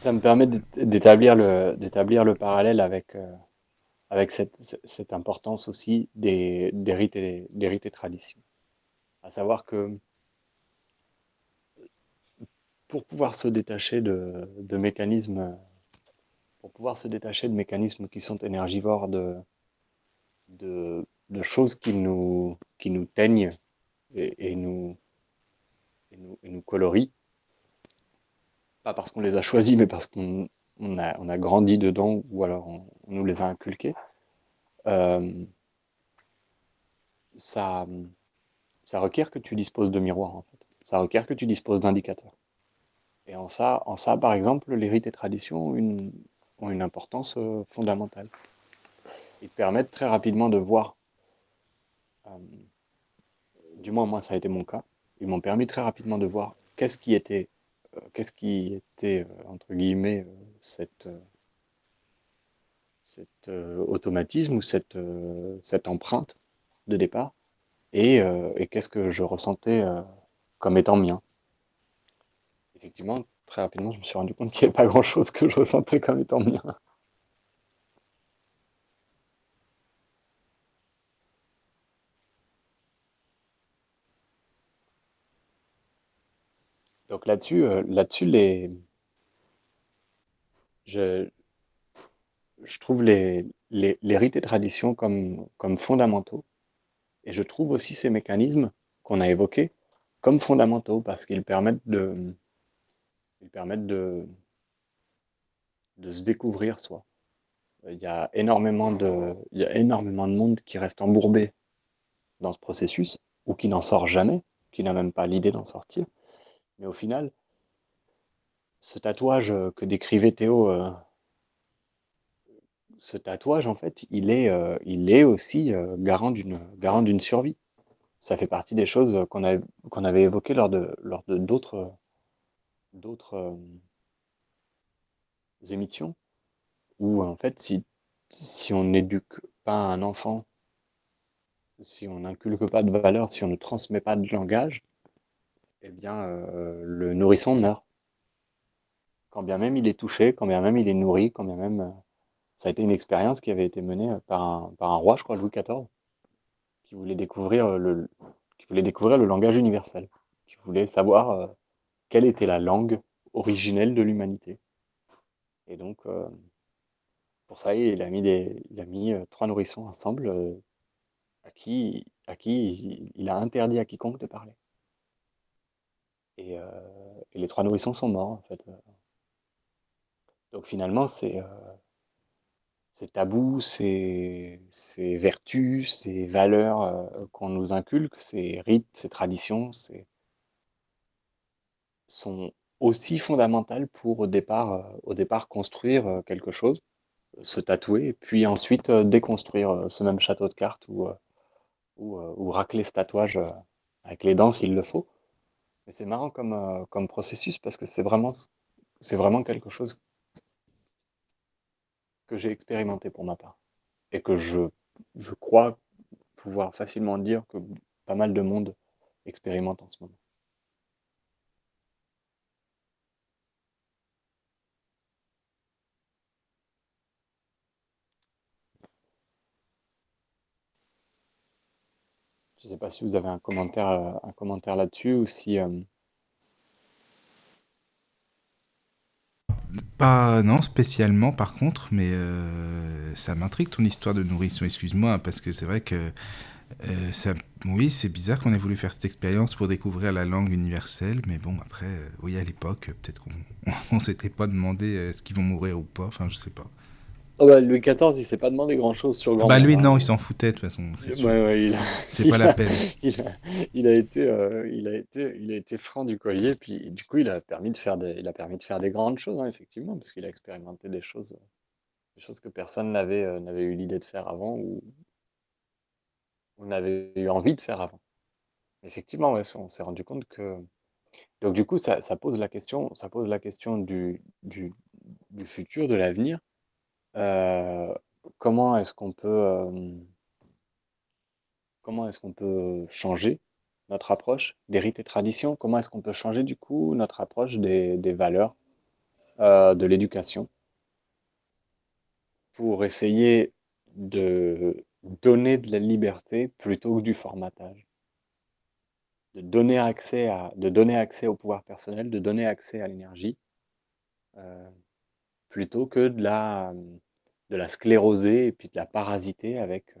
Ça me permet d'établir le, d'établir le parallèle avec, euh, avec cette, cette, importance aussi des, des, rites et, des rites et traditions. À savoir que pour pouvoir se détacher de, de mécanismes pour pouvoir se détacher de mécanismes qui sont énergivores de, de, de choses qui nous, qui nous teignent et, nous, et, nous, et colorient. Pas parce qu'on les a choisis, mais parce qu'on on a, on a grandi dedans ou alors on, nous les a inculqués. Euh, ça, ça requiert que tu disposes de miroirs, en fait. Ça requiert que tu disposes d'indicateurs. Et en ça, en ça, par exemple, les rites et traditions ont une, ont une importance euh, fondamentale. Ils permettent très rapidement de voir du moins moi ça a été mon cas, ils m'ont permis très rapidement de voir qu'est-ce qui était, euh, qu'est-ce qui était euh, entre guillemets cet automatisme ou cette, empreinte de départ et, et qu'est-ce que je ressentais comme étant mien. Effectivement, très rapidement, je me suis rendu compte qu'il n'y avait pas grand-chose que je ressentais comme étant mien. Donc là-dessus, euh, là-dessus, je, trouve les, les, rites et traditions comme, fondamentaux. Et je trouve aussi ces mécanismes qu'on a évoqués comme fondamentaux parce qu'ils permettent de, ils permettent de, de se découvrir soi. Il y a énormément de, il y a énormément de monde qui reste embourbé dans ce processus ou qui n'en sort jamais, qui n'a même pas l'idée d'en sortir. Mais au final, ce tatouage euh, que décrivait Théo, euh, ce tatouage, en fait, il est, euh, il est aussi garant d'une garant d'une survie. Ça fait partie des choses qu'on avait, qu'on avait évoquées lors de lors de d'autres d'autres émissions où en fait si si on n'éduque pas un enfant, si on n'inculque pas de valeur, si on ne transmet pas de langage, eh bien, euh, le nourrisson meurt. Quand bien même il est touché, quand bien même il est nourri, quand bien même. Euh, ça a été une expérience qui avait été menée euh, par un, roi, je crois, Louis XIV, qui voulait découvrir le, qui voulait découvrir le langage universel, qui voulait savoir quelle était la langue originelle de l'humanité. Et donc, pour ça, il a mis, des, trois nourrissons ensemble à qui il a interdit à quiconque de parler. Euh, et, les trois nourrissons sont morts, en fait. Donc finalement, c'est euh, ces tabous, ces, vertus, ces valeurs euh, qu'on nous inculque, ces rites, ces traditions, sont aussi fondamentales pour au départ, départ construire quelque chose, se tatouer, puis ensuite déconstruire ce même château de cartes ou, ou racler ce tatouage avec les dents s'il le faut. Mais c'est marrant comme, euh, comme processus parce que c'est vraiment, c'est vraiment quelque chose que j'ai expérimenté pour ma part. Et que je, je crois pouvoir facilement dire que pas mal de monde expérimente en ce moment. Je ne sais pas si vous avez un commentaire, euh, là-dessus ou si. Euh, Pas, non, spécialement par contre, mais euh, ça m'intrigue ton histoire de nourrisson, excuse-moi, parce que c'est vrai que ça, oui, c'est bizarre qu'on ait voulu faire cette expérience pour découvrir la langue universelle, mais bon, après, oui, à l'époque, peut-être qu'on on, s'était pas demandé est-ce qu'ils vont mourir ou pas, enfin, je sais pas. Oh bah, Louis XIV, il s'est pas demandé grand-chose sur grand Bah lui, non, il s'en foutait de toute façon. Ouais, ouais, il a- C'est pas la peine. Il a, il a été, euh, il a été, il a été franc du collier, puis du coup, il a permis de faire des, il a permis de faire des grandes choses, hein, effectivement, parce qu'il a expérimenté des choses, des choses que personne n'avait, euh, n'avait eu l'idée de faire avant ou on avait eu envie de faire avant. Effectivement, ouais, on s'est rendu compte que, donc du coup, ça, ça pose la question, ça pose la question du, du, du futur, de l'avenir. Euh, comment est-ce qu'on peut, euh, comment est-ce qu'on peut changer notre approche des rites et traditions? Comment est-ce qu'on peut changer du coup notre approche des, valeurs, euh, de l'éducation pour essayer de donner de la liberté plutôt que du formatage? De donner accès à, de donner accès au pouvoir personnel, de donner accès à l'énergie, plutôt que de la, de la scléroser et puis de la parasiter avec, euh,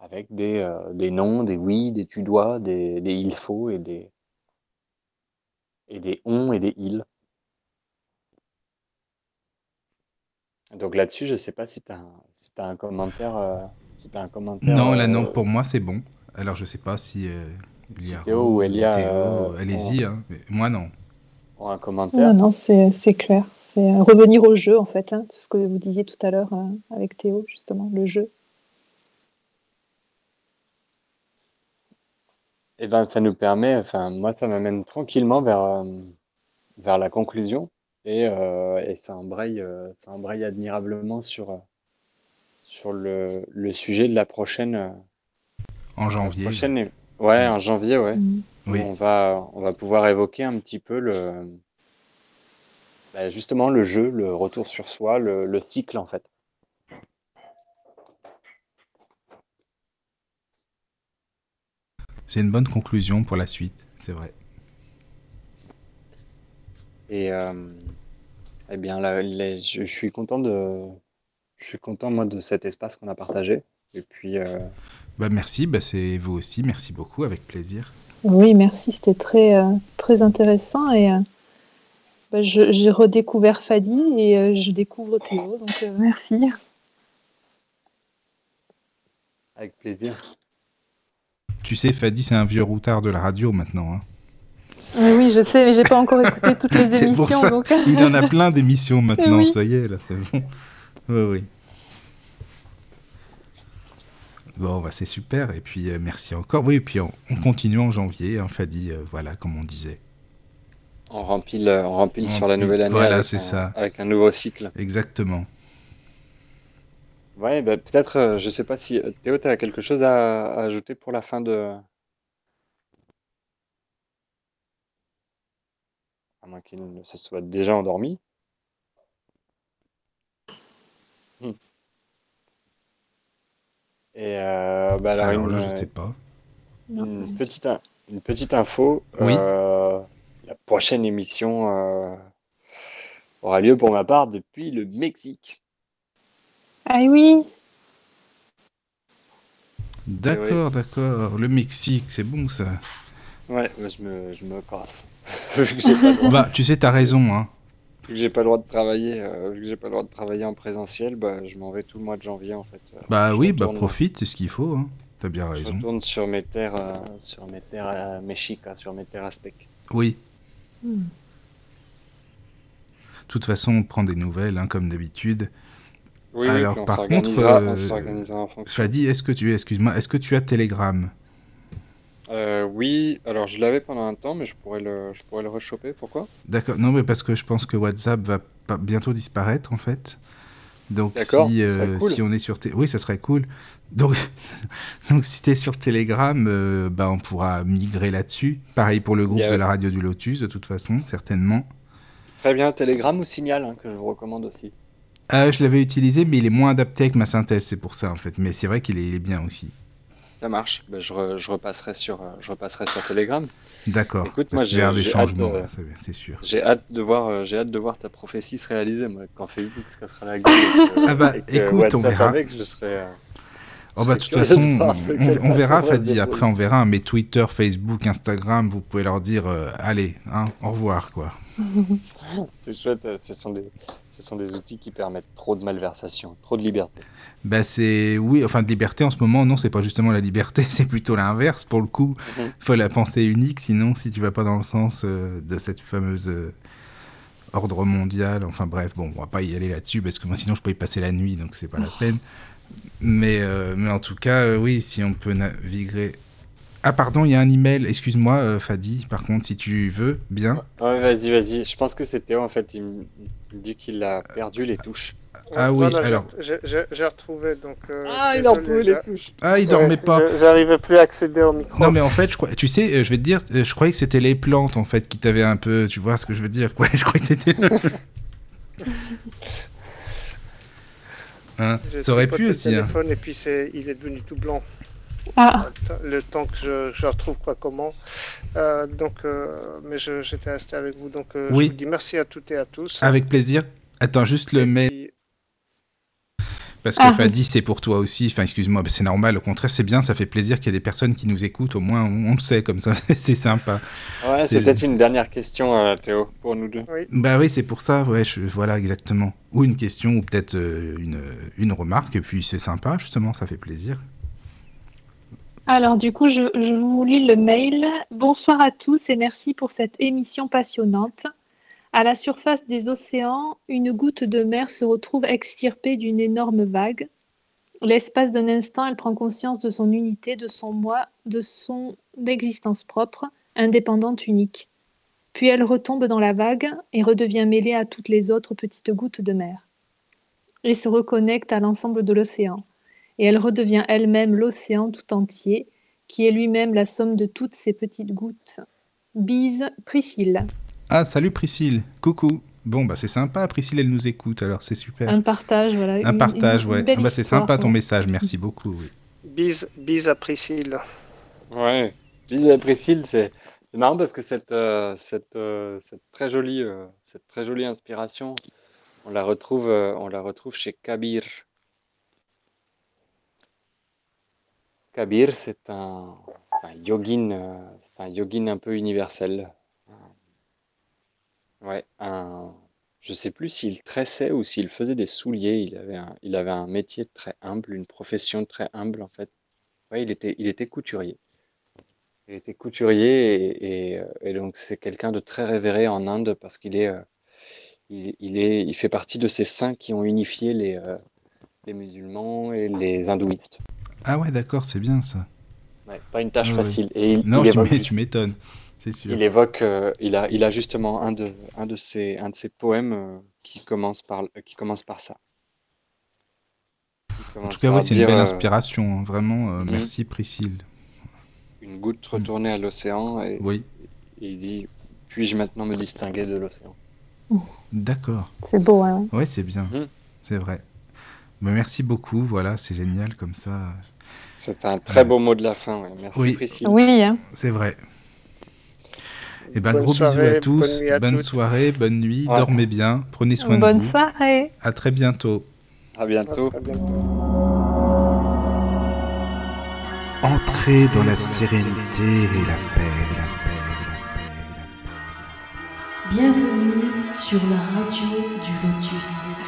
avec des, euh, des non, des oui, des tu dois, des, des il faut et des, et des on et des il. Donc là-dessus, je sais pas si tu as, un- si un commentaire. euh, si un commentaire Non, là, non, euh, pour moi, c'est bon. Alors, je sais pas si euh, Si Théo ou Elia, allez-y, hein, moi, non. Un Non, commentaire. non, c'est c'est clair. C'est euh, revenir au jeu, en fait, hein, tout ce que vous disiez tout à l'heure euh, avec Théo, justement, le jeu. Et ben, ça nous permet, enfin, moi, ça m'amène tranquillement vers, euh, vers la conclusion et, euh, et ça embraye, euh, ça embraye admirablement sur, sur le, le sujet de la prochaine, En janvier. prochaine, ouais, en janvier, ouais. Mm. Oui. On va, on va pouvoir évoquer un petit peu le, bah, justement le jeu, le retour sur soi, le, le cycle en fait. C'est une bonne conclusion pour la suite, c'est vrai. Et euh, eh bien, là, les- je, je suis content de, je suis content moi de cet espace qu'on a partagé. Et puis, euh, Bah, merci, bah, c'est vous aussi, merci beaucoup, avec plaisir. Oui, merci, c'était très, euh, très intéressant. Et euh, bah, je- j'ai redécouvert Fadi et euh, je découvre Théo, donc euh, merci. avec plaisir. Tu sais, Fadi, c'est un vieux routard de la radio maintenant. hein. Oui, oui, je sais, mais j'ai pas encore écouté toutes les pour émissions, ça. donc. Il en a plein d'émissions maintenant, oui. ça y est, là, c'est bon. Oui, oui. Bon, bah, c'est super, et puis euh, merci encore. Oui, et puis on, on continue en janvier, hein, Fadi, euh, voilà, comme on disait. On rempile, on rempile On sur la nouvelle année voilà, avec, c'est un, ça. avec un nouveau cycle. Exactement. Ouais, bah, peut-être, euh, je sais pas si euh, Théo, tu as quelque chose à, à ajouter pour la fin de. À moins qu'il ne se soit déjà endormi. Et euh, bah alors, Alors une, là, je sais pas. une petite, in- une petite info. Oui. euh, la prochaine émission euh, aura lieu pour ma part depuis le Mexique. Ah oui, D'accord, d'accord. Le Mexique, c'est bon ça. Ouais, moi, je me, je me casse. Bah, tu sais, t'as raison, hein. Vu que j'ai pas le droit de travailler, euh, vu que j'ai pas le droit de travailler en présentiel, bah, je m'en vais tout le mois de janvier en fait. Euh, Bah je oui, bah profite, c'est ce qu'il faut, hein. T'as bien Je raison. retourne sur mes terres, euh, sur mes terres euh, sur mes terres aztèques. Oui. Hmm. De toute façon, on prend des nouvelles, hein, comme d'habitude. Oui, Alors, oui, puis on par contre, on euh, s'organisera en fonction. Fadi, est-ce que tu, excuse-moi, est-ce que tu as Telegram? Euh, oui, alors je l'avais pendant un temps, mais je pourrais le, je pourrais le rechoper. Pourquoi? D'accord. Non, mais parce que je pense que WhatsApp va pas bientôt disparaître, en fait. Donc, si, euh, cool. si on est sur... Oui, ça serait cool. Donc, Donc si tu es sur Telegram, euh, bah, on pourra migrer là-dessus. Pareil pour le groupe de la radio du Lotus, de toute façon, certainement. Très bien, Telegram ou Signal, hein, que je vous recommande aussi. Euh, je l'avais utilisé, mais il est moins adapté avec ma synthèse, c'est pour ça, en fait. Mais c'est vrai qu'il est, il est bien aussi. Ça marche. Ben, je, re- je repasserai sur, euh, je repasserai sur Telegram. D'accord. Écoute, moi, j'ai- des changements, euh, c'est- sûr. J'ai hâte de voir, euh, j'ai hâte de voir ta prophétie se réaliser, moi. Quand Facebook se cassera la gueule, que- Ah bah, écoute, on verra. avec, je serai. euh, Oh bah, de toute façon, on, verra, Fadi. Après, on verra. Mais Twitter, Facebook, Instagram, vous pouvez leur dire, euh, allez, hein, au revoir, quoi. C'est chouette. euh, Ce sont des, ce sont des outils qui permettent trop de malversation, trop de liberté. Bah c'est oui, enfin de liberté en ce moment, non, c'est pas justement la liberté, c'est plutôt l'inverse pour le coup. Mhm. Faut la pensée unique, sinon si tu vas pas dans le sens euh, de cette fameuse euh, ordre mondial, enfin bref, bon, on va pas y aller là-dessus parce que moi sinon je peux y passer la nuit, donc c'est pas la peine. Mais euh, mais en tout cas, euh, oui, si on peut naviguer. Ah pardon, il y a un email, excuse-moi euh, Fadi, par contre si tu veux, bien. Ouais, vas-y, vas-y. Je pense que c'est Théo, en fait. Il me dit qu'il a perdu les touches. Ah oui, Voilà, j'ai- alors. j'ai- retrouvé donc. euh, Ah, il en pouvait les touches. Ah, il dormait Ouais, pas. je- J'arrivais plus à accéder au micro. Non mais en fait, je crois, tu sais, euh, je vais te dire, je croyais que c'était les plantes en fait qui t'avaient un peu, tu vois ce que je veux dire? Quoi Je croyais que c'était. Hein, ça aurait tripoté pu aussi. Hein. et puis c'est, il est devenu tout blanc. Ah, Le temps que je, je retrouve quoi comment. Euh, donc, euh, mais j'étais resté avec vous. Donc, euh, Oui. je vous dis merci à toutes et à tous. Avec plaisir. Attends, juste le mail puis, parce que Ah, Fadi c'est pour toi aussi. Enfin, excuse-moi, c'est normal. Au contraire, c'est bien. Ça fait plaisir qu'il y ait des personnes qui nous écoutent. Au moins, on, le sait comme ça. c'est sympa. Ouais, C'est- peut-être une dernière question, euh, Théo, pour nous deux. Bah oui, c'est pour ça. Ouais, je- voilà exactement. Ou une question ou peut-être euh, une une remarque. Et puis c'est sympa justement. Ça fait plaisir. Alors du coup, je, vous lis le mail. Bonsoir à tous et merci pour cette émission passionnante. À la surface des océans, une goutte de mer se retrouve extirpée d'une énorme vague. L'espace d'un instant, elle prend conscience de son unité, de son moi, de son existence propre, indépendante, unique. Puis elle retombe dans la vague et redevient mêlée à toutes les autres petites gouttes de mer. Et se reconnecte à l'ensemble de l'océan et elle redevient elle-même l'océan tout entier, qui est lui-même la somme de toutes ces petites gouttes. Bise Priscille. Ah, salut Priscille. Coucou. Bon, bah c'est sympa. Priscille, elle nous écoute. Alors c'est super. Un partage, voilà. Un une- partage, une- ouais. Ah bah, c'est sympa ton ouais. message. Merci beaucoup. oui. bise, bise à Priscille. Ouais. Dis à Priscille, c'est c'est marrant parce que cette, euh, cette, euh, cette très jolie, euh, cette très jolie inspiration, on la retrouve, euh, on la retrouve chez Kabir. Kabir, c'est un, un yogin, euh, c'est un yogin un peu universel. Ouais, un, je sais plus s'il tressait ou s'il faisait des souliers. Il avait un, métier très humble, une profession très humble en fait. Ouais, il était, il était couturier. Il était couturier et, et, euh, donc c'est quelqu'un de très révéré en Inde parce qu'il est, euh, il, fait partie de ces saints qui ont unifié les, euh, les musulmans et les hindouistes. Ah ouais, d'accord, c'est bien ça. Ouais, pas une tâche Ouais, ouais. facile. Et il, Non, il tu évoque juste- m'étonnes. C'est sûr. il évoque, euh, il a, il a justement un de, un de ses, un de ses poèmes euh, qui commence par, qui commence par ça. En tout cas, oui, c'est une belle euh, inspiration. hein, Vraiment, euh, Mhm. merci Priscille. une goutte retournée à l'océan et, Oui, et il dit, puis-je maintenant me distinguer de l'océan? d'accord. c'est beau, hein. Ouais, c'est bien. Mhm. C'est vrai. Bah, merci beaucoup. Voilà, c'est génial comme ça. C'est un très beau mot de la fin, ouais. Merci Oui. Priscille. Oui, hein. C'est vrai. Et ben Bonne gros bisous à tous. bonne à bonne soirée, bonne nuit. Ouais. Dormez bien. Prenez soin Bonne de vous. soirée. À très bientôt. À bientôt. À bientôt. Entrez dans la sérénité et la paix, la paix, la paix, la paix. Bienvenue sur la radio du Lotus.